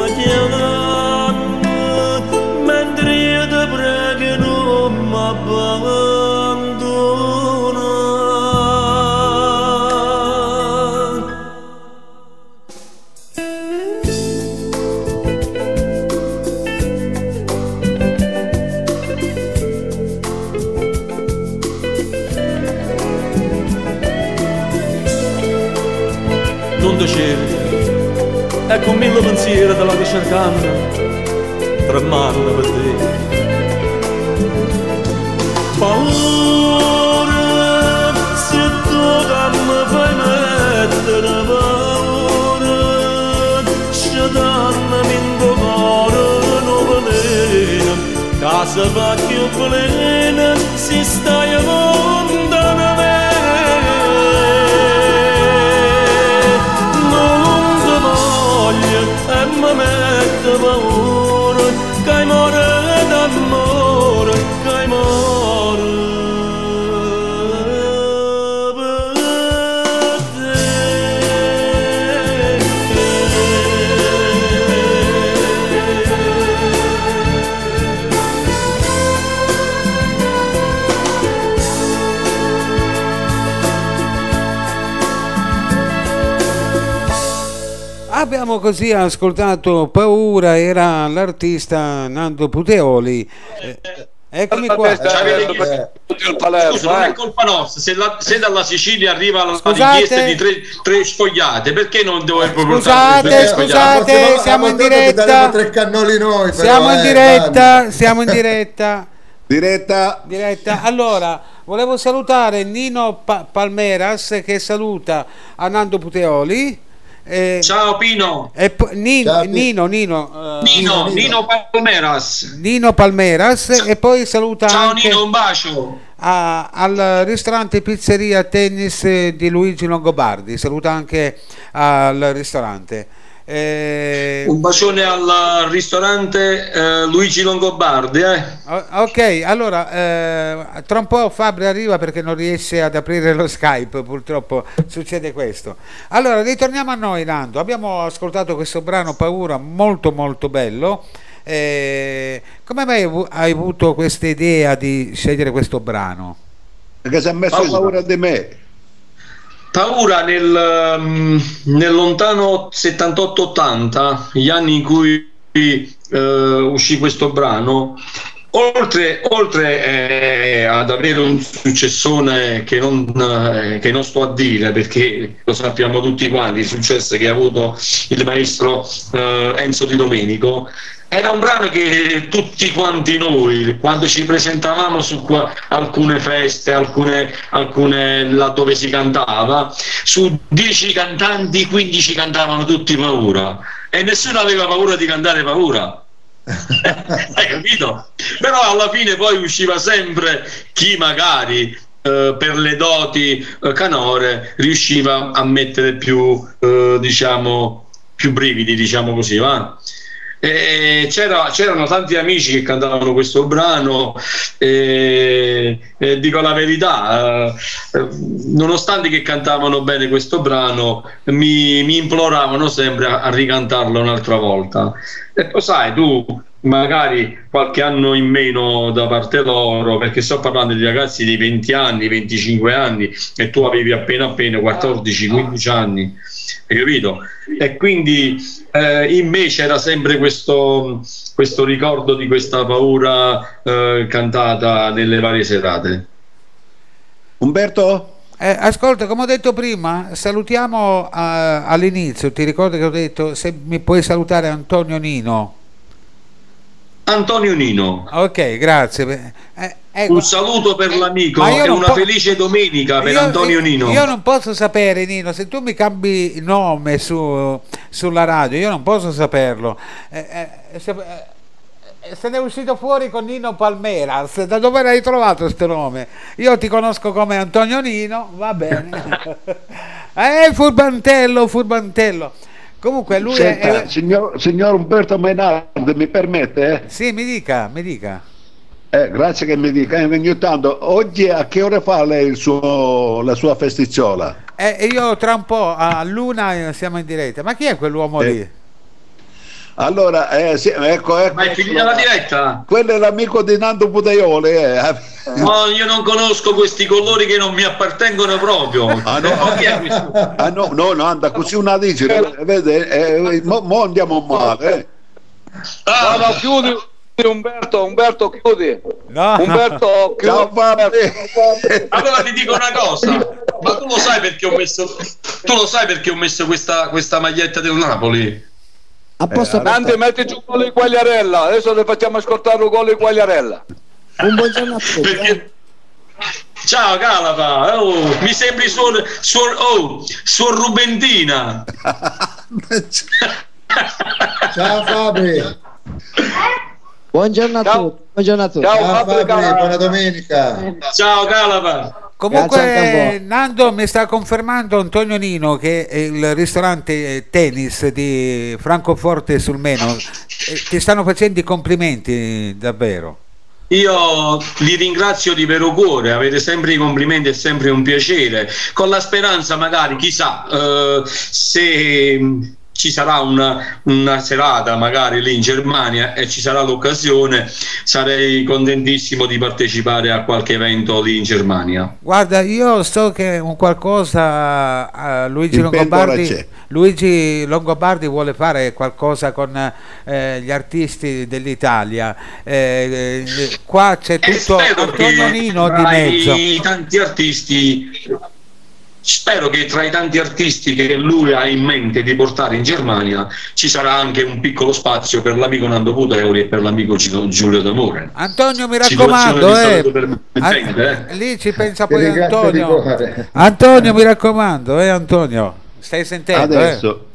pensieri te la ti cercando tremando per te. Paura se tu mi fai mettere paura ci danno in tuo cuore non venire casa va più plena si stai lontano Abbiamo così ascoltato Paura, era l'artista Nando Puteoli. Eh, eccomi qua. Scusa, non è colpa nostra. Se, la- se dalla Sicilia arriva la, Scusate. richiesta di tre, tre sfogliate, perché non devo Scusate, scusate, siamo in diretta. tre cannoli noi. però, Siamo in eh, diretta, siamo in diretta. Diretta. Diretta. Allora, volevo salutare Nino Pa- Palmeras che saluta a Nando Puteoli. Eh, Ciao Pino. e po- Nin- Ciao, Nino, Nino, eh, Nino, Nino Palmeras. Nino Palmeras e poi saluta Ciao anche Nino, un bacio. a- al ristorante pizzeria tennis eh, di Luigi Longobardi. Saluta anche al ristorante. Eh, Un bacione al ristorante eh, Luigi Longobardi. Eh. ok, allora eh, tra un po' Fabri arriva perché non riesce ad aprire lo Skype, purtroppo succede questo. Allora, ritorniamo a noi, Nando. Abbiamo ascoltato questo brano Paura molto molto bello. Eh, come mai hai avuto questa idea di scegliere questo brano? Perché si è messo Paura. paura di me. Paura nel, mm, nel lontano 78-80, gli anni in cui eh, uscì questo brano, oltre, oltre, eh, ad avere un successone che non, eh, che non sto a dire perché lo sappiamo tutti quanti, il successo che ha avuto il maestro eh, Enzo Di Domenico, era un brano che tutti quanti noi, quando ci presentavamo su qua- alcune feste, alcune, alcune laddove si cantava, su 10 cantanti, 15 cantavano tutti paura e nessuno aveva paura di cantare paura. Hai capito? Però alla fine poi usciva sempre chi magari eh, per le doti eh, canore riusciva a mettere più, eh, diciamo, più brividi, diciamo così, va? E c'era- c'erano tanti amici che cantavano questo brano e, e dico la verità, eh, eh, nonostante che cantavano bene questo brano, mi, mi imploravano sempre a, a ricantarlo un'altra volta. E poi sai, tu magari qualche anno in meno da parte loro, perché sto parlando di ragazzi di 20 anni, 25 anni e tu avevi appena appena 14-15 anni, hai capito? E quindi eh, in me c'era sempre questo, questo ricordo di questa paura eh, cantata nelle varie serate. Umberto? Eh, ascolta, come ho detto prima, salutiamo eh, all'inizio. Ti ricordo che ho detto se mi puoi salutare Antonio Nino. Antonio Nino. Ok, grazie. Eh, ecco. Un saluto per l'amico Ma io e una po- felice domenica per Io- Antonio Nino. Io non posso sapere, Nino, se tu mi cambi nome su- sulla radio, io non posso saperlo. Eh, eh, se, eh, se ne è uscito fuori con Nino Palmeras, da dove l'hai trovato questo nome? Io ti conosco come Antonio Nino, va bene. eh, furbantello, furbantello. Comunque lui Senta, è... signor, signor Umberto Menardi, mi permette? eh? Sì, mi dica, mi dica. Eh, grazie che mi dica. Eh, ogni tanto, oggi a che ore fa lei il suo- la sua festicciola? Eh, io tra un po' a luna siamo in diretta. Ma chi è quell'uomo Eh, lì? Allora, eh, sì, ecco, ecco. Ma è finita la diretta? Quello è l'amico di Nando Putaioli. Eh. No, io non conosco questi colori che non mi appartengono proprio. Ah, no. Ah, no, no, no, anda così una dice, vede, eh, mo, mo andiamo male. eh. No, no, chiudi Umberto, Umberto chiudi. No, Umberto chiudi. Ciao Fabri. Allora ti dico una cosa, ma tu lo sai perché ho messo, tu lo sai perché ho messo questa, questa maglietta del Napoli? A posto Nandi, metti giù quello di Quagliarella. Adesso le facciamo ascoltare un gol di Quagliarella. Un buongiorno a tutti. Perché... Ciao Calapa, oh, mi sembri suor, suor, oh, suor Rubentina. Ciao Fabri. Buongiorno a Ciao. tutti. Buongiorno a tutti. Ciao, Ciao Fabri, Fabri, buona domenica. Ciao Calapa. Comunque. Nando mi sta confermando Antonio Nino che il ristorante tennis di Francoforte sul Meno eh, ti stanno facendo i complimenti davvero. Io vi ringrazio di vero cuore, avete sempre i complimenti, è sempre un piacere. Con la speranza, magari, chissà, eh, se ci sarà una, una serata magari lì in Germania e ci sarà l'occasione, sarei contentissimo di partecipare a qualche evento lì in Germania. Guarda, io so che un qualcosa a Luigi Longobardi. Luigi Longobardi vuole fare qualcosa con eh, gli artisti dell'Italia. Eh, eh, qua c'è E tutto Antonio Nino di mezzo. tanti artisti spero che tra i tanti artisti che lui ha in mente di portare in Germania ci sarà anche un piccolo spazio per l'amico Nando Puteoli e per l'amico Giulio D'Amore Antonio mi raccomando, eh. An- eh. lì ci pensa poi Antonio. Antonio mi raccomando, eh Antonio, stai sentendo? eh? Adesso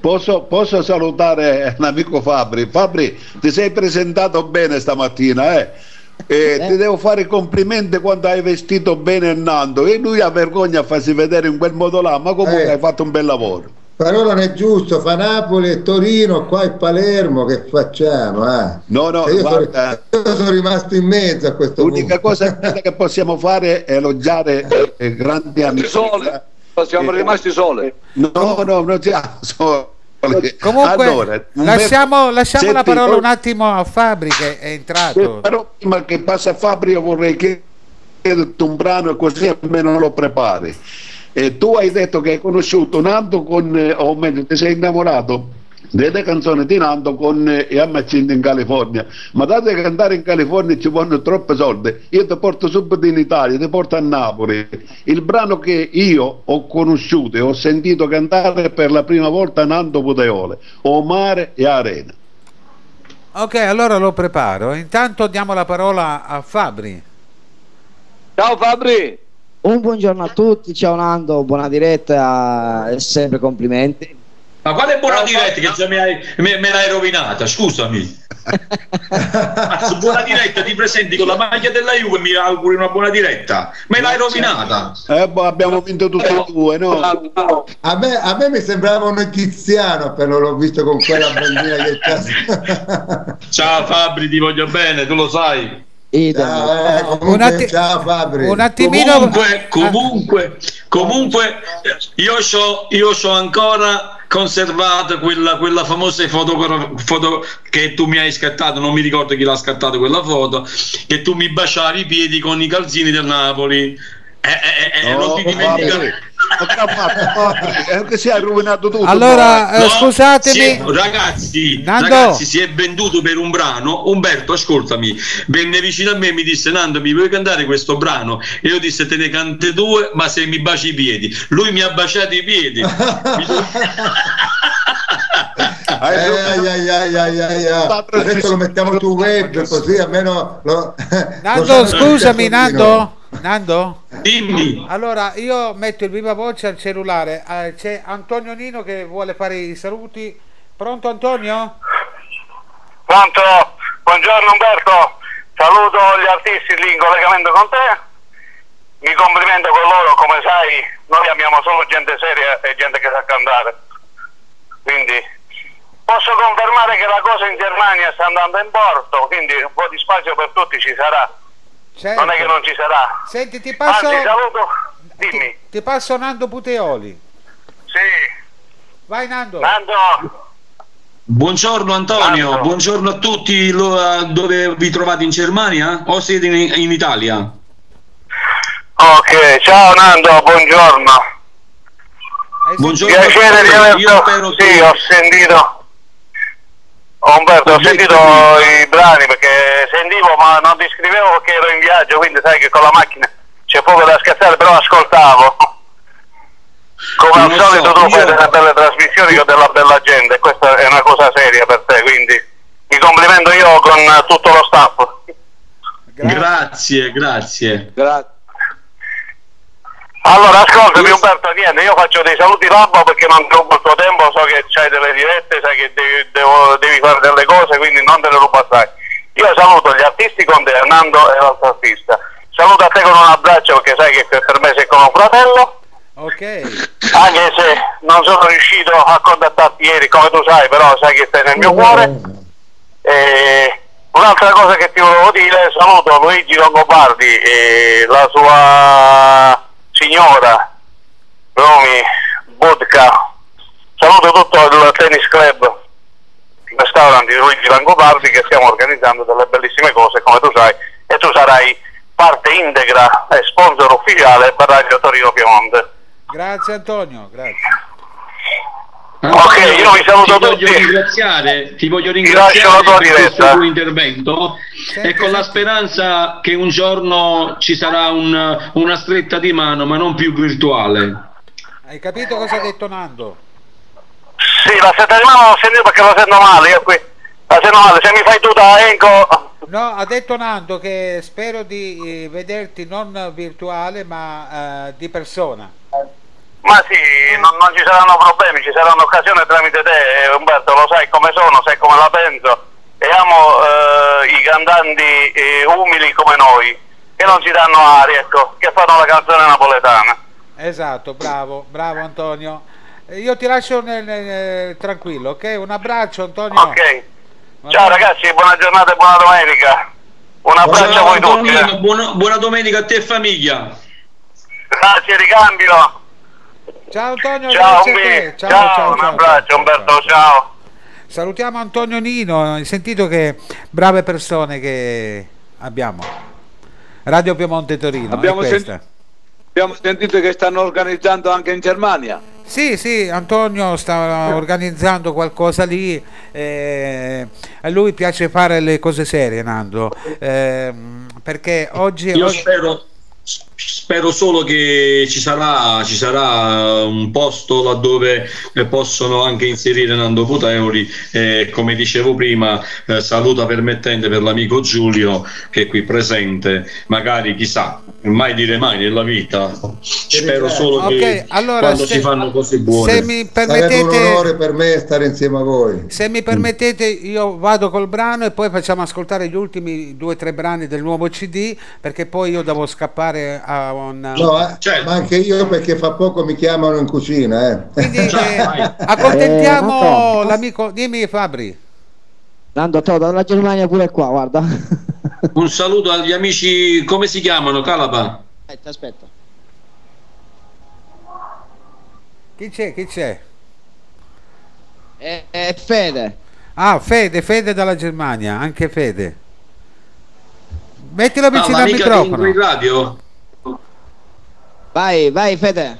posso, posso salutare l'amico Fabri. Fabri, ti sei presentato bene stamattina, eh? E ti devo fare i complimenti quando hai vestito bene Nando e lui ha vergogna a farsi vedere in quel modo là, ma comunque Eh. hai fatto un bel lavoro. Però non è giusto, fa Napoli e Torino, qua è Palermo, che facciamo? eh? No, no, E io, guarda, sono, io sono rimasto in mezzo a questo l'unica punto. cosa che possiamo fare è elogiare eh, grandi amici. Sole. Siamo Eh, rimasti sole. No, no, non siamo soli. Comunque Allora, lasciamo, lasciamo la Senti, parola oh, un attimo a Fabri che è entrato. però prima che passa Fabri io vorrei chiederti un brano così almeno lo prepari. E tu hai detto che hai conosciuto Nando con, eh, o meglio, ti sei innamorato delle canzoni di Nando con eh, in California. Ma dato che andare in California ci vogliono troppe soldi, io ti porto subito in Italia, ti porto a Napoli. Il brano che io ho conosciuto e ho sentito cantare per la prima volta Nando Puteole, O mare e arena. Ok, allora lo preparo. Intanto diamo la parola a Fabri. Ciao Fabri. Un buongiorno a tutti, ciao Nando, buona diretta e sempre complimenti. Ma quale buona diretta che già mi hai- me, me l'hai rovinata scusami. Mazzo, buona diretta ti presenti con la maglia della Juve e mi auguri una buona diretta. Me l'hai rovinata? Eh, boh, abbiamo vinto tutti e due, no? A me, a me mi sembrava un egiziano appena l'ho visto con quella bandina che c'ha. ciao Fabri ti voglio bene tu lo sai. Ciao, eh, comunque, Un atti- ciao Fabri. un attimino- comunque comunque comunque io ho io c'ho ancora conservato quella, quella famosa foto, foto che tu mi hai scattato non mi ricordo chi l'ha scattato quella foto che tu mi baciavi i piedi con i calzini del Napoli. Eh, eh, eh, No, non ti dimenticare Fatto? Eh, si è rovinato tutto. Allora, eh, No, scusatemi. si è- ragazzi, Nando. ragazzi, si è venduto per un brano. Umberto, ascoltami, venne vicino a me e mi disse: Nando, mi vuoi cantare questo brano? E io disse: Te ne cante due, ma se mi baci i piedi. Lui mi ha baciato i piedi. Eh, ai, ai, ai, ai, ai, ai. Adesso lo mettiamo su web così almeno lo, Nando, scusami, Nando. Nando? Dimmi. Allora, io metto il viva voce al cellulare. Eh, c'è Antonio Nino che vuole fare i saluti. Pronto Antonio? Pronto? Buongiorno Umberto, saluto gli artisti lì in collegamento con te, mi complimento con loro, come sai noi amiamo solo gente seria e gente che sa cantare, quindi posso confermare che la cosa in Germania sta andando in porto, quindi un po' di spazio per tutti ci sarà. Certo. Non è che non ci sarà. Senti, ti passo, Anzi, saluto. Dimmi. ti passo Nando Puteoli. Sì. Vai Nando. Nando. Buongiorno Antonio, buongiorno a tutti. Lo- dove vi trovate in Germania o siete in, in Italia? Ok, ciao Nando, buongiorno. Buongiorno Piacere di a aver tutti. Io spero Sì, ho sentito. Umberto, ho sentito i brani perché sentivo ma non ti scrivevo perché ero in viaggio, quindi sai che con la macchina c'è poco da scherzare, però ascoltavo. Come al solito so, tu io- fai delle belle trasmissioni con della bella gente, e questa è una cosa seria per te, quindi mi complimento io con tutto lo staff. Grazie, grazie. Allora, ascoltami Umberto, niente, io faccio dei saluti Labbo perché non rubo il tuo tempo, so che c'hai delle dirette, sai che devi, devo- devi fare delle cose, quindi non te le rubo assai. Io saluto gli artisti con te, Nando e l'altro artista. Saluto a te con un abbraccio perché sai che per me sei come un fratello, Ok. anche se non sono riuscito a contattarti ieri, come tu sai, però sai che stai nel mio cuore. E un'altra cosa che ti volevo dire, saluto Luigi Longobardi e la sua signora Romy Budka. Saluto tutto il tennis club restaurant di Luigi Longobardi che stiamo organizzando delle bellissime cose, come tu sai, e tu sarai parte integra e sponsor ufficiale per Radio Torino Piemonte. Grazie Antonio, grazie. Ok, io vi saluto ti voglio tutti. ringraziare, ti voglio la ringraziare tua per questo tuo intervento e con la speranza che un giorno ci sarà un- una stretta di mano, ma non più virtuale. Hai capito cosa ha detto Nando? Sì, la settimana non ho sentito perché lo sento male, io qui la sento male, se mi fai tu da Enco No, ha detto Nando che spero di eh, vederti non virtuale ma eh, di persona. Ma sì, non, non ci saranno problemi, ci saranno occasioni tramite te, eh, Umberto, lo sai come sono, sai come la penso e amo eh, i cantanti eh, umili come noi, che non ci danno aria, ecco, che fanno la canzone napoletana. Esatto, bravo, bravo Antonio. Io ti lascio nel- nel- tranquillo, ok? Un abbraccio Antonio. Ok, ciao ragazzi, buona giornata e buona domenica. Un abbraccio a voi tutti. Antonino, eh. buona, buona domenica a te e famiglia. Grazie, ricambio. Ciao Antonio, Ciao, grazie a te. Umbi. Ciao, Ciao, ciao, un ciao, abbraccio, ciao, Umberto, ciao. Salutiamo Antonio Nino, hai sentito che brave persone che abbiamo. Radio Piemonte Torino, Abbiamo sentito- Abbiamo sentito che stanno organizzando anche in Germania. Sì, sì, Antonio sta organizzando qualcosa lì. eh, a lui piace fare le cose serie, Nando. ehm, perché oggi. Io oggi- spero, spero solo che ci sarà, ci sarà un posto laddove eh, possono anche inserire Nando Puteoli e come dicevo prima eh, saluta permettente per l'amico Giulio che è qui presente. Magari chissà mai dire mai nella vita spero solo che Ok, allora, quando se- si fanno cose buone se mi Sarebbe un permettete. onore per me stare insieme a voi. Se mi permettete, io vado col brano e poi facciamo ascoltare gli ultimi due o tre brani del nuovo CD perché poi io devo scappare a un. No, eh, ma anche io perché fa poco mi chiamano in cucina. Eh. Quindi eh, accontentiamo Eh, l'amico. Dimmi Fabri. Nando, te dalla Germania pure qua, guarda. Un saluto agli amici come si chiamano Calapa Aspetta, aspetta. Chi c'è? Chi c'è? È, è Fede. Ah, Fede, Fede dalla Germania, anche Fede. Mettilo Ah, vicino al l'amica di microfono. Radio Vai, vai Fede.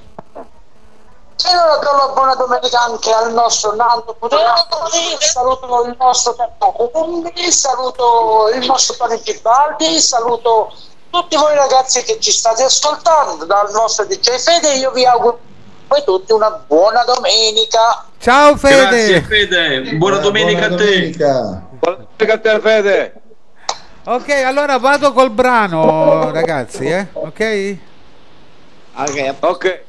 E allora do la buona domenica anche al nostro Nando Puteoli, saluto il nostro Carlo Combi, saluto il nostro Tony Tibaldi, saluto tutti voi ragazzi che ci state ascoltando dal nostro DJ Fede, io vi auguro a voi tutti una buona domenica. Ciao Fede. Grazie Fede, buona domenica a te. Domenica a te Fede. Ok, allora vado col brano, ragazzi, eh? Ok? Ok. Ok.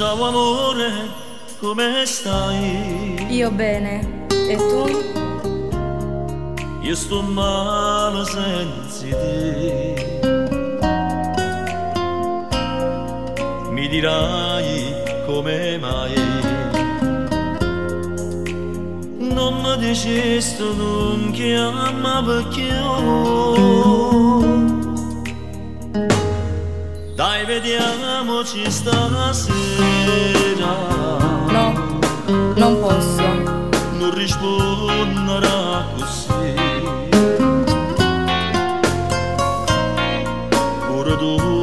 Ciao amore, come stai? Io bene. E tu? Io sto male senza te. Mi dirai come mai non mi dicesti non chiama perché dai vediamoci stasera No, non posso. non risponderà così pure tu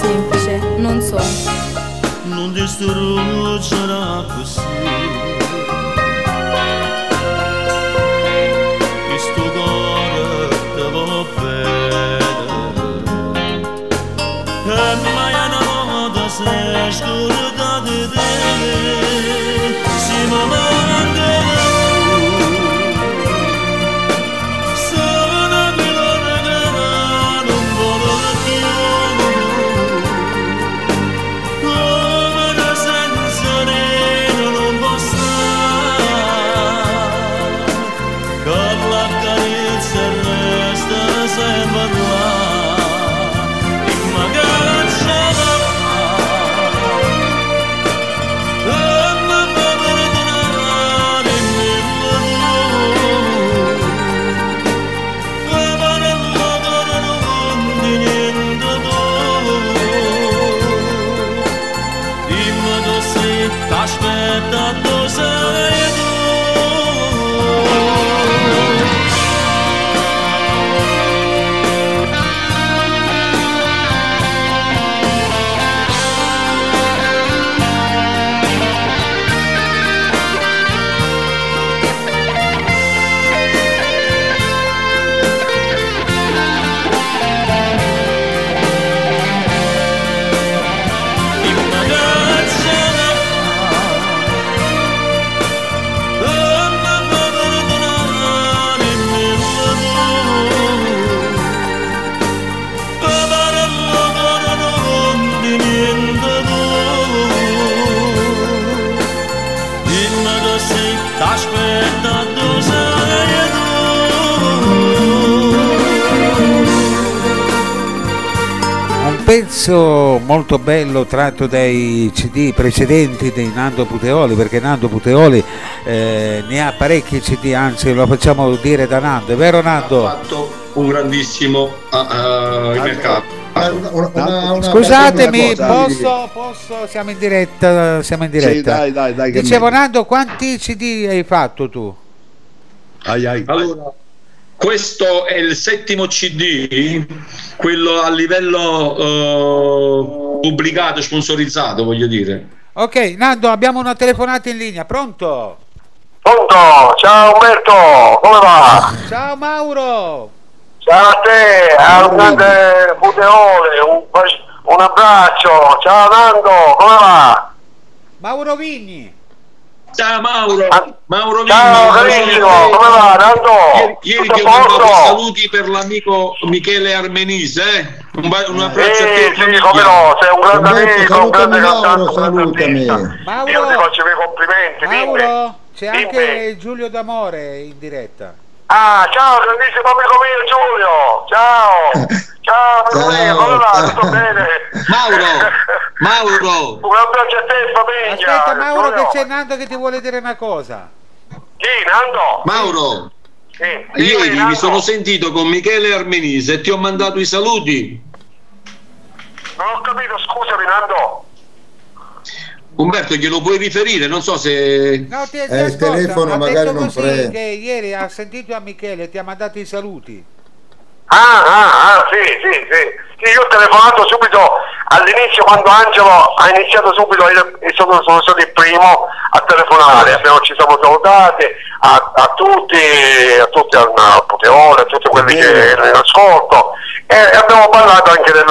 semplice, non so. Non distruggerà così Questo cuore te va bene E mai una volta sei pezzo molto bello tratto dai CD precedenti di Nando Puteoli, perché Nando Puteoli eh, ne ha parecchi CD, anzi lo facciamo dire da Nando, è vero Nando? fatto un grandissimo ah, il mercato. Scusatemi, una cosa, posso, posso, siamo in diretta, siamo in diretta. Sì, dai, dai, dai, Dicevo. Nando, quanti CD hai fatto tu? Ai, ai. Allora, questo è il settimo CD, quello a livello eh, pubblicato, sponsorizzato, voglio dire. Ok, Nando, abbiamo una telefonata in linea, pronto? Pronto? Ciao Umberto, come va? Ciao Mauro! Ciao a te, a un grande un, un abbraccio. Ciao Nando, come va? Mauro Vigni! Ciao Mauro, Mauro Ciao Vigni, carissimo, come va Nando? Ieri, ieri ti ho mandato saluti per l'amico Michele Armenise, eh? un, ba- un abbraccio a te. Sì, come no, sei un grande Umberto, amico, un grande cantante, Mauro, un grande salutami. Io ti faccio i miei complimenti, dimmi. Mauro, C'è anche Giulio D'Amore in diretta. Ah, ciao, grandissimo amico mio Giulio. Ciao. Ciao, amico mio, come va? Tutto bene? Mauro, Mauro. Un abbraccio a te, famiglia. Aspetta Mauro che Giulio. c'è Nando che ti vuole dire una cosa. Chi, Nando? Mauro, Sì. ieri mi sono sentito con Michele Armenise e ti ho mandato i saluti. Non ho capito, scusami, Nando. Umberto, glielo puoi riferire? Non so se... No, ti, ti Eh, il telefono ha magari detto non così prende. che ieri ha sentito a Michele e ti ha mandato i saluti. Ah, ah, ah, sì, sì, sì. Sì, io ho telefonato subito all'inizio quando Angelo ha iniziato subito, io io sono, sono stato il primo a telefonare, abbiamo, ci siamo salutati a, a tutti, a tutti al Puteone, a tutti quelli che erano in ascolto e, e abbiamo parlato anche del,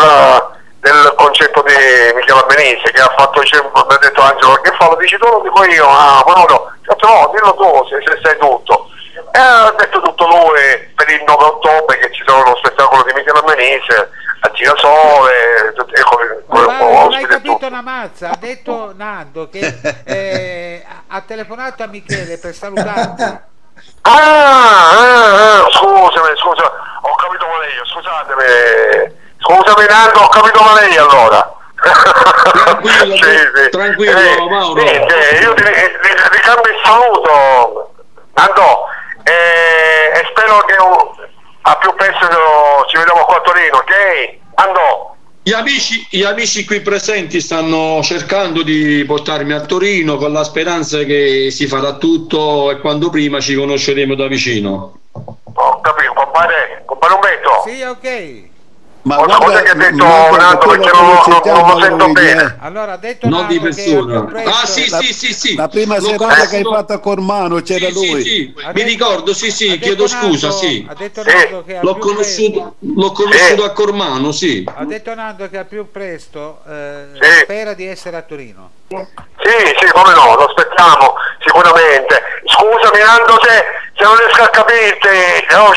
del concetto di Michele Armenise che ha fatto, dice- mi ha detto Angelo che fa, lo dici tu, lo dico io, ah, ma no, no, ho detto no, dillo tu se, se sai tutto. E ha detto tutto lui per il 9 ottobre che ci sarà lo spettacolo di Michele Armenise a Girasole, e con, con, Ma con non hai e tutto. capito una mazza, ha detto Nando che eh, ha- telefonato a Michele per salutarti. Ah, ah, ah, scusami, scusa, ho capito male io, scusatemi. Scusami Nando, ho capito male io allora. Tranquillo, Sì, sì. tranquillo, Eh, Mauro. niente, io ti, ti- ti cambio il saluto, Nando, eh, e spero che a più presto ci vediamo qua a Torino, ok? Nando. Gli amici, gli amici qui presenti stanno cercando di portarmi a Torino con la speranza che si farà tutto e quando prima ci conosceremo da vicino. Ho capito, compare, compare Umberto. Sì, ok. Ma scusa guarda, che ha detto quello perché che non, non- lo sento bene. Allora ha detto Non di persona. presto- Ah sì, sì, sì, sì. La prima L'ho serata che hai fatto a Cormano c'era Sì, sì, lui. sì, Ha mi detto- ricordo, sì, sì, chiedo Nando- scusa, sì. Ha detto Nando che L'ho conosciuto, l'ho conosciuto a Cormano, sì. ha detto Nando che al più presto eh, Sì. spera di essere a Torino. Sì, sì, come no, lo aspettiamo sicuramente. Scusami Nando se, se non riesco a capirti, no,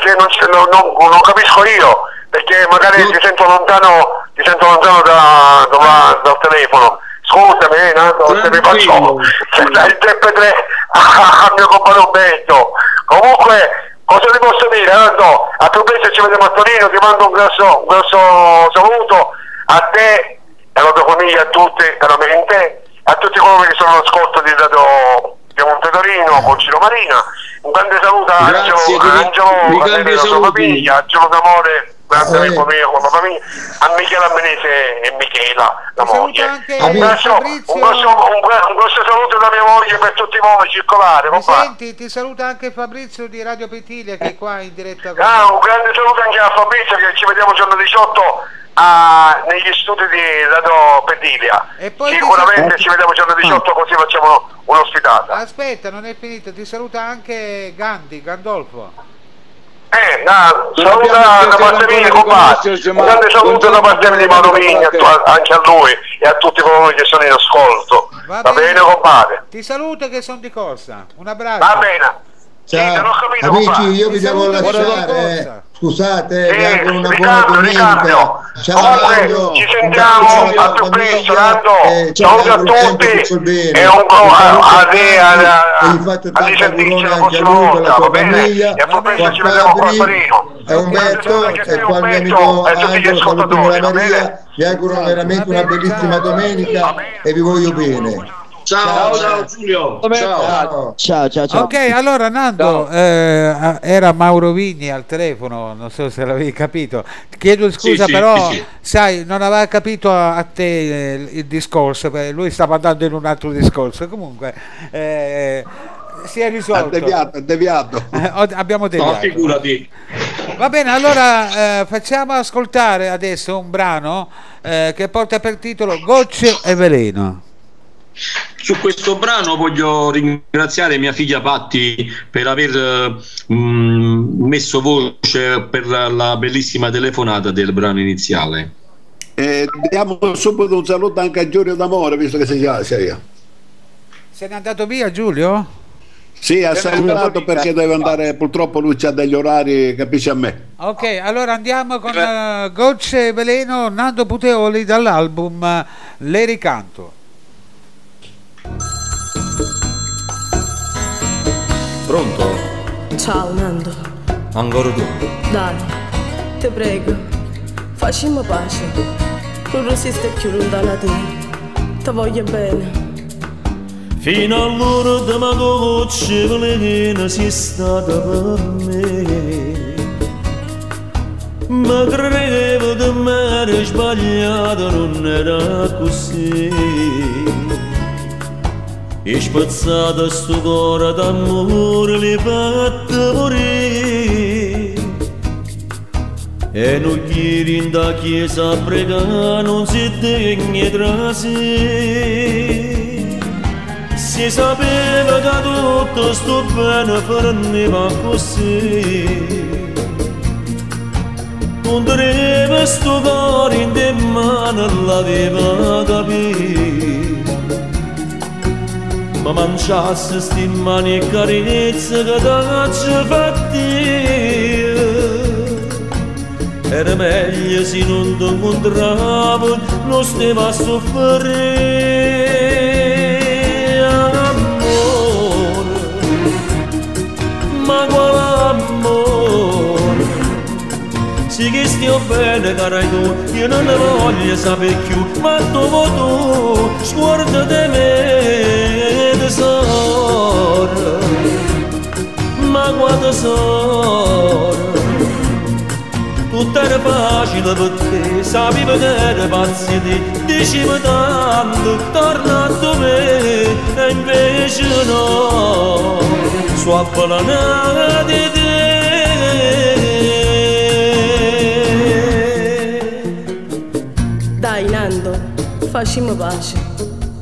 non- non- non capisco io, perché magari ti sento lontano, ti sento lontano da, da- dal telefono. Scusami, eh, Nando, se mi faccio il 3 al mio compagno Umberto. Comunque, cosa ti posso dire, Nando? A più presto ci vediamo a Torino, ti mando un grosso, un grosso saluto a te alla tua famiglia, a tutti, veramente, a tutti coloro che sono all'ascolto di Radio di Montetorino, con Ciro Marina. Un grande saluto a Grazie, Angelo, ti- Angelo, mi a e famiglia, a Eh. amico mio con la famiglia, a Michela Menese e Michela, la moglie. Un grosso, un, grosso, un, un grosso saluto da mia moglie per tutti voi, circolare, senti? Ti saluta anche Fabrizio di Radio Petilia che è qua in diretta con Ah, un grande saluto anche a Fabrizio che ci vediamo giorno 18 a- negli studi di Radio Petilia. E Sicuramente ci vediamo giorno 18 così facciamo un'ospitata. Aspetta, non è finito, ti saluta anche Gandhi, Gandolfo. Eh, no, saluta da parte mia, compadre. Un grande saluto da parte mia di Mauro Vigna, anche a lui e a tutti coloro che sono in ascolto. Va Va bene. bene, compadre? Ti saluto che sono di corsa. Un abbraccio. Va bene. Ciao. non ho capito, Amici, io vi devo lasciare. buona eh. Scusate, eh, vi Sì, auguro una buona ricambio, domenica. ricambio. Ciao, Comunque, ci sentiamo Un bacio a più presto, Nando. eh, Saluto a tutti e un po' a, te, a, e risentirci la prossima con volta, va bene? famiglia, E a più presto ci vediamo Fabri, Torino. e Umberto e qua il mio amico e Angelo, salutami la Maria, vi auguro veramente una bellissima domenica e vi voglio bene. Ciao, ciao Giulio. Ciao. Ciao, ciao, ciao. Ok, allora Nando, eh, era Mauro Vigni al telefono, non so se l'avevi capito. Chiedo scusa, sì, però, sì, sai, non aveva capito a, a te eh, il discorso, perché lui stava andando in un altro discorso. Comunque, eh, si è Ha risolto. deviato, ha deviato. Eh, abbiamo No, deviato. figurati. Va bene, allora eh, facciamo ascoltare adesso un brano eh, che porta per titolo Gocce e Veleno. Su questo brano voglio ringraziare mia figlia Patti per aver eh, mh, messo voce per la, la bellissima telefonata del brano iniziale. E diamo subito un saluto anche a Giulio D'Amore, visto che sei già sei. Se n'è andato via Giulio? Sì, ha Eh, salutato eh, perché deve andare, purtroppo lui ha degli orari, capisce a me. Ok, allora andiamo con eh, Gocce e Veleno, Nando Puteoli dall'album eh, Le ricanto. Pronto? Ciao Nando, Ancora tu? dai, ti prego, facciamo pace. Non resiste più lontano da te. Ti voglio bene. Fino all'ora di ma goccia velena sei stata per me Ma credevo di me sbagliato, non era così E spazzato sto cuore d'amore li morire E non chiedi in da chiesa a pregare, non si degna tra sé si sapeva che tutto sto bene finiva così non teneva sto cuore in te mano l'aveva capito ma mangiasse sti mani e carezze che t'accia fatti era meglio se non ti incontravo non stava a soffrire ma quale amore sì che stia bene cara tu io non ne voglio sapere più ma dopo tu sguarda di me tesoro ma quando tesoro tutto era facile per te sapevo che era pazzi di dicevo tanto torna a me e invece no. Swappa la di te. Dai Nando, facciamo pace.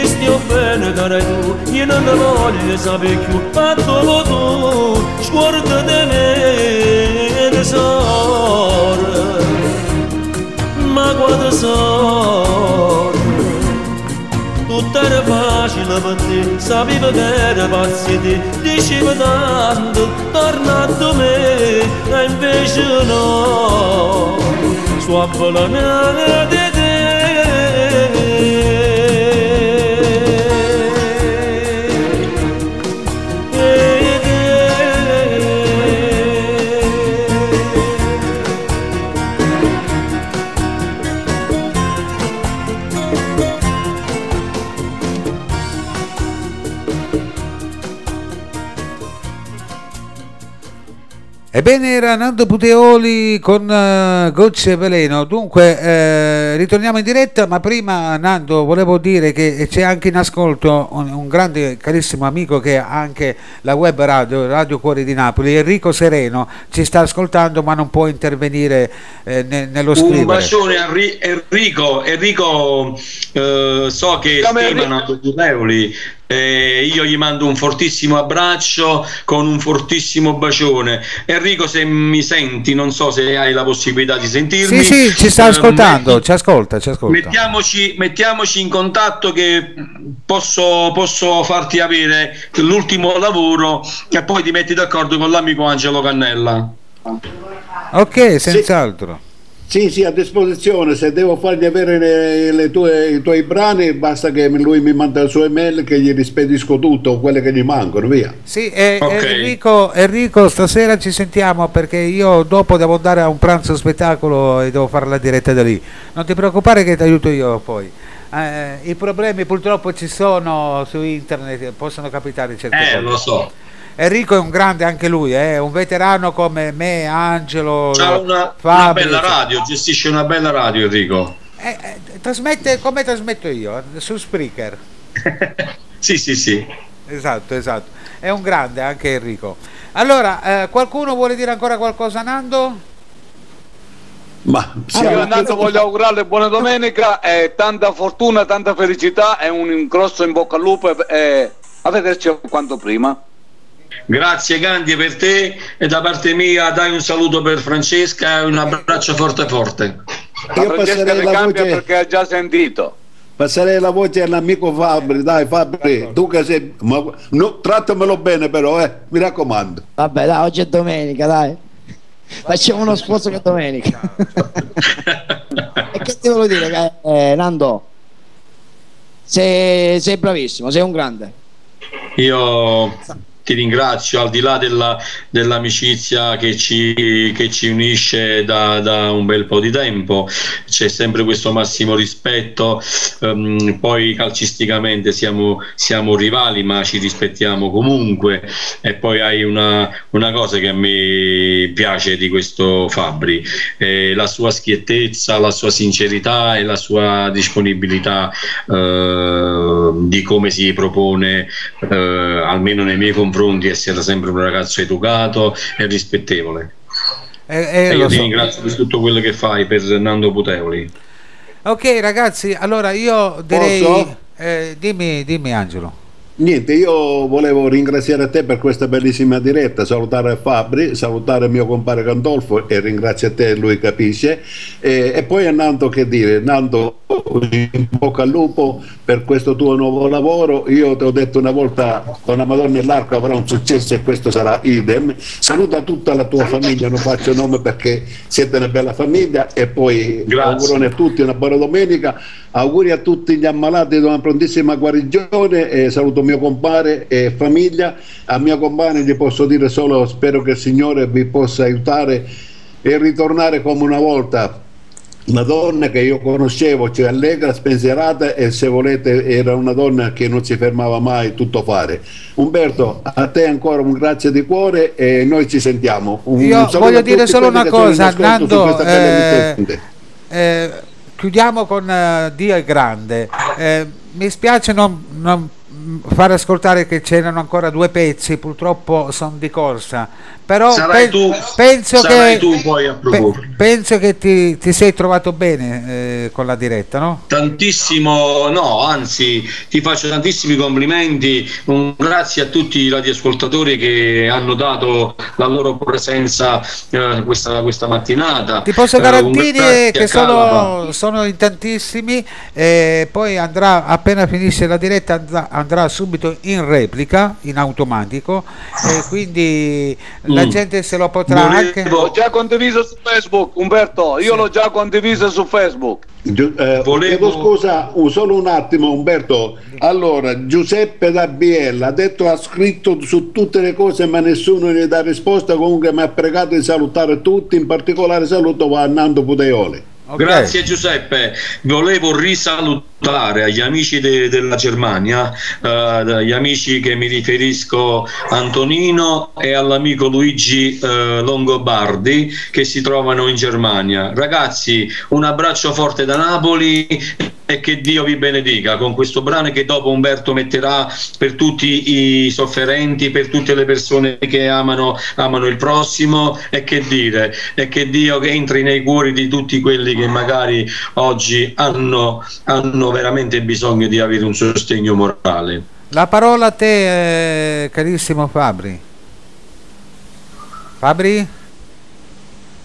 che stia bene cara tu io non voglio sapere più dopo tu sguarda di me tesoro ma quando tesoro tutto era facile per te sapevo che era pazzi te. Dicevo tanto torna a me e invece no. Swappa la mia Ebbene era Nando Puteoli con eh, Gocce Veleno. Dunque eh, ritorniamo in diretta, ma prima Nando volevo dire che c'è anche in ascolto un, un grande carissimo amico che ha anche la web radio, Radio Cuore di Napoli, Enrico Sereno, ci sta ascoltando ma non può intervenire eh, ne- nello scrivere. Un bacione a Ri- Enrico, Enrico eh, so che stima Nando Puteoli, eh, io gli mando un fortissimo abbraccio con un fortissimo bacione. Enrico, se mi senti, non so se hai la possibilità di sentirmi. Sì, sì, ci sta eh, ascoltando, ci ascolta, ci ascolta. Mettiamoci, mettiamoci in contatto che posso, posso farti avere l'ultimo lavoro e poi ti metti d'accordo con l'amico Angelo Cannella. Ok, senz'altro. Sì, sì, a disposizione. Se devo fargli avere le- le tue- i tuoi brani, basta che lui mi manda il suo email che gli rispedisco tutto, quelle che gli mancano, via. Sì, eh, Ok. Enrico, Enrico, stasera ci sentiamo perché io dopo devo andare a un pranzo spettacolo e devo fare la diretta da lì. Non ti preoccupare che ti aiuto io poi. Eh, I problemi purtroppo ci sono su internet, possono capitare certe Eh, cose. lo so. Enrico è un grande anche lui, è un veterano come me, Angelo, C'ha una, una bella radio, gestisce una bella radio Enrico. Eh, eh, trasmette come trasmetto io, eh, su Spreaker. Sì, sì, sì. Esatto, esatto. È un grande anche Enrico. Allora, eh, qualcuno vuole dire ancora qualcosa, Nando? Ma Io intanto voglio augurarle buona domenica e tanta fortuna, tanta felicità e un grosso in bocca al lupo e, e a vederci quanto prima. Grazie Gandhi per te e da parte mia dai un saluto per Francesca e un abbraccio forte forte. Io passerei la voce- perché ha già sentito. Passerei la voce all'amico Fabri, dai Fabri, tu che sei... Ma, no, trattamelo bene però, eh, mi raccomando. Vabbè, dai, oggi è domenica, dai. Facciamo uno sforzo che è domenica. e che ti volevo dire, eh, Nando? Sei, sei bravissimo, sei un grande. Io ti ringrazio al di là della- dell'amicizia che ci, che ci unisce da, da un bel po' di tempo, c'è sempre questo massimo rispetto, ehm, poi calcisticamente siamo, siamo rivali ma ci rispettiamo comunque. E poi hai una, una cosa che a me piace di questo Fabri, eh, la sua schiettezza, la sua sincerità e la sua disponibilità eh, di come si propone, eh, almeno nei miei confronti, essere sempre un ragazzo educato e rispettevole. Eh, eh, e io lo ti so. ringrazio per tutto quello che fai per Nando Puteoli. Ok ragazzi, allora io direi... Eh, dimmi, dimmi Angelo. Niente, io volevo ringraziare te per questa bellissima diretta, salutare Fabri, salutare mio compare Gandolfo e ringrazio te, lui capisce. E, e poi a Nando che dire, Nando in bocca al lupo per questo tuo nuovo lavoro. Io ti ho detto una volta con la Madonna e l'Arco avrà un successo e questo sarà idem. Saluta tutta la tua famiglia, non faccio nome perché siete una bella famiglia e poi augurone a tutti una buona domenica. Auguri a tutti gli ammalati di una prontissima guarigione e saluto mio compare e famiglia. A mio compare gli posso dire solo spero che il Signore vi possa aiutare e ritornare come una volta. Una donna che io conoscevo, cioè allegra, spensierata e se volete era una donna che non si fermava mai tutto fare. Umberto, a te ancora un grazie di cuore e noi ci sentiamo. Un Io saluto voglio a dire tutti solo una cosa, Nando, eh, eh, chiudiamo con eh, Dio è grande. Eh, mi spiace non, non far ascoltare che c'erano ancora due pezzi, purtroppo sono di corsa, però pe- tu- penso, che, proporre. penso che ti, ti sei trovato bene eh, con la diretta, no? Tantissimo, no, anzi, ti faccio tantissimi complimenti. Un grazie a tutti i radioascoltatori che hanno dato la loro presenza eh, questa, questa mattinata. Ti posso Eh, garantire grazie che sono, sono in tantissimi e poi andrà appena finisce la diretta andrà, andrà subito in replica in automatico e quindi la Mm. gente se lo potrà anche L'ho già condiviso su Facebook, Umberto. Io l'ho già condiviso su Facebook. Eh, chiedo scusa solo un attimo Umberto allora Giuseppe da Biella ha detto ha scritto su tutte le cose ma nessuno ne dà risposta comunque mi ha pregato di salutare tutti in particolare saluto a Nando Puteoli Grazie Giuseppe, volevo risalutare agli amici de- della Germania, eh, agli amici che mi riferisco Antonino e all'amico Luigi eh, Longobardi che si trovano in Germania. Ragazzi, un abbraccio forte da Napoli e che Dio vi benedica. Con questo brano che dopo Umberto metterà per tutti i sofferenti, per tutte le persone che amano, amano il prossimo e che dire, e che Dio che entri nei cuori di tutti quelli che magari oggi hanno, hanno veramente bisogno di avere un sostegno morale. la parola a te eh, carissimo Fabri Fabri?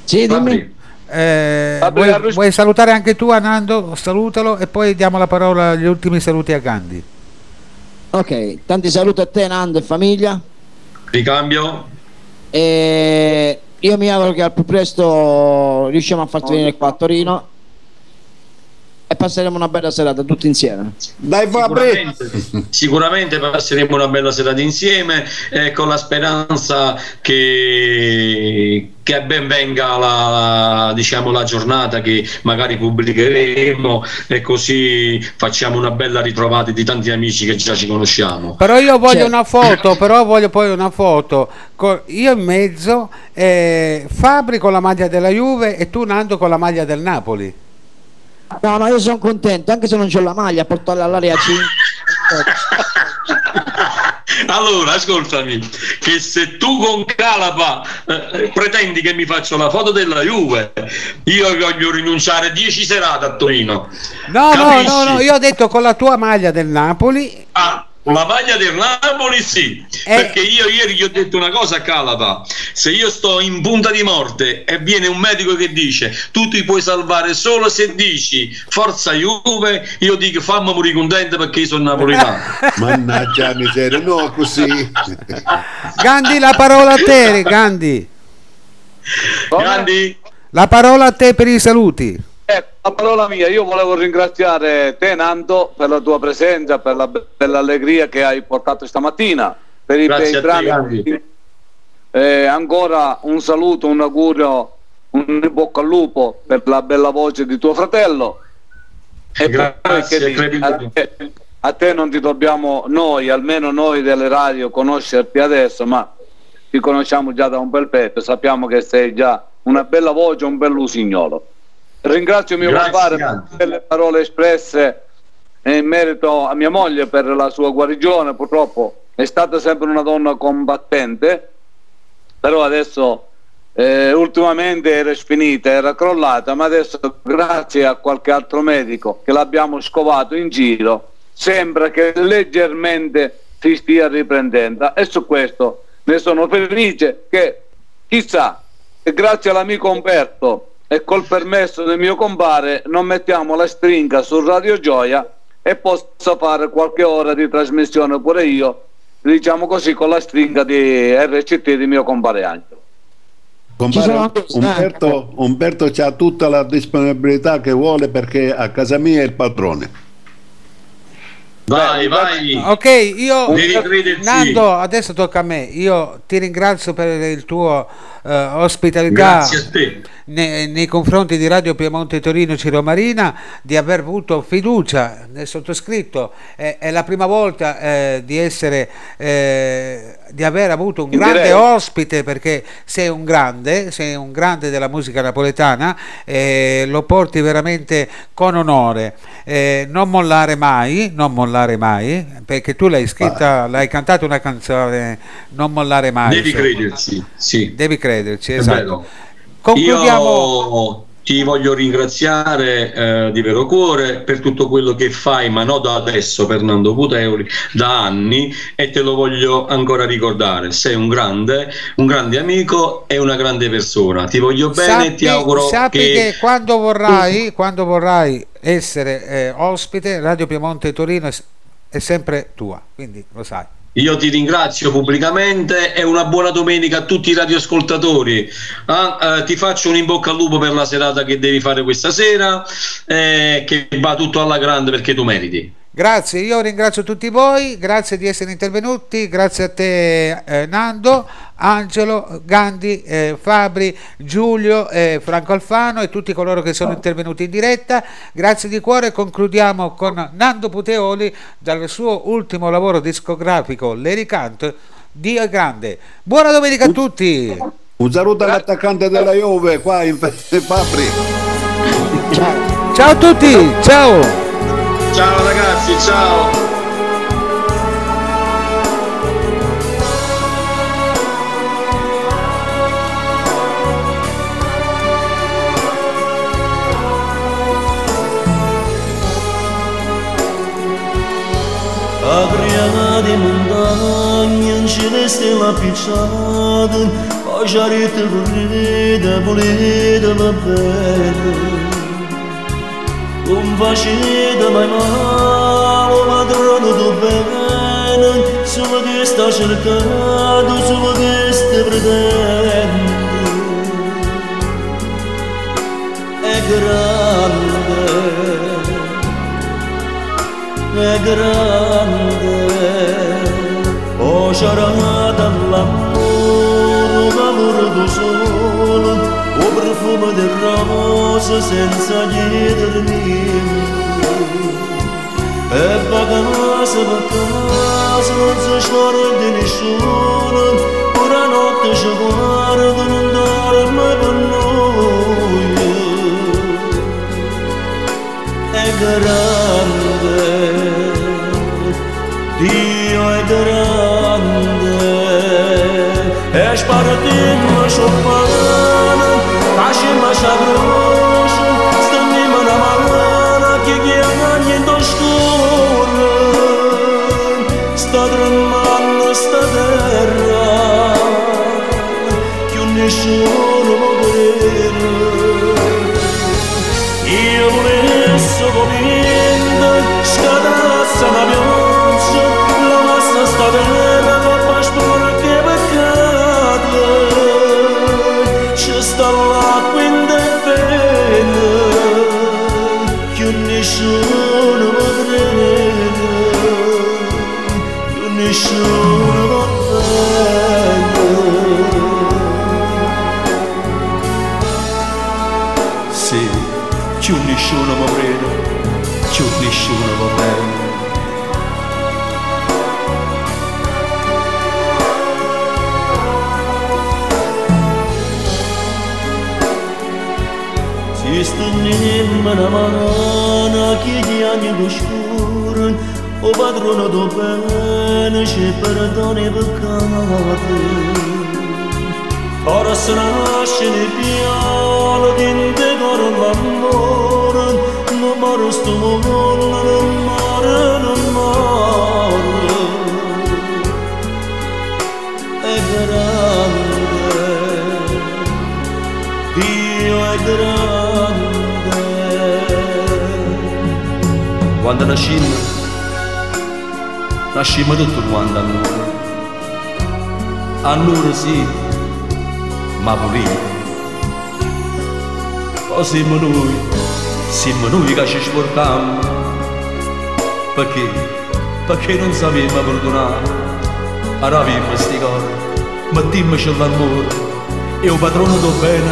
Sì, dimmi. Eh, Fabri, vuoi, vuoi salutare anche tu Anando? Salutalo e poi diamo la parola gli ultimi saluti a Gandhi Ok, tanti saluti a te, Nando e famiglia. Ricambio? E io mi auguro che al più presto riusciamo a farti venire qua a Torino passeremo una bella serata tutti insieme. Dai Sicuramente, sicuramente passeremo una bella serata insieme e con la speranza che, che ben venga la, diciamo, la giornata che magari pubblicheremo e così facciamo una bella ritrovata di tanti amici che già ci conosciamo. Però io voglio Cioè- una foto, però voglio poi una foto io in mezzo, eh, Fabri con la maglia della Juve e tu Nando con la maglia del Napoli. No, no, io sono contento, anche se non c'ho la maglia, portarla all'area 5. Allora, ascoltami, che se tu con Calapa eh, pretendi che mi faccio la foto della Juve, io voglio rinunciare 10 serate a Torino. No, no, Capisci? no, no, io ho detto con la tua maglia del Napoli. Ah, la maglia del Napoli sì, perché io ieri gli ho detto una cosa a Calapa, se io sto in punta di morte e viene un medico che dice tu ti puoi salvare solo se dici forza Juve, io dico fammi morire contento perché io sono napolitano. Mannaggia miseria, no così. Gandhi, la parola a te, Gandhi. Gandhi? La parola a te per i saluti. Ecco, la parola mia, io volevo ringraziare te Nando per la tua presenza, per la bella allegria che hai portato stamattina, per i bei. Gandhi. Eh, ancora un saluto, un augurio, un bocca al lupo per la bella voce di tuo fratello. E Grazie, che a, te, a te non ti dobbiamo noi, almeno noi delle radio, conoscerti adesso, ma ti conosciamo già da un bel pezzo, sappiamo che sei già una bella voce, un bel lusignolo. Ringrazio mio compare per le parole espresse in merito a mia moglie per la sua guarigione. Purtroppo è stata sempre una donna combattente, però adesso eh, ultimamente era sfinita, era crollata, ma adesso grazie a qualche altro medico che l'abbiamo scovato in giro, sembra che leggermente si stia riprendendo e su questo ne sono felice che chissà grazie all'amico Umberto e col permesso del mio compare non mettiamo la stringa su Radio Gioia e possa fare qualche ora di trasmissione pure io diciamo così con la stringa di RCT di mio compare Angelo Compare, Umberto, Umberto ha tutta la disponibilità che vuole perché a casa mia è il padrone. Vai, vai. Ok, io. Nando, adesso tocca a me. Io ti ringrazio per il tuo eh, ospitalità nei, nei confronti di Radio Piemonte Torino Ciro Marina di aver avuto fiducia nel sottoscritto. È, è la prima volta eh, di essere eh, di aver avuto un In grande ospite perché sei un grande, sei un grande della musica napoletana e lo porti veramente con onore. Eh, non mollare mai, non mollare mai, perché tu l'hai scritta, l'hai cantato una canzone, non mollare mai. Devi crederci, sì. Devi crederci, È esatto. Concludiamo. Io ti voglio ringraziare eh, di vero cuore per tutto quello che fai, ma non da adesso, Fernando Puteoli, da anni, e te lo voglio ancora ricordare. Sei un grande, un grande amico e una grande persona. Ti voglio bene e ti auguro sappi che, che quando vorrai, quando vorrai essere eh, ospite, Radio Piemonte Torino è sempre tua, quindi lo sai. Io ti ringrazio pubblicamente e una buona domenica a tutti i radioascoltatori. Ah, eh, ti faccio un in bocca al lupo per la serata che devi fare questa sera, eh, che va tutto alla grande perché tu meriti. Grazie, io ringrazio tutti voi, grazie di essere intervenuti, grazie a te eh, Nando, Angelo, Gandhi, eh, Fabri, Giulio, eh, Franco Alfano e tutti coloro che sono intervenuti in diretta. Grazie di cuore, concludiamo con Nando Puteoli dal suo ultimo lavoro discografico, L'Ericant, Dio è grande. Buona domenica a tutti! Un saluto all'attaccante della Juve qua in Fabri. Ciao a tutti, ciao! Ciao ragazzi, ciao! Agria di montagna in celeste lampicciata Pajarete volete, volete va bene Non facete mai male, padrone tu bene Solo che sta cercando, solo che sta pretende È grande è grande, oh sciarata l'amore, l'amore del sole, o profumo del rosa senza chiedere niente. E va casa per casa, non si scorda nessuno, ora notte ci guarda, non dorme per noi. È grande, Dio è grande. Espartin më shumë përënën Tashin më shadrushën Stëndi më në marënë Kje kje në një do shkurën Stadrën më në stadera Kjo një shumë më gërërën I e vërë së vërindën Shkadrën Che nessuno mi crede Sì, più nessuno mi crede, più nessuno va bene. Si stănim în amana, chiediani bușcurân, o padronă do bene și perdone păcate. Ora se nasce nel piano din te coro l'amore non moro sto mondo non moro non moro è grande Dio è grande quando nascimmo nascimmo tutto quanto a noi a noi sì ma pulito. O siamo noi, siamo noi che ci sportiamo, perché, perché non sappiamo perdonare. Arriviamo sti cose, mettiamoci l'amore, e il padrone do bene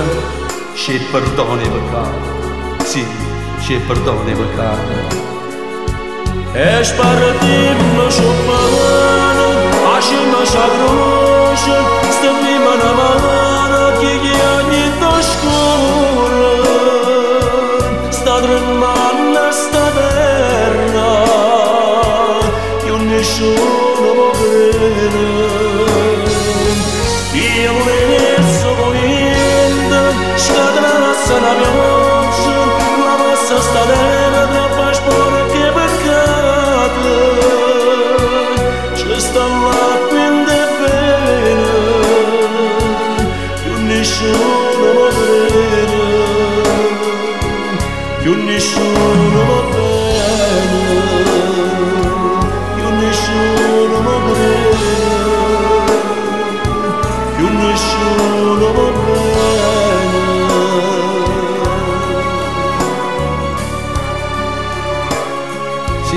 ci perdona i peccati, sì, ci perdona i peccati. Ești parătim mă șupănă, aș mă șagrunșă, stăpimă n-amană, chighia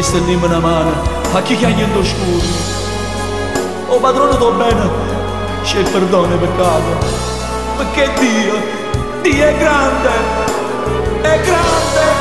ishte një në manë Hakika një ndoshkur O padronë do benë Që e përdone për kade Për ke dio Di e grande E grande.